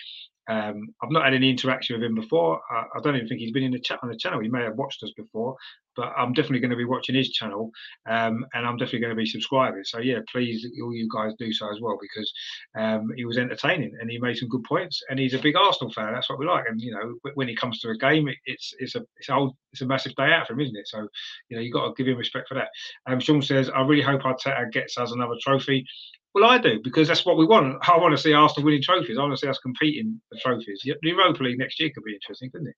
[SPEAKER 1] um, I've not had any interaction with him before. I, I, don't even think he's been in the chat on the channel. He may have watched us before, but I'm definitely going to be watching his channel, um, and I'm definitely going to be subscribing. So yeah, please, all you guys do so as well because um, he was entertaining and he made some good points, and he's a big Arsenal fan. That's what we like. And you know, when he comes to a game, it, it's it's a it's old it's a massive day out for him, isn't it? So you know, you got to give him respect for that. Um, Sean says, I really hope Arteta gets us another trophy. Well, I do because that's what we want. I want to see Arsenal winning trophies. I want to see us competing for trophies. The Europa League next year could be interesting, couldn't it?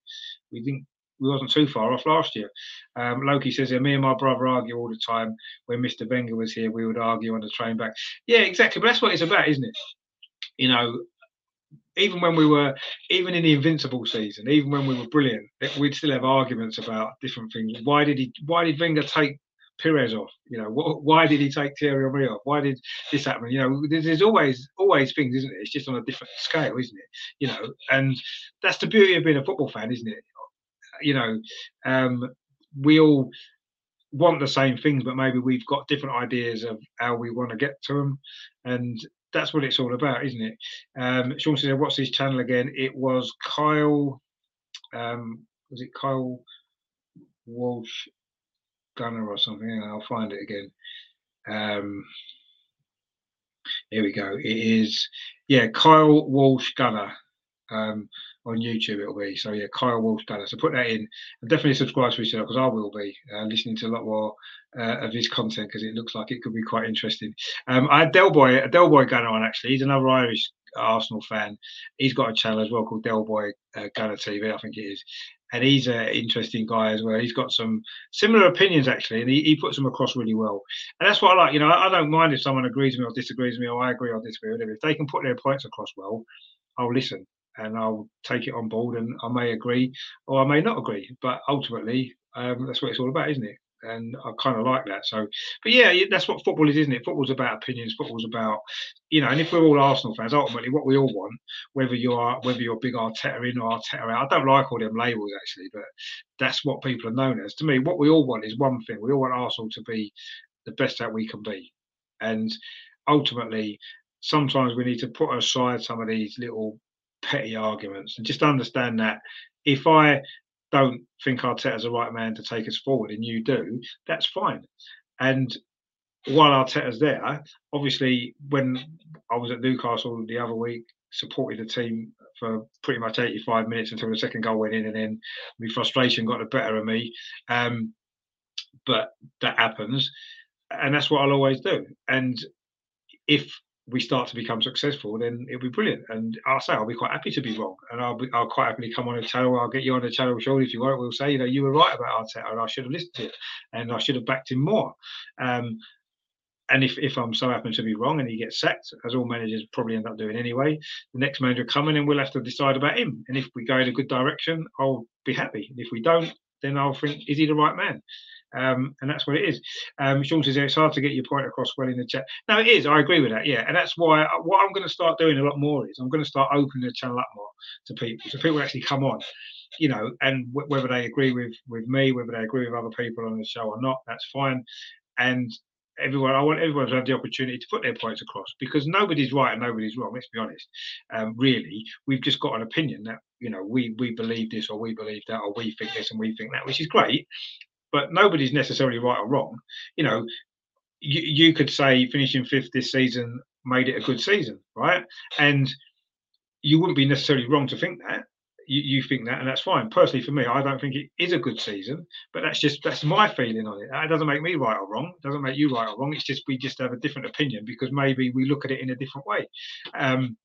[SPEAKER 1] We think we wasn't too far off last year. Um, Loki says, yeah, me and my brother argue all the time. When Mr. Wenger was here, we would argue on the train back. Yeah, exactly. But that's what it's about, isn't it? You know, even when we were, even in the invincible season, even when we were brilliant, we'd still have arguments about different things. Why did he? Why did Wenger take Pires off? You know, wh- why did he take Thierry Henry off? Why did this happen? You know, there's, there's, always always things, isn't it? It's just on a different scale, isn't it? You know, and that's the beauty of being a football fan, isn't it? You know, um, we all want the same things, but maybe we've got different ideas of how we want to get to them, and that's what it's all about, isn't it? Um, Sean said, "What's his channel again?" It was Kyle. Um, was it Kyle Walsh Gunner or something? I'll find it again. Um, here we go. It is, yeah, Kyle Walsh Gunner. Um, on YouTube it'll be. So yeah, Kyle Walsh Gunner. So put that in and definitely subscribe to his channel because I will be uh, listening to a lot more uh, of his content because it looks like it could be quite interesting. Um, I had Del Boy, Del Boy Gunner on actually. He's another Irish Arsenal fan. He's got a channel as well called Del Boy uh, Gunner TV, I think it is. And he's an interesting guy as well. He's got some similar opinions actually, and he, he puts them across really well. And that's what I like. You know, I, I don't mind if someone agrees with me or disagrees with me, or I agree or disagree with them. If they can put their points across well, I'll listen and I'll take it on board and I may agree or I may not agree. But ultimately, um, that's what it's all about, isn't it? And I kind of like that. So, but yeah, that's what football is, isn't it? Football's about opinions. Football's about, you know, and if we're all Arsenal fans, ultimately, what we all want, whether you are, whether you're big Arteta in or Arteta out, I don't like all them labels actually, but that's what people are known as. To me, what we all want is one thing: we all want Arsenal to be the best that we can be, and ultimately, sometimes we need to put aside some of these little petty arguments and just understand that if I don't think Arteta's the right man to take us forward and you do, that's fine. And while Arteta's there, obviously, when I was at Newcastle the other week, supported the team for pretty much 85 minutes until the second goal went in, and then my frustration got the better of me. Um, but that happens, and that's what I'll always do. And if we start to become successful, then it'll be brilliant. And I'll say I'll be quite happy to be wrong, and I'll be, I'll quite happily come on a channel. I'll get you on a channel, surely if you want. We'll say, you know, you were right about Arteta, and I should have listened to it, and I should have backed him more. Um, and if, if I'm so happen to be wrong and he gets sacked, as all managers probably end up doing anyway, the next manager coming and we'll have to decide about him. And if we go in a good direction, I'll be happy. And if we don't, then I'll think, is he the right man? Um, and that's what it is. Um, Sean says it's hard to get your point across well in the chat. No, it is. I agree with that. Yeah, and that's why I, what I'm going to start doing a lot more is I'm going to start opening the channel up more to people, so people actually come on. You know, and w- whether they agree with with me, whether they agree with other people on the show or not, that's fine. And everyone, I want everyone to have the opportunity to put their points across because nobody's right and nobody's wrong. Let's be honest. Um, really, we've just got an opinion that you know we we believe this or we believe that or we think this and we think that, which is great but nobody's necessarily right or wrong. You know, you, you could say finishing fifth this season made it a good season, right? And you wouldn't be necessarily wrong to think that. You, you think that, and that's fine. Personally, for me, I don't think it is a good season, but that's just that's my feeling on it. That doesn't make me right or wrong. It doesn't make you right or wrong. It's just we just have a different opinion because maybe we look at it in a different way. Um,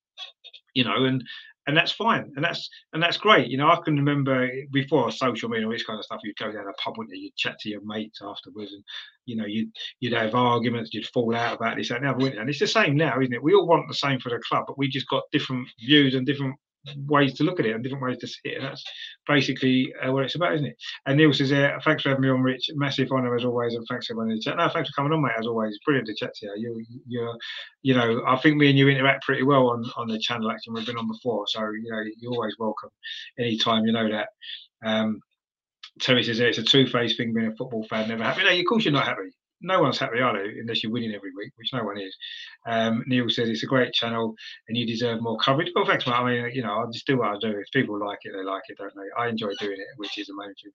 [SPEAKER 1] you know, and and that's fine, and that's and that's great. You know, I can remember before social media, all this kind of stuff. You'd go down a pub, you? You'd chat to your mates afterwards, and you know, you'd you'd have arguments, you'd fall out about this, that, and the other. And it's the same now, isn't it? We all want the same for the club, but we just got different views and different ways to look at it and different ways to see it. And that's basically uh, what it's about, isn't it? And Neil says, uh, thanks for having me on, Rich. Massive honour as always, and thanks for having the chat. No, thanks for coming on, mate. As always, brilliant to chat to you. You, you're, you know, I think me and you interact pretty well on on the channel. Actually, we've been on before, so you know, you're always welcome anytime. You know that. Um, Terry says it's a two-faced thing being a football fan, never happy. No, of course you're not happy no one's happy, are they? Unless you're winning every week, which no one is. Um, Neil says it's a great channel and you deserve more coverage. Well, thanks, mate. I mean, you know, I'll just do what I do. If people like it, they like it, don't they? I enjoy doing it, which is the main thing.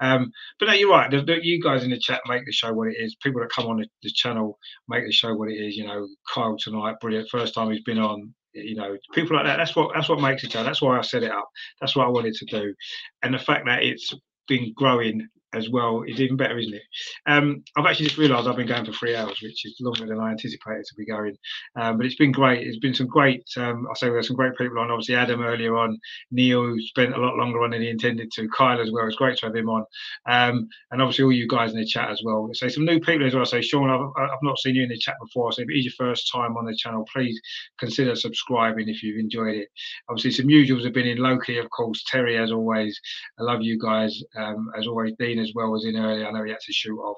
[SPEAKER 1] Um, but no, you're right. The, the, you guys in the chat make the show what it is. People that come on the, the channel make the show what it is. You know, Kyle tonight, brilliant. First time he's been on you know people like that that's what that's what makes it that's why i set it up that's what i wanted to do and the fact that it's been growing as well is even better, isn't it? Um, I've actually just realised I've been going for three hours, which is longer than I anticipated to be going. Um, but it's been great. It's been some great. Um, I say there's some great people on. Obviously, Adam earlier on, Neil spent a lot longer on than he intended to. Kyle as well. It's great to have him on, um, and obviously all you guys in the chat as well. So some new people as well. So Sean, I've, I've not seen you in the chat before. So if it is your first time on the channel, please consider subscribing if you've enjoyed it. Obviously, some usuals have been in locally, of course. Terry, as always. I love you guys. Um, as always, Dean as well was in earlier. I know he had to shoot off.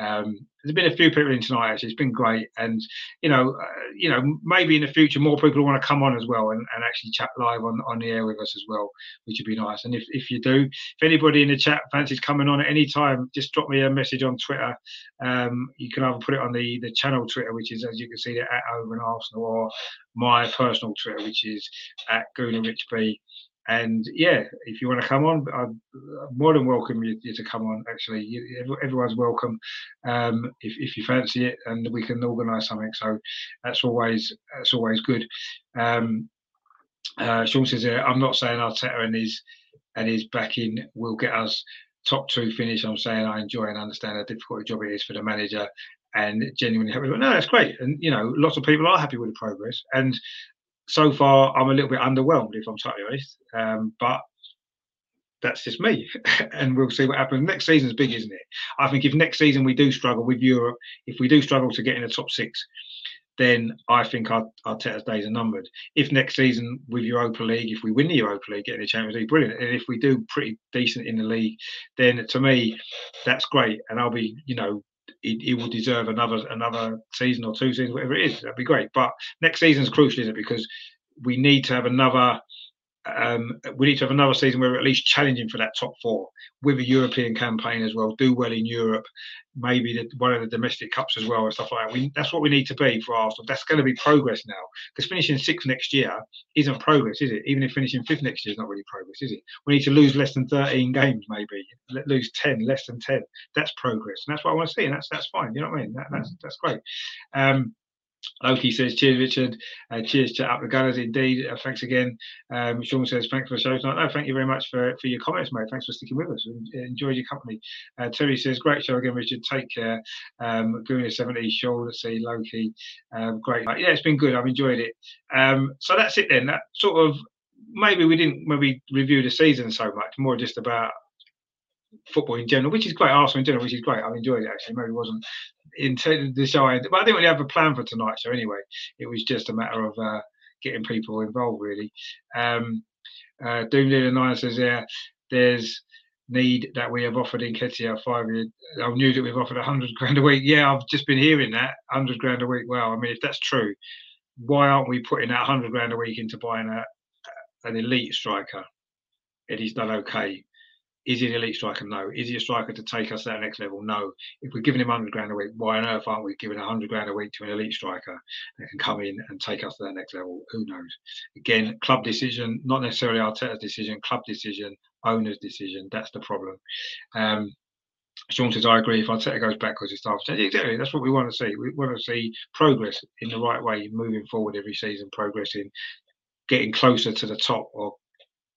[SPEAKER 1] Um, there's been a few people in tonight. Actually, it's been great, and you know, uh, you know, maybe in the future more people want to come on as well and, and actually chat live on, on the air with us as well, which would be nice. And if, if you do, if anybody in the chat fancies coming on at any time, just drop me a message on Twitter. Um, you can either put it on the the channel Twitter, which is as you can see, at Over and Arsenal, or my personal Twitter, which is at Gooner Rich B and yeah, if you want to come on, I'm more than welcome you, you to come on. Actually, you, everyone's welcome um, if, if you fancy it, and we can organise something. So that's always that's always good. Um, uh, Sean says, uh, "I'm not saying Arteta and his and his backing will get us top two finish. I'm saying I enjoy and understand how difficult a job it is for the manager." And genuinely happy. No, that's great. And you know, lots of people are happy with the progress. And so far, I'm a little bit underwhelmed, if I'm totally honest. Um, but that's just me, and we'll see what happens. Next season's big, isn't it? I think if next season we do struggle with Europe, if we do struggle to get in the top six, then I think our, Arteta's days are numbered. If next season with Europa League, if we win the Europa League, get the Champions League, brilliant. And if we do pretty decent in the league, then to me, that's great. And I'll be, you know, he, he will deserve another another season or two seasons, whatever it is. That'd be great. But next season's crucial, isn't it? Because we need to have another um, we need to have another season where we're at least challenging for that top four with a European campaign as well. Do well in Europe, maybe the, one of the domestic cups as well and stuff like that. We, that's what we need to be for Arsenal. That's going to be progress now because finishing sixth next year isn't progress, is it? Even if finishing fifth next year is not really progress, is it? We need to lose less than 13 games, maybe lose 10, less than 10. That's progress, and that's what I want to see, and that's that's fine. You know what I mean? That, that's that's great. Um, Loki says, cheers, Richard. Uh, cheers to Gunners, indeed. Uh, thanks again. Um, Sean says, thanks for the show tonight. No, thank you very much for, for your comments, mate. Thanks for sticking with us. Enjoyed your company. Uh, Terry says, great show again, Richard. Take care. Um, Guna 70, Sean, let's see, Loki. Um, great. Uh, yeah, it's been good. I've enjoyed it. Um, so that's it then. That sort of, maybe we didn't maybe review the season so much, more just about football in general, which is great. Arsenal in general, which is great. I've enjoyed it actually. Maybe it wasn't into the show. But I didn't really have a plan for tonight's show anyway. It was just a matter of uh, getting people involved, really. Um, uh, Doom Leader 9 says, yeah, there's need that we have offered Nketiah five years. I knew that we've offered 100 grand a week. Yeah, I've just been hearing that 100 grand a week. Well, I mean, if that's true, why aren't we putting that 100 grand a week into buying a, an elite striker? Eddie's done okay. Is he an elite striker? No. Is he a striker to take us to that next level? No. If we're giving him 100 grand a week, why on earth aren't we giving 100 grand a week to an elite striker that can come in and take us to that next level? Who knows? Again, club decision, not necessarily Arteta's decision, club decision, owner's decision. That's the problem. Um, Sean says, I agree. If Arteta goes backwards, it's change. Exactly. That's what we want to see. We want to see progress in the right way, moving forward every season, progressing, getting closer to the top or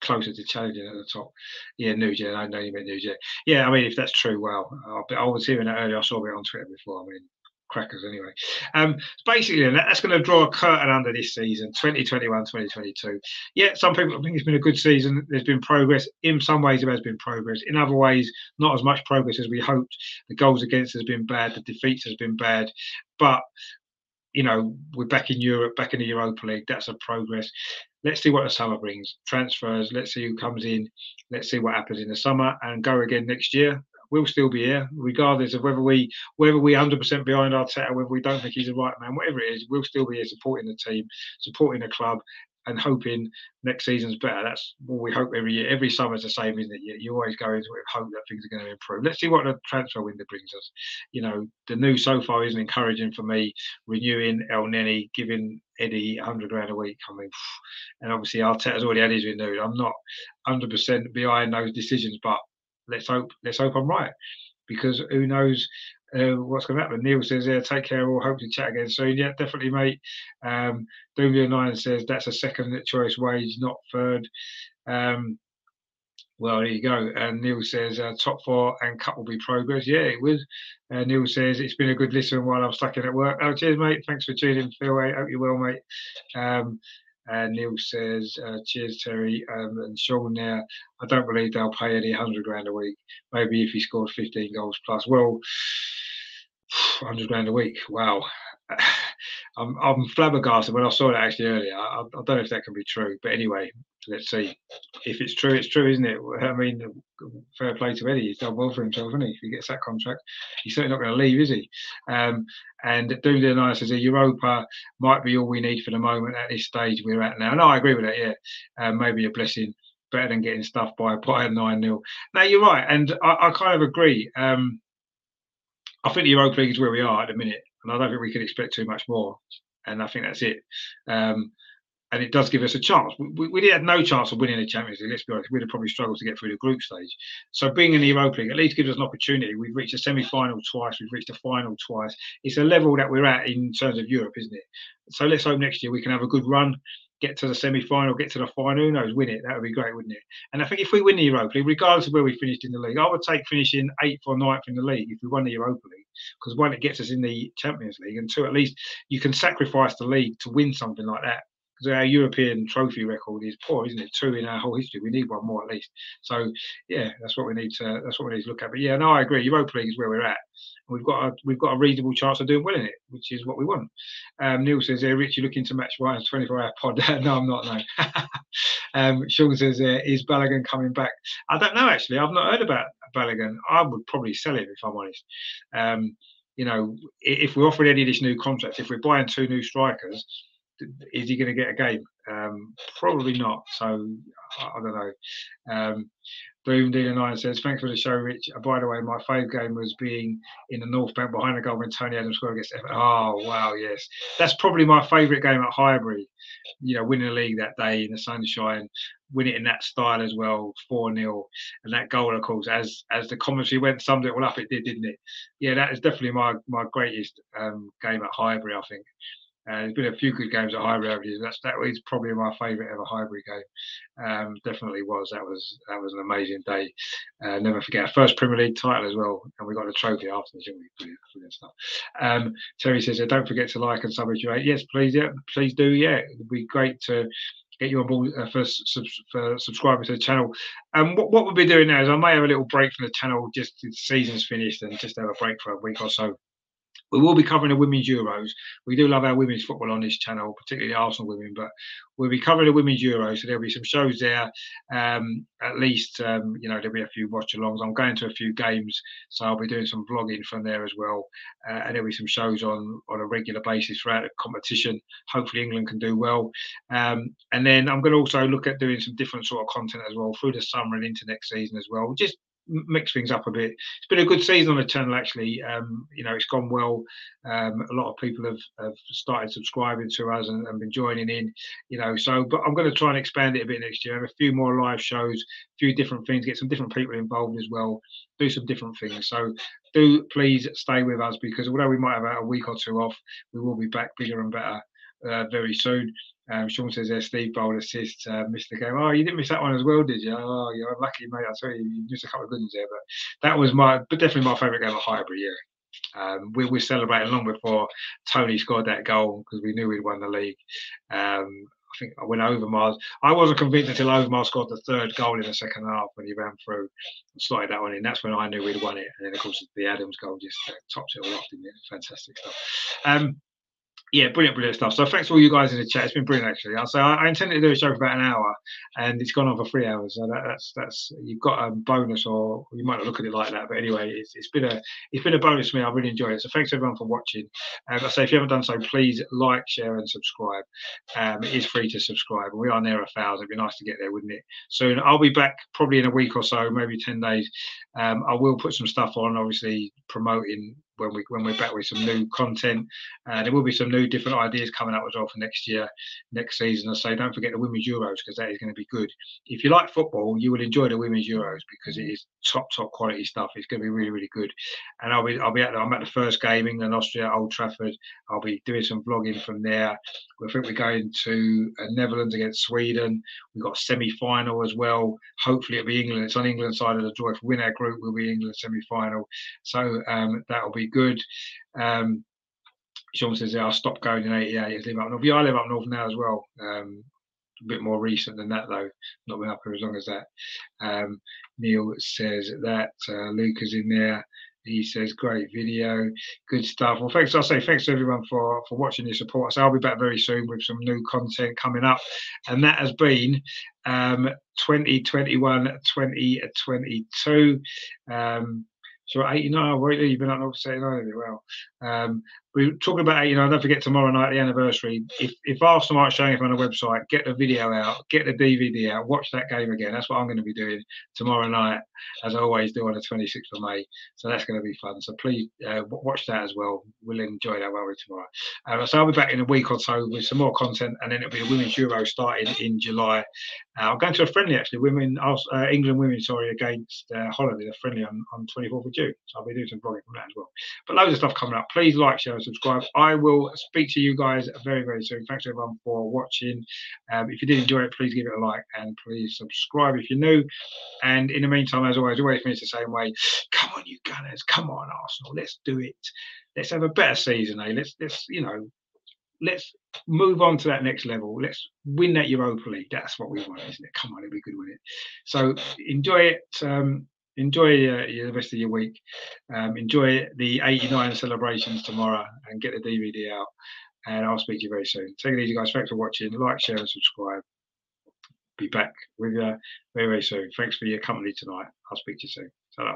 [SPEAKER 1] closer to challenging at the top. Yeah, Nugent. I know you meant Nugent. Yeah, I mean, if that's true, well, I was hearing that earlier. I saw it on Twitter before. I mean, crackers anyway. Um, basically, that's going to draw a curtain under this season, 2021 2022. Yeah, some people think it's been a good season. There's been progress. In some ways, there has been progress. In other ways, not as much progress as we hoped. The goals against has been bad. The defeats has been bad. But you know, we're back in Europe, back in the Europa League. That's a progress let's see what the summer brings. Transfers, let's see who comes in, let's see what happens in the summer, and go again next year. We'll still be here, regardless of whether we whether we 100% behind Arteta, whether we don't think he's the right man, whatever it is. We'll still be here supporting the team, supporting the club, and hoping next season's better. That's what we hope every year. Every summer's the same, isn't it? You, you always go into it with hope that things are going to improve. Let's see what the transfer window brings us. You know, the news so far isn't encouraging for me. Renewing El Elneny, giving Eddie 100 grand a week. I mean, and obviously Arteta's already had his renewed. I'm not 100% behind those decisions, but let's hope let's hope I'm right because who knows uh, what's going to happen. Neil says, "Yeah, take care. We'll hope to chat again soon." Yeah, definitely, mate. Um, Nine says that's a second choice wage, not third. Um, well, there you go. And Neil says uh, top four and cup will be progress. Yeah, it would. Uh, Neil says it's been a good listen while I'm stuck in at work. Oh, cheers, mate. Thanks for tuning Phil. I hope you're well, mate. Um, and Neil says, uh, cheers, Terry. Um, and Sean there, I don't believe they'll pay any 100 grand a week. Maybe if he scored 15 goals plus. Well, 100 grand a week. Wow. I'm, I'm flabbergasted when I saw that actually earlier. I, I, don't know if that can be true, but anyway, let's see. if it's true, it's true, isn't it? I mean, fair play to Eddie. He's done well for himself, hasn't he? If he gets that contract, he's certainly not going to leave, is he? Um, and Doomsday Night says a Europa might be all we need for the moment at this stage we're at now. No, I agree with that. Yeah, uh, maybe a blessing better than getting stuffed by by a nine 0 Now you're right, and I, I kind of agree. Um, I think the Europa League is where we are at the minute, and I don't think we can expect too much more. And I think that's it. Um, and it does give us a chance. We, we, had no chance of winning the Champions League. Let's be honest, we'd have probably struggled to get through the group stage. So being in the Europa League at least gives us an opportunity. We've reached a semi-final twice. We've reached a final twice. It's a level that we're at in terms of Europe, isn't it? So let's hope next year we can have a good run, get to the semi-final, get to the final. Who knows? Win it. That would be great, wouldn't it? And I think if we win the Europa League, regardless of where we finished in the league, I would take finishing eighth or ninth in the league if we won the Europa League. Because one, it gets us in the Champions League, and two, at least you can sacrifice the league to win something like that because our European trophy record is poor, isn't it? Two in our whole history. We need one more at least. So yeah, that's what we need to that's what we need to look at. But yeah, no, I agree. Europa League is where we're at. We've got a we've got a reasonable chance of doing well in it, which is what we want. Um, Neil says, "Hey, Rich, you looking to match Ryan's 24-hour pod?" no, I'm not. No. um, Sean says, "Is Balogun coming back?" I don't know. Actually, I've not heard about Balogun. I would probably sell him if I'm honest. Um, you know, if we're offering any of this new contract, if we're buying two new strikers, is he going to get a game? Um, probably not. So I, I don't know. Um, Boom Dealer Nine says, "Thanks for the show, Rich. Uh, by the way, my favourite game was being in the North Bank behind the goal when Tony Adams scored against Everton. Oh wow, yes, that's probably my favourite game at Highbury. You know, winning the league that day in the sunshine, win it in that style as well, four 0 and that goal, of course, as as the commentary went, summed it all up. It did, didn't it? Yeah, that is definitely my my greatest um, game at Highbury. I think. Uh, there's been a few good games at Highbury over the years. That's that was probably my favourite ever Highbury game. Um, definitely was. That was that was an amazing day. Uh, never forget our first Premier League title as well, and we got the trophy afterwards. Didn't we? Brilliant, brilliant stuff. Um, Terry says, "Don't forget to like and subscribe." Yes, please. Yeah, please do. Yeah, it'd be great to get you on board uh, for, for subscribing to the channel. And um, what, what we'll be doing now is I may have a little break from the channel just the season's finished and just have a break for a week or so we will be covering the women's Euros. We do love our women's football on this channel, particularly Arsenal women, but we'll be covering the women's Euros. So there'll be some shows there. Um, at least, um, you know, there'll be a few watch alongs. I'm going to a few games, so I'll be doing some vlogging from there as well. Uh, and there'll be some shows on on a regular basis throughout the competition. Hopefully, England can do well. Um, and then I'm going to also look at doing some different sort of content as well through the summer and into next season as well. Just mix things up a bit. It's been a good season on the channel actually. Um, you know, it's gone well. Um, a lot of people have, have started subscribing to us and, and, been joining in. You know, so but I'm going to try and expand it a bit next year. Have a few more live shows, a few different things, get some different people involved as well, do some different things. So do please stay with us because although we might have a week or two off, we will be back bigger and better uh, very soon. Um, Sean says there, Steve Bould assists, uh, missed the game. Oh, you didn't miss that one as well, did you? Oh, you're lucky, mate. I tell you, you missed a couple of good ones there. But that was my, but definitely my favourite game at Highbury, yeah. Um, we were celebrating long before Tony scored that goal because we knew we'd won the league. Um, I think I went over Overmars. I wasn't convinced until Overmars scored the third goal in the second half when he ran through and slotted that one in. That's when I knew we'd won it. And then, of course, the Adams goal just uh, topped it all off, didn't it? Fantastic stuff. Um, yeah, brilliant, brilliant stuff. So thanks to all you guys in the chat. It's been brilliant actually. So I, I intended to do a show for about an hour, and it's gone on for three hours. So that, that's that's you've got a bonus, or you might not look at it like that, but anyway, it's, it's been a it's been a bonus for me. I really enjoyed it. So thanks everyone for watching. And I say if you haven't done so, please like, share, and subscribe. Um, it is free to subscribe. We are near a thousand. It'd be nice to get there, wouldn't it? Soon. I'll be back probably in a week or so, maybe ten days. Um, I will put some stuff on, obviously promoting when we when we're back with some new content. Uh, there will be some new different ideas coming up as well for next year, next season. I say don't forget the women's Euros because that is going to be good. If you like football, you will enjoy the women's Euros because it is top top quality stuff. It's going to be really really good. And I'll be I'll be at the, I'm at the first game England Austria Old Trafford. I'll be doing some vlogging from there. I think we're going to uh, Netherlands against Sweden. We've got semi final as well. Hopefully it'll be England. It's on England side of the draw. If we win our group, we'll be England semi final. So um, that'll be good. Um, Sean says, yeah, I stopped going in 88. I live up north. Yeah, I live up north now as well. Um, a bit more recent than that, though. Not been up here as long as that. Um, Neil says that uh, Luke is in there. He says, great video, good stuff. Well, thanks. I'll say thanks to everyone for, for watching your support. So I'll be back very soon with some new content coming up. And that has been um, 2021 2022. Um, so 89, really, you've been up to 89 well. Um, we're talking about, you know, don't forget tomorrow night, the anniversary. If if Arsenal aren't showing up on the website, get the video out, get the DVD out, watch that game again. That's what I'm going to be doing tomorrow night, as I always do on the 26th of May. So that's going to be fun. So please uh, watch that as well. We'll enjoy that while we're tomorrow. Uh, so I'll be back in a week or so with some more content, and then it'll be a Women's Euro starting in July. Uh, I'm going to a friendly actually, women, uh, England women, sorry, against uh, Holland in a friendly on, on 24th of June. So I'll be doing some vlogging from that as well. But loads of stuff coming up. Please like, share, and subscribe. I will speak to you guys very, very soon. Thanks everyone for watching. Um, if you did enjoy it, please give it a like and please subscribe if you're new. And in the meantime, as always, always finish the same way. Come on, you Gunners. Come on, Arsenal. Let's do it. Let's have a better season, eh? Let's, let's, you know, let's move on to that next level. Let's win that Europa League. That's what we want, isn't it? Come on, it'll be good with it. So enjoy it. Um, enjoy uh, the rest of your week. Um, enjoy the 89 celebrations tomorrow and get the DVD out. And I'll speak to you very soon. Take it easy, guys. Thanks for watching. Like, share, and subscribe. Be back with you very, very soon. Thanks for your company tonight. I'll speak to you soon. Ta-da.